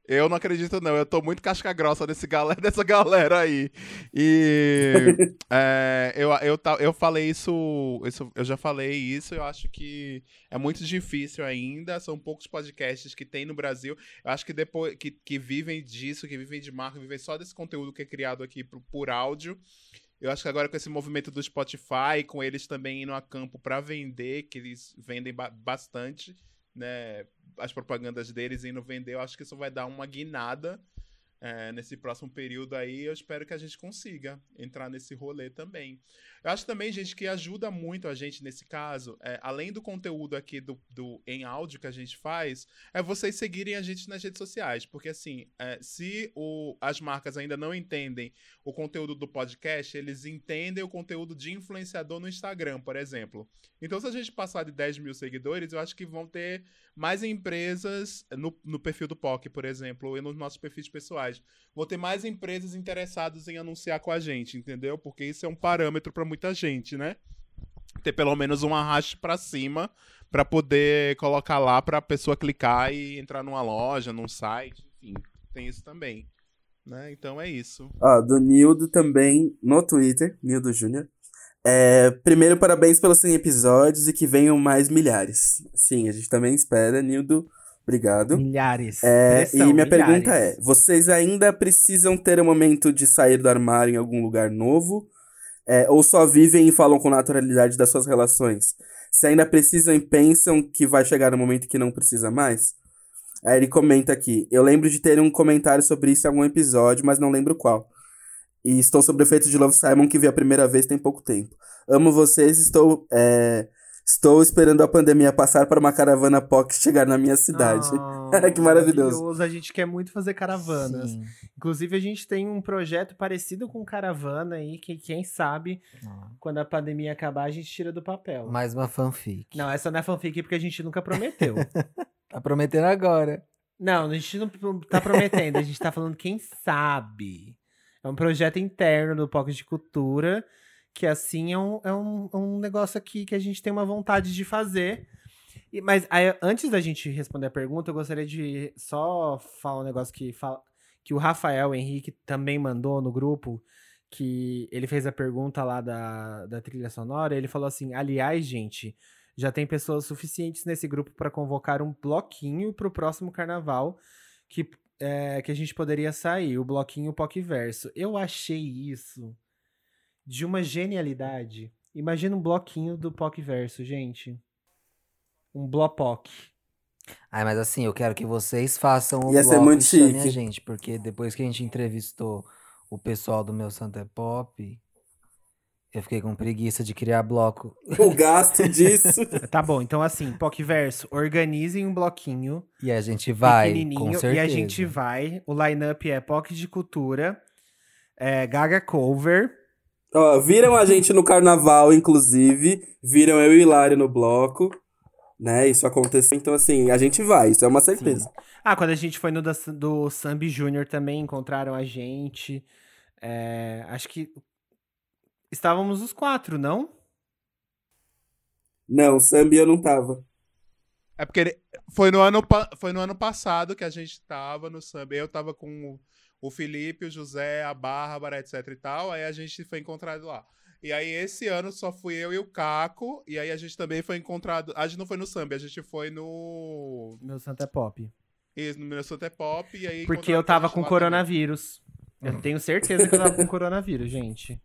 S7: Eu não acredito, não. Eu tô muito casca grossa desse galera, [LAUGHS] dessa galera aí. E [LAUGHS] é, eu, eu, eu falei isso, isso. Eu já falei isso. Eu acho que é muito difícil ainda. São poucos podcasts que tem no Brasil. Eu acho que depois que, que vivem disso, que vivem de marca, vivem só desse conteúdo que é criado aqui por, por áudio. Eu acho que agora com esse movimento do Spotify, com eles também indo a campo para vender, que eles vendem ba- bastante, né? As propagandas deles indo vender, eu acho que isso vai dar uma guinada é, nesse próximo período aí. Eu espero que a gente consiga entrar nesse rolê também. Eu acho também, gente, que ajuda muito a gente nesse caso, é, além do conteúdo aqui do, do em áudio que a gente faz, é vocês seguirem a gente nas redes sociais. Porque assim, é, se o, as marcas ainda não entendem o conteúdo do podcast, eles entendem o conteúdo de influenciador no Instagram, por exemplo. Então, se a gente passar de 10 mil seguidores, eu acho que vão ter mais empresas no, no perfil do POC, por exemplo, e nos nossos perfis pessoais. Vão ter mais empresas interessadas em anunciar com a gente, entendeu? Porque isso é um parâmetro para muita gente, né? Ter pelo menos um arraste para cima para poder colocar lá para a pessoa clicar e entrar numa loja, num site, enfim, tem isso também. Né? Então é isso.
S8: Ó, do Nildo também no Twitter, Nildo Júnior. É, primeiro, parabéns pelos 100 episódios e que venham mais milhares. Sim, a gente também espera, Nildo. Obrigado.
S6: Milhares.
S8: É, e minha
S6: milhares.
S8: pergunta é: vocês ainda precisam ter um momento de sair do armário em algum lugar novo? É, ou só vivem e falam com naturalidade das suas relações? Se ainda precisam e pensam que vai chegar um momento que não precisa mais? Aí ele comenta aqui: Eu lembro de ter um comentário sobre isso em algum episódio, mas não lembro qual. E estou sobre o efeito de Love Simon que vi a primeira vez tem pouco tempo. Amo vocês, estou. é, Estou esperando a pandemia passar para uma caravana POC chegar na minha cidade.
S6: Ah, [LAUGHS]
S8: que maravilhoso.
S6: A gente quer muito fazer caravanas.
S5: Sim.
S6: Inclusive, a gente tem um projeto parecido com caravana aí, que quem sabe,
S5: Ah.
S6: quando a pandemia acabar, a gente tira do papel.
S5: Mais uma fanfic.
S6: Não, essa não é fanfic porque a gente nunca prometeu. [LAUGHS]
S5: Tá prometendo agora.
S6: não, a gente não tá prometendo, a gente tá falando quem sabe. É um projeto interno do Pocket de Cultura, que assim é um, é um, um negócio aqui que a gente tem uma vontade de fazer. E- mas aí, antes da gente responder a pergunta, eu gostaria de só falar um negócio que, fala, que o Rafael Henrique também mandou no grupo, que ele fez a pergunta lá da, da trilha sonora, ele falou assim, aliás, gente, já tem pessoas suficientes nesse grupo para convocar um bloquinho pro próximo carnaval que, é, que a gente poderia sair, o bloquinho Pocverso. Eu achei isso de uma genialidade. Imagina um bloquinho do Pocverso, gente. Um Blopoc.
S5: Ai, mas assim, eu quero que vocês façam o
S8: Ia ser
S5: bloco
S8: muito chique.
S5: gente, porque depois que a gente entrevistou o pessoal do meu Santa Pop, eu fiquei com preguiça de criar bloco.
S8: O gasto [LAUGHS] disso.
S6: Tá bom, então assim, Pocverso, organizem um bloquinho
S5: E a gente vai, com certeza.
S6: e a gente vai. O line-up é Poc de Cultura, é, Gaga Cover,
S8: Ó, viram a gente no carnaval, inclusive. Viram eu e o Hilário no bloco. Né? Isso aconteceu. Então, assim, a gente vai, isso é uma certeza.
S6: Ah, quando a gente foi no da, do Sambi Júnior também encontraram a gente. É, acho que estávamos os quatro, não?
S8: Não, Sambi eu não tava.
S7: É porque ele- foi no ano, foi no ano passado que a gente tava no samba. Eu tava com o, Felipe, o José, a Bárbara, etc e tal. Aí a gente foi encontrado lá. E aí esse ano só fui eu e o Caco. E aí a gente também foi encontrado. A gente não foi no samba, a gente foi no.
S6: Meu Santa Pop.
S7: isso, No Minnesota Pop. E aí
S6: Porque eu tava com coronavírus. Eu tenho certeza que eu tava com coronavírus, gente.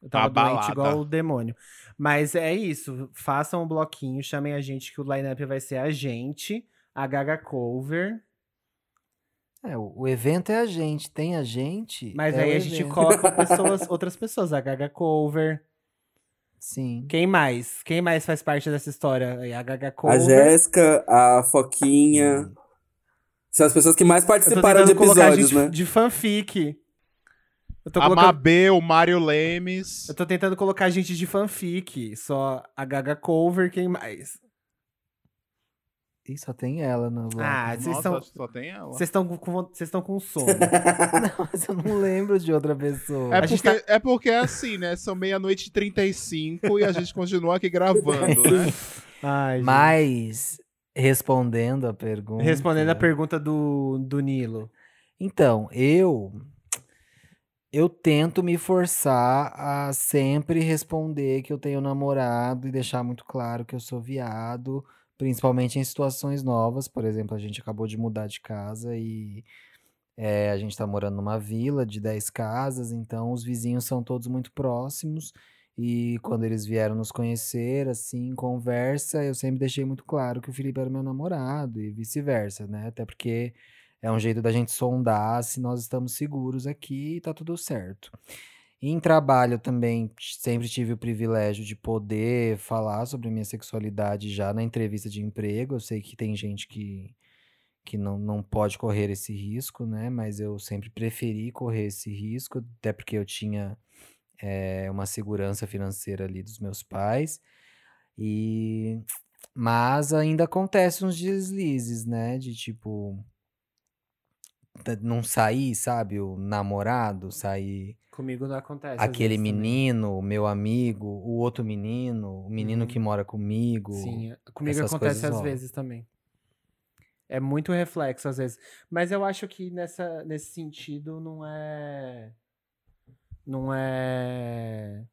S6: Eu tava doente
S7: Abalada.
S6: igual o demônio. Mas é isso. Façam um bloquinho, chamem a gente, que o lineup vai ser a gente, a Gaga Cover
S5: É, o, evento é a gente, tem a gente.
S6: Mas
S5: é
S6: aí a gente coloca [LAUGHS] pessoas, outras pessoas. A Gaga Cover.
S5: Sim.
S6: Quem mais? Quem mais faz parte dessa história? aí? A Gaga
S8: A
S6: Cover.
S8: Jéssica, a Foquinha. São as pessoas que mais participaram de episódios,
S6: gente
S8: né?
S6: de fanfic. Eu tô,
S7: A
S6: colocando-
S7: Mabê, o Mário Lemes.
S6: eu tô tentando colocar gente de fanfic. Só a Gaga Cover, quem mais?
S5: Ih, só tem ela no bloco.
S6: Ah, vocês estão.
S7: só tem ela.
S6: Vocês estão com, vocês estão com sono. [LAUGHS]
S5: Não, mas eu não lembro de outra pessoa.
S7: É porque, é porque é assim, né? São meia-noite e 35 e a gente continua aqui gravando, né? [LAUGHS]
S6: Ai.
S5: Mas, respondendo a pergunta.
S6: Respondendo a pergunta do, do Nilo.
S5: Então, eu. Eu tento me forçar a sempre responder que eu tenho namorado e deixar muito claro que eu sou viado, principalmente em situações novas. Por exemplo, a gente acabou de mudar de casa e é, a gente tá morando numa vila de 10 casas, então os vizinhos são todos muito próximos. E quando eles vieram nos conhecer, assim, conversa, eu sempre deixei muito claro que o Felipe era meu namorado e vice-versa, né? Até porque é um jeito da gente sondar se nós estamos seguros aqui e tá tudo certo. Em trabalho também sempre tive o privilégio de poder falar sobre minha sexualidade já na entrevista de emprego. Eu sei que tem gente que, que não, não pode correr esse risco, né? Mas eu sempre preferi correr esse risco, até porque eu tinha eh, uma segurança financeira ali dos meus pais. E mas ainda acontece uns deslizes, né? De tipo não sair, sabe? O namorado sair
S6: Comigo não acontece.
S5: aquele menino, o meu amigo, o outro menino, o menino que mora comigo.
S6: Sim, comigo
S5: essas
S6: acontece às vezes também. É muito reflexo às vezes. Mas eu acho que nessa, nesse sentido não é. Não é.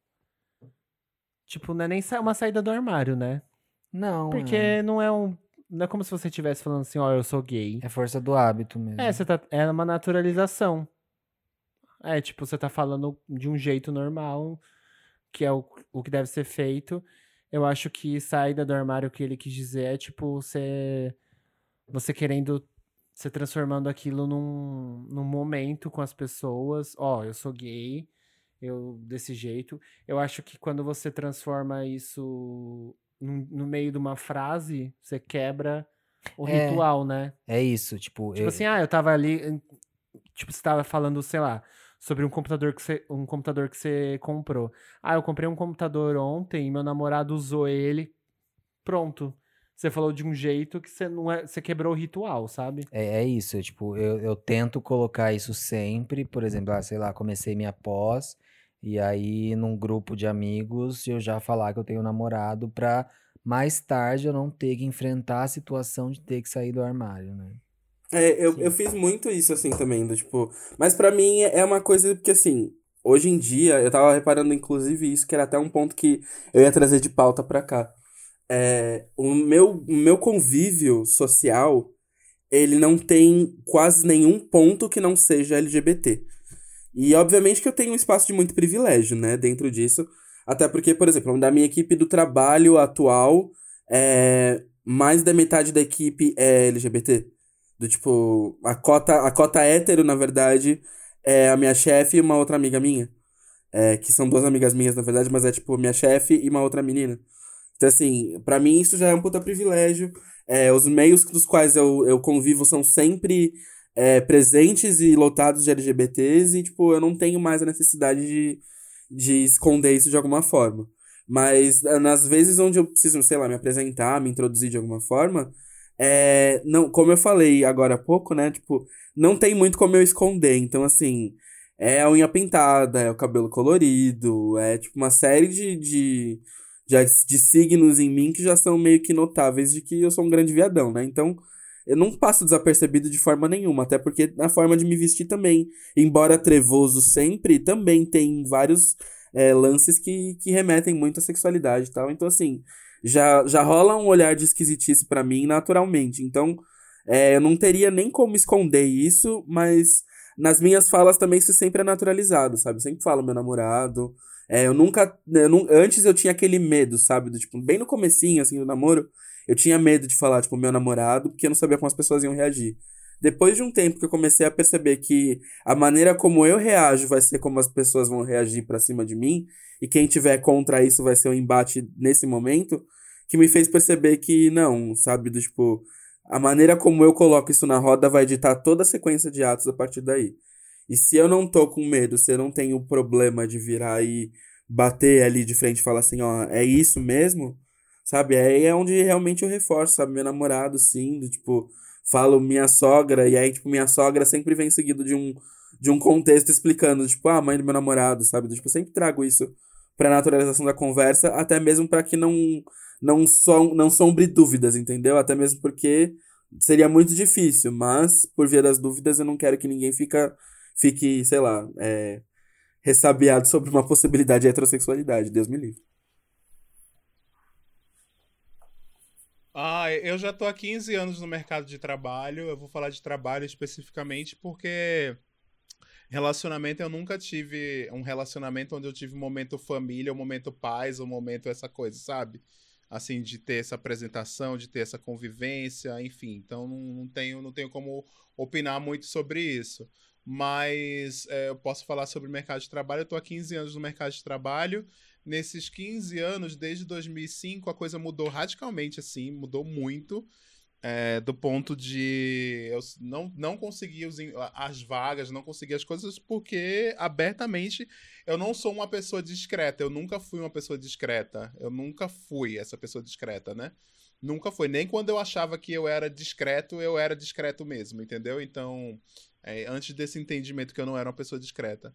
S6: Tipo, não é nem uma saída do armário, né?
S5: Não,
S6: Porque
S5: é,
S6: não é um. Não é como se você estivesse falando assim, ó, eu sou gay.
S5: é força do hábito mesmo.
S6: É, você tá, é uma naturalização. É, tipo, você tá falando de um jeito normal, que é o, o que deve ser feito. Eu acho que saída do armário, o que ele quis dizer é, tipo, você, você querendo, você transformando aquilo num, num momento com as pessoas. Ó, eu sou gay, eu desse jeito. Eu acho que quando você transforma isso num- no meio de uma frase, você quebra o
S5: É.
S6: ritual, né?
S5: É isso, tipo,
S6: Tipo
S5: eu-
S6: assim, ah, eu tava ali. Tipo, você tava falando, sei lá, sobre um computador que você, um computador que você comprou. Ah, eu comprei um computador ontem e meu namorado usou ele. Pronto. Você falou de um jeito que você não é. Você quebrou o ritual, sabe?
S5: É, é isso, eu, tipo, eu, eu tento colocar isso sempre, por exemplo, ah, sei lá, comecei minha pós, e aí num grupo de amigos eu já falar que eu tenho namorado pra mais tarde eu não ter que enfrentar a situação de ter que sair do armário, né?
S8: É, eu, eu fiz muito isso, assim, também, do tipo... Mas pra mim é uma coisa que, assim, hoje em dia, eu tava reparando, inclusive, isso, que era até um ponto que eu ia trazer de pauta pra cá. É, o meu, o meu convívio social, ele não tem quase nenhum ponto que não seja LGBT. E, obviamente, que eu tenho um espaço de muito privilégio, né, dentro disso. Até porque, por exemplo, da minha equipe do trabalho atual, é, mais da metade da equipe é LGBT. Do tipo, a cota, a cota hétero, na verdade, é a minha chefe e uma outra amiga minha. É, que são duas amigas minhas, na verdade, mas é tipo minha chefe e uma outra menina. Então, assim, pra mim isso já é um puta privilégio. É, os meios dos quais eu, eu convivo são sempre é, presentes e lotados de LGBTs e, tipo, eu não tenho mais a necessidade de, de esconder isso de alguma forma. Mas ah, nas vezes onde eu preciso, sei lá, me apresentar, me introduzir de alguma forma, é, não, como eu falei agora há pouco, né? Tipo, não tem muito como eu esconder. Então, assim, é a unha pintada, é o cabelo colorido, é tipo uma série de, de, de, de signos em mim que já são meio que notáveis de que eu sou um grande viadão, né? Então, eu não passo desapercebido de forma nenhuma, até porque na forma de me vestir também, embora trevoso sempre, também tem vários é, lances que, que remetem muito à sexualidade e tal. Então, assim, já, já rola um olhar de esquisitice pra mim naturalmente. Então, é, eu não teria nem como esconder isso, mas nas minhas falas também isso sempre é naturalizado, sabe? Eu sempre falo meu namorado. É, eu nunca. eu nu- antes eu tinha aquele medo, sabe? Do, tipo, bem no comecinho, assim, do namoro, eu tinha medo de falar, tipo, meu namorado, porque eu não sabia como as pessoas iam reagir. depois de um tempo que eu comecei a perceber que a maneira como eu reajo vai ser como as pessoas vão reagir pra cima de mim, e quem tiver contra isso vai ser um embate nesse momento, que me fez perceber que não, sabe? Do tipo, a maneira como eu coloco isso na roda vai ditar toda a sequência de atos a partir daí. E se eu não tô com medo, se eu não tenho problema de virar e bater ali de frente e falar assim, ó, é isso mesmo, sabe? Aí é onde realmente eu reforço, sabe? Meu namorado, sim, do tipo, falo minha sogra, e aí, tipo, minha sogra sempre vem seguido de um, de um contexto explicando, tipo, ah, mãe do meu namorado, sabe? Do, tipo, eu sempre trago isso pra naturalização da conversa, até mesmo para que não, não, som, não sombre dúvidas, entendeu? Até mesmo porque seria muito difícil, mas, por via das dúvidas, eu não quero que ninguém fica fique, sei lá, é, ressabiado sobre uma [LAUGHS] possibilidade de heterossexualidade. Deus me livre.
S7: Ah, eu já tô há 15 anos no mercado de trabalho. Eu vou falar de trabalho especificamente porque relacionamento eu nunca tive um relacionamento onde eu tive um momento família, um momento paz, um momento essa coisa, sabe? Assim, de ter essa apresentação, de ter essa convivência, enfim. Então não, tenho, não tenho como opinar muito sobre isso mas é, eu posso falar sobre o mercado de trabalho. Eu estou há 15 anos no mercado de trabalho. Nesses 15 anos, desde 2005, a coisa mudou radicalmente, assim, mudou muito. É, do ponto de eu não, não conseguir os, as vagas, não conseguir as coisas, porque abertamente eu não sou uma pessoa discreta. Eu nunca fui uma pessoa discreta. Eu nunca fui essa pessoa discreta, né? Nunca foi. Nem quando eu achava que eu era discreto, eu era discreto mesmo, entendeu? Então, é, antes desse entendimento que eu não era uma pessoa discreta.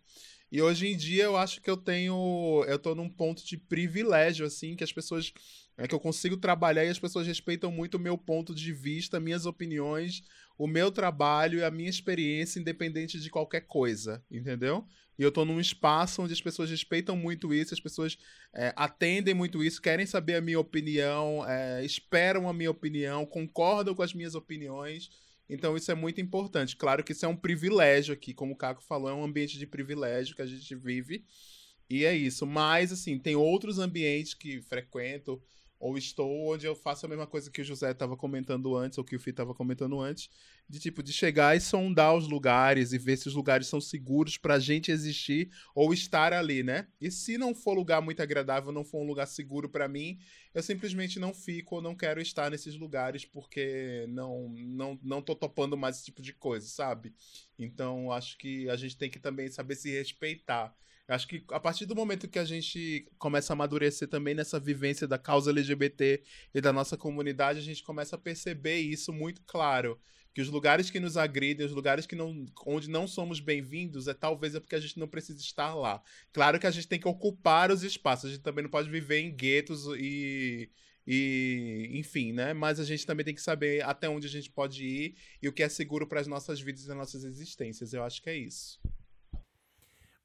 S7: E hoje em dia eu acho que eu tenho. Eu tô num ponto de privilégio, assim, que as pessoas. É que eu consigo trabalhar e as pessoas respeitam muito o meu ponto de vista, minhas opiniões, o meu trabalho e a minha experiência, independente de qualquer coisa, entendeu? E eu tô num espaço onde as pessoas respeitam muito isso, as pessoas é, atendem muito isso, querem saber a minha opinião, é, esperam a minha opinião, concordam com as minhas opiniões. Então isso é muito importante. Claro que isso é um privilégio aqui, como o Caco falou, é um ambiente de privilégio que a gente vive. E é isso. Mas, assim, tem outros ambientes que frequento ou estou onde eu faço a mesma coisa que o José estava comentando antes, ou que o Fih estava comentando antes, de tipo, de chegar e sondar os lugares e ver se os lugares são seguros para gente existir ou estar ali, né? E se não for lugar muito agradável, não for um lugar seguro para mim, eu simplesmente não fico ou não quero estar nesses lugares porque não, não, não tô topando mais esse tipo de coisa, sabe? Então, acho que a gente tem que também saber se respeitar. Acho que a partir do momento que a gente começa a amadurecer também nessa vivência da causa LGBT e da nossa comunidade, a gente começa a perceber isso muito claro. Que os lugares que nos agridem, os lugares que não, onde não somos bem-vindos, é talvez é porque a gente não precisa estar lá. Claro que a gente tem que ocupar os espaços, a gente também não pode viver em guetos e, e enfim, né? Mas a gente também tem que saber até onde a gente pode ir e o que é seguro para as nossas vidas e as nossas existências. Eu acho que é isso.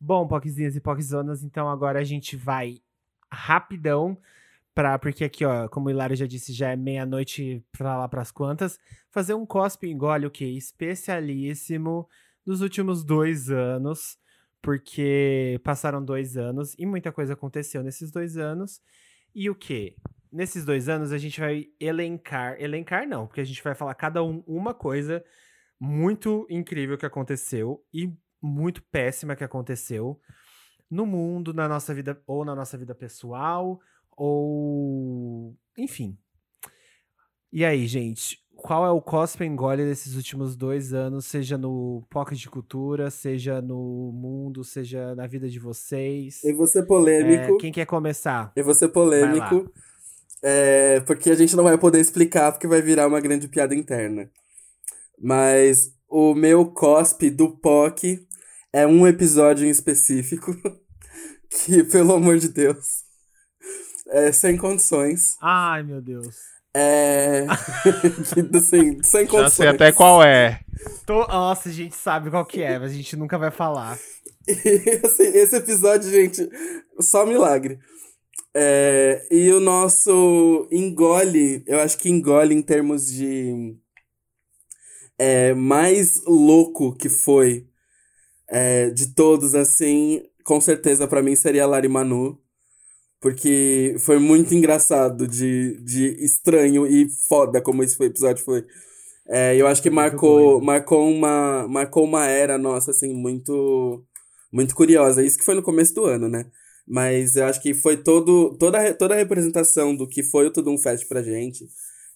S6: Bom, Poquezinhas e Poquezonas, então agora a gente vai rapidão, pra, porque aqui, ó, como o Hilário já disse, já é meia-noite pra lá pras quantas, fazer um cospe engole o que? Especialíssimo dos últimos dois anos, porque passaram dois anos e muita coisa aconteceu nesses dois anos. E o que? Nesses dois anos a gente vai elencar, elencar não, porque a gente vai falar cada um uma coisa muito incrível que aconteceu e muito péssima que aconteceu no mundo, na nossa vida, ou na nossa vida pessoal, ou. Enfim. E aí, gente? Qual é o cosplay engole desses últimos dois anos, seja no Pocket de Cultura, seja no mundo, seja na vida de vocês?
S8: Eu vou ser polêmico.
S6: É, quem quer começar?
S8: Eu vou ser polêmico. É, porque a gente não vai poder explicar, porque vai virar uma grande piada interna. Mas o meu cospe do POC é um episódio em específico [LAUGHS] que, pelo amor de Deus, [LAUGHS] é sem condições.
S6: Ai, meu Deus.
S8: É. [LAUGHS] assim, sem condições.
S7: Já sei até qual é.
S6: Tô... Nossa, a gente sabe qual que é, mas a gente nunca vai falar.
S8: E, assim, esse episódio, gente, só milagre. É, e o nosso engole, eu acho que engole em termos de é, mais louco que foi é, de todos, assim, com certeza para mim seria a Lari Manu. Porque foi muito engraçado, de, de estranho e foda como esse episódio foi. É, eu acho que marcou, marcou, uma, marcou uma era nossa, assim, muito, muito curiosa. Isso que foi no começo do ano, né? Mas eu acho que foi todo, toda, toda a representação do que foi o Tudo Um Fest pra gente.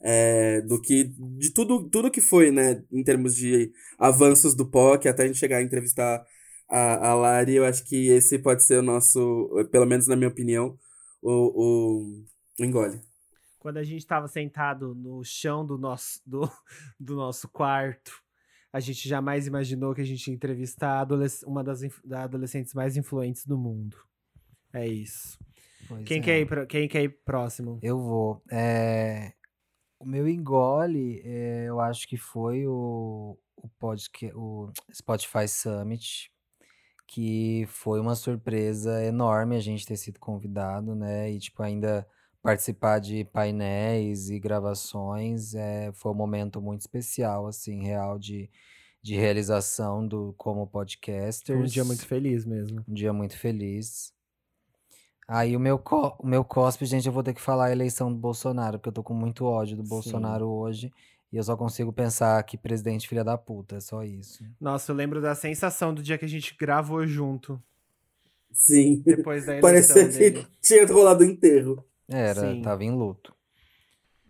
S8: É, do que, de tudo, tudo que foi, né? Em termos de avanços do POC, até a gente chegar a entrevistar a, a Lari, eu acho que esse pode ser o nosso, pelo menos na minha opinião, o, o, o engole.
S6: Quando a gente tava sentado no chão do nosso, do, do nosso quarto, a gente jamais imaginou que a gente ia entrevistar uma das da adolescentes mais influentes do mundo. É isso.
S5: Pois
S6: Quem,
S5: é.
S6: quer ir pro- quem quer ir próximo?
S5: Eu vou. É, O meu engole, é, eu acho que foi o, o, podca- o Spotify Summit, que foi uma surpresa enorme a gente ter sido convidado, né? E, tipo, ainda participar de painéis e gravações é, foi um momento muito especial, assim, real de, de realização do como podcasters.
S6: Foi um dia muito feliz mesmo.
S5: Um dia muito feliz. Aí o meu, co- o meu cospe, gente, eu vou ter que falar a eleição do Bolsonaro, porque eu tô com muito ódio do
S6: Sim.
S5: Bolsonaro hoje. E eu só consigo pensar que presidente filha da puta, é só isso.
S6: Nossa, eu lembro da sensação do dia que a gente gravou junto.
S8: Sim.
S6: Depois da eleição
S8: Parecia
S6: dele.
S8: que tinha rolado o enterro.
S5: Era,
S6: Sim.
S5: tava em luto.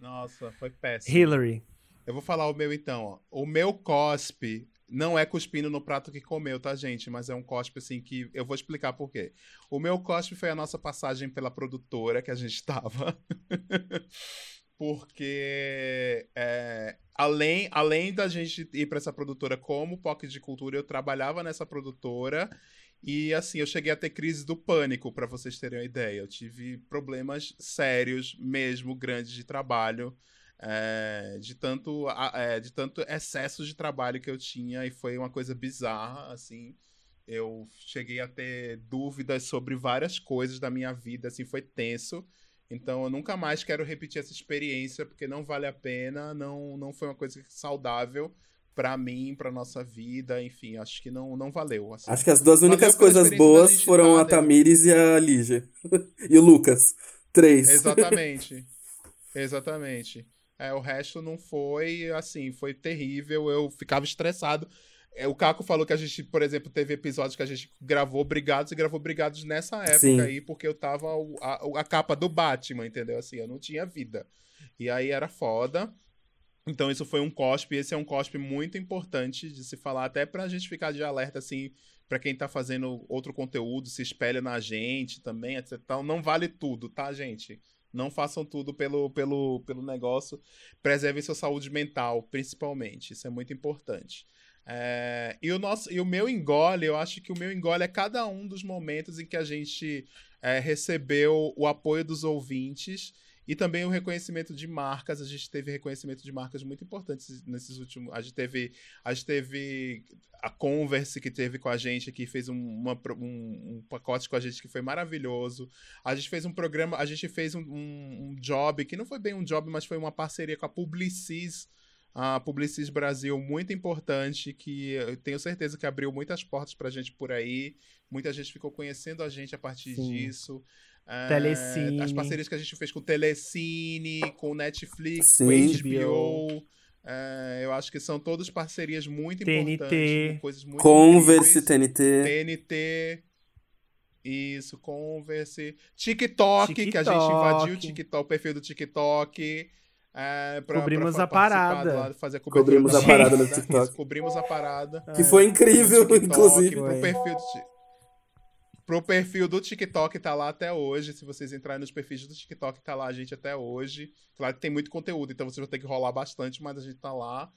S7: Nossa, foi péssimo.
S6: Hillary.
S7: Eu vou falar o meu então, ó. O meu cospe não é cuspindo no prato que comeu, tá, gente? Mas é um cospe, assim, que eu vou explicar por quê. O meu cospe foi a nossa passagem pela produtora que a gente [LAUGHS] tava. Porque, é, além, além da gente ir para essa produtora como POC de Cultura, eu trabalhava nessa produtora. E, assim, eu cheguei a ter crise do pânico, para vocês terem uma ideia. Eu tive problemas sérios, mesmo, grandes de trabalho é, de tanto é, de tanto excesso de trabalho que eu tinha e foi uma coisa bizarra assim eu cheguei a ter dúvidas sobre várias coisas da minha vida assim foi tenso então eu nunca mais quero repetir essa experiência porque não vale a pena não não foi uma coisa saudável pra mim pra nossa vida enfim acho que não não valeu assim.
S8: Acho que as duas únicas coisas boas foram a? Tamires e a Lígia. [LAUGHS] e o Lucas. Três.
S7: Exatamente. Exatamente. É, o resto não foi, assim, foi terrível. Eu ficava estressado. É, o Caco falou que a gente, por exemplo, teve episódios que a gente gravou Brigados e gravou Brigados nessa época
S8: Sim.
S7: aí, porque eu tava a, a capa do Batman, entendeu? Assim, eu não tinha vida. E aí era foda. Então isso foi um cospe, esse é um cospe muito importante de se falar, até pra gente ficar de alerta, assim, pra quem tá fazendo outro conteúdo, se espelha na gente também, etc. Não vale tudo, tá, gente? Não façam tudo pelo, pelo, pelo negócio. Preservem sua saúde mental, principalmente. Isso é muito importante. É, e, o nosso, e o meu engole, eu acho que o meu engole é cada um dos momentos em que a gente é, recebeu o apoio dos ouvintes e também o reconhecimento de marcas. A gente teve reconhecimento de marcas muito importantes nesses últimos. A gente teve, a gente teve a Converse que teve com a gente aqui, fez um, uma um, um pacote com a gente que foi maravilhoso. A gente fez um programa, a gente fez um, um, job, que não foi bem um job, mas foi uma parceria com a Publicis, a Publicis Brasil, muito importante, que eu tenho certeza que abriu muitas portas pra gente por aí. Muita gente ficou conhecendo a gente a partir
S6: Sim.
S7: disso. É,
S6: Telecine.
S7: As parcerias que a gente fez com o Telecine, com o Netflix,
S8: Sim.
S7: com o HBO. é, eu acho que são todas parcerias muito
S6: TNT.
S7: importantes, coisas muito
S8: Converse,
S7: incríveis.
S8: TNT.
S7: TNT. Isso, Converse. TikTok, que a gente invadiu o
S6: TikTok.
S7: TikTok, o perfil do TikTok. É, pra,
S6: Cobrimos
S7: pra
S6: a parada.
S7: lá, fazer a cobertura
S8: Cobrimos
S7: da
S8: a parada no
S7: Isso,
S8: TikTok.
S7: Cobrimos a parada.
S8: Que foi incrível,
S7: TikTok,
S8: inclusive.
S7: Pro perfil, do, Ti- pro perfil do TikTok tá lá até hoje. Se vocês entrarem nos perfis do TikTok, tá lá a gente até hoje. Claro que tem muito conteúdo, então vocês vão ter que rolar bastante, mas a gente tá lá.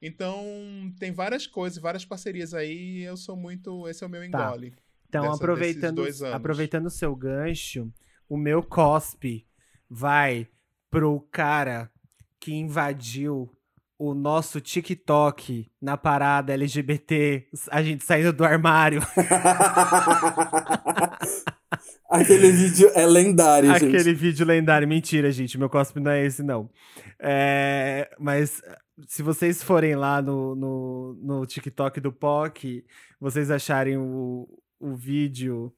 S7: Então, tem várias coisas, várias parcerias aí. Eu sou muito. Esse é o meu
S6: Tá.
S7: engole.
S6: Então,
S7: dessa-
S6: aproveitando, aproveitando o seu gancho, o meu cospe vai pro cara que invadiu o nosso TikTok na parada LGBT, a gente saindo do armário. [LAUGHS]
S8: Aquele vídeo é lendário,
S6: Aquele
S8: gente.
S6: vídeo lendário. Mentira, gente. Meu cospe não é esse, não. É, mas se vocês forem lá no, no, no TikTok do POC, vocês acharem o, o vídeo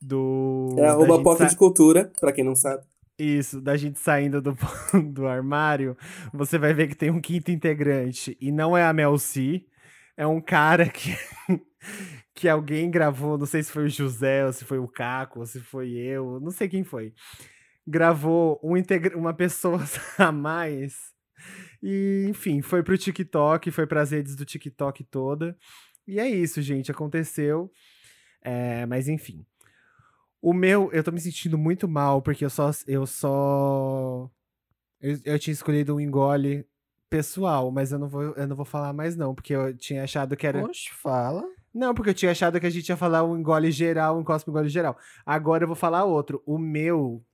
S6: do.
S8: É arroba POC
S6: sa-
S8: de cultura, pra quem não sabe.
S6: Isso, da gente saindo do, [LAUGHS] do armário, você vai ver que tem um quinto integrante. E não é a Mel C, é um cara que, [LAUGHS] que alguém gravou, não sei se foi o José, ou se foi o Caco, ou se foi eu, não sei quem foi. Gravou um uma pessoa [LAUGHS] a mais. E, enfim, foi pro TikTok, foi pras redes do TikTok toda. E é isso, gente, aconteceu. É, mas enfim. O meu, eu tô me sentindo muito mal, porque eu só. Eu só. Eu, eu tinha escolhido um engole pessoal, mas eu não, vou, eu não vou falar mais, não, porque eu tinha achado que era.
S5: Oxe, fala.
S6: Não, porque eu tinha achado que a gente ia falar um engole geral, um cospe engole geral. Agora eu vou falar outro. O meu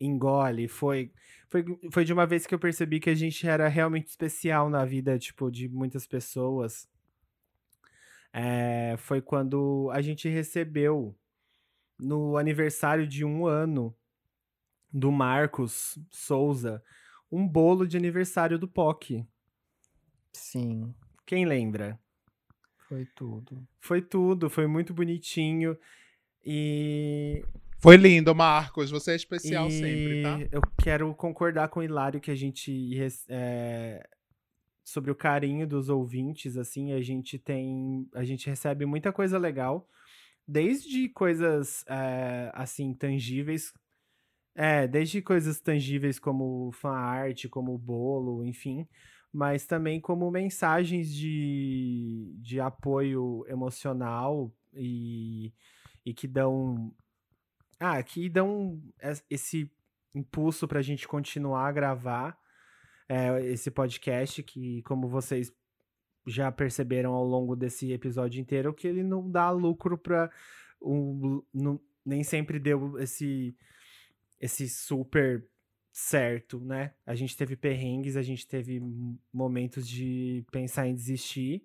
S6: engole foi, foi, foi de uma vez que eu percebi que a gente era realmente especial na vida, tipo, de muitas pessoas. É, foi quando a gente recebeu no aniversário de um ano do Marcos Souza um bolo de aniversário do POC.
S5: Sim,
S6: Quem lembra?
S5: foi tudo.
S6: Foi tudo, foi muito bonitinho. E,
S7: Foi lindo, Marcos. Você é especial
S6: e
S7: sempre, tá?
S6: eu quero concordar com o Hilário que a gente. é, sobre o carinho dos ouvintes, assim, a gente tem. A gente recebe muita coisa legal. Desde coisas, é, assim, tangíveis. É, desde coisas tangíveis como fanart, como bolo, enfim. Mas também como mensagens de, de apoio emocional e, e que dão. Ah, que dão es- esse impulso pra gente continuar a gravar é, esse podcast, que, como vocês já perceberam ao longo desse episódio inteiro, que ele não dá lucro pra. Um, não- nem sempre deu esse, esse super certo, né? A gente teve perrengues, a gente teve momentos de pensar em desistir.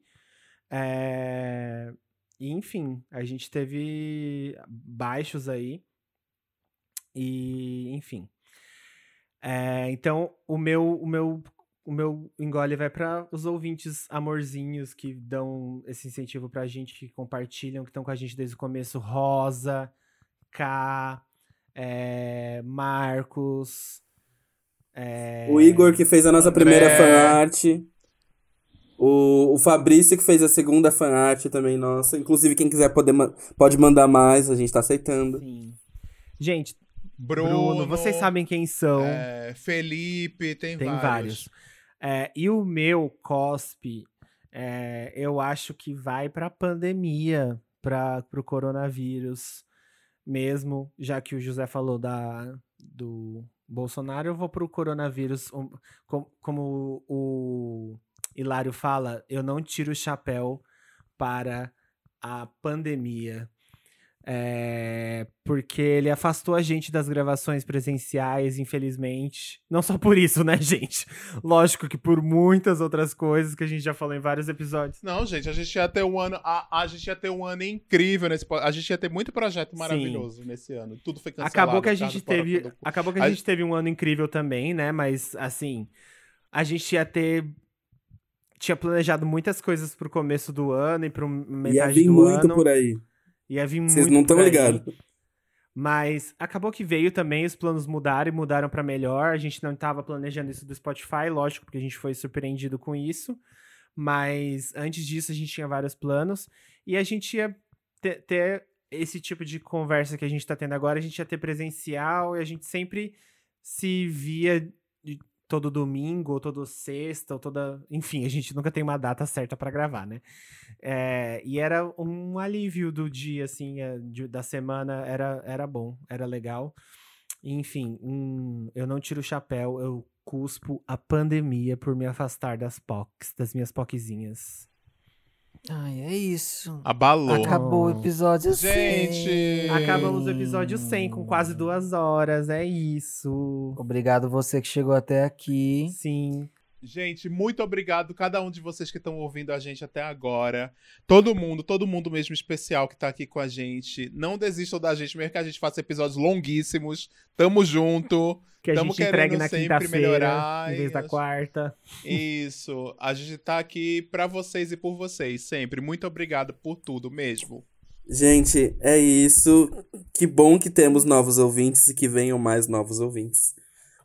S6: É, e, enfim, a gente teve baixos aí. E, enfim. É, então, o meu, o meu, o meu engole vai para os ouvintes amorzinhos que dão esse incentivo pra gente, que compartilham, que estão com a gente desde o começo. Rosa, K, é, Marcos. é,
S8: O Igor que fez a nossa primeira
S7: André.
S8: fanart. O, o Fabrício que fez a segunda fanart também, nossa. Inclusive, quem quiser poder, pode mandar mais, a gente tá aceitando.
S6: Sim. Gente,
S7: Bruno,
S6: Bruno, vocês sabem quem são.
S7: é, Felipe, tem,
S6: Tem
S7: vários.
S6: vários. É, e o meu cospe, é, eu acho que vai pra pandemia, para pro coronavírus mesmo, já que o José falou da, do Bolsonaro, eu vou pro coronavírus. um, com- como o Hilário fala, eu não tiro o chapéu para a pandemia. É, porque ele afastou a gente das gravações presenciais, infelizmente. Não só por isso, né, [LAUGHS] gente? Lógico que por muitas outras coisas que a gente já falou em vários episódios.
S7: Não, gente, a gente ia ter um ano. A, a gente ia ter um ano incrível nesse. A gente ia ter muito projeto maravilhoso nesse ano. Tudo foi cancelado.
S6: Acabou que a gente
S7: do fora
S6: teve,
S7: do-
S6: acabou que a
S7: A-
S6: gente teve um ano incrível também, né? Mas assim, a gente ia ter tinha planejado muitas coisas pro começo do ano e pro metade
S8: Ia vir
S6: do
S8: muito
S6: ano.
S8: por aí.
S6: Ia vir
S8: Vocês não estão ligados.
S6: Mas acabou que veio também, os planos mudaram e mudaram pra melhor. A gente não tava planejando isso do Spotify, lógico, porque a gente foi surpreendido com isso. Mas antes disso, a gente tinha vários planos. E a gente ia ter, ter esse tipo de conversa que a gente tá tendo agora, a gente ia ter presencial e a gente sempre se via todo domingo, ou todo sexta, ou toda. Enfim, a gente nunca tem uma data certa pra gravar, né? É, e era um alívio do dia, assim, de- da semana, era, era bom, era legal. Enfim, hum, eu não tiro o chapéu, eu cuspo a pandemia por me afastar das POCs, das minhas POCzinhas.
S5: Ai, é isso.
S7: Abalou.
S5: Acabou o episódio
S7: Gente!
S5: 100.
S6: Acabamos o episódio 100 com quase duas horas, é isso.
S5: Obrigado você que chegou até aqui.
S6: Sim.
S7: Gente, muito obrigado cada um de vocês que estão ouvindo a gente até agora. Todo mundo, todo mundo mesmo especial que tá aqui com a gente. Não desistam da gente, mesmo que a gente faça episódios longuíssimos. Tamo junto.
S6: Que a
S7: Tamo
S6: gente entregue na
S7: sempre
S6: quinta-feira,
S7: melhorar
S6: em vez da quarta.
S7: Isso. A gente tá aqui pra vocês e por vocês, sempre. Muito obrigado por tudo mesmo.
S8: Gente, é isso. Que bom que temos novos ouvintes e que venham mais novos ouvintes.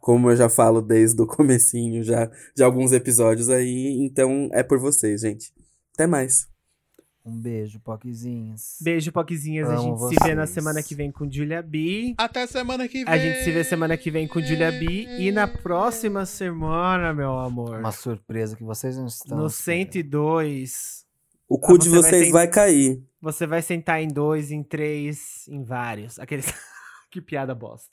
S8: Como eu já falo desde o [LAUGHS] comecinho já de alguns episódios aí, então é por vocês, gente. Até mais.
S5: Um beijo, Poquezinhas.
S6: Beijo, Poquezinhas. A
S5: Amo
S6: gente se vê na
S5: vocês.
S6: semana que vem com Julia B.
S7: Até semana que vem.
S6: A gente se vê semana que vem com Julia B. E na próxima semana, meu amor,
S5: Uma surpresa que vocês não estão.
S6: no
S5: esperando.
S6: 102,
S8: O cu
S6: Ah,
S8: de
S6: você vai
S8: vocês
S6: ser-
S8: vai cair.
S6: você vai sentar em dois, em três, em vários. Aqueles. [LAUGHS] que piada bosta.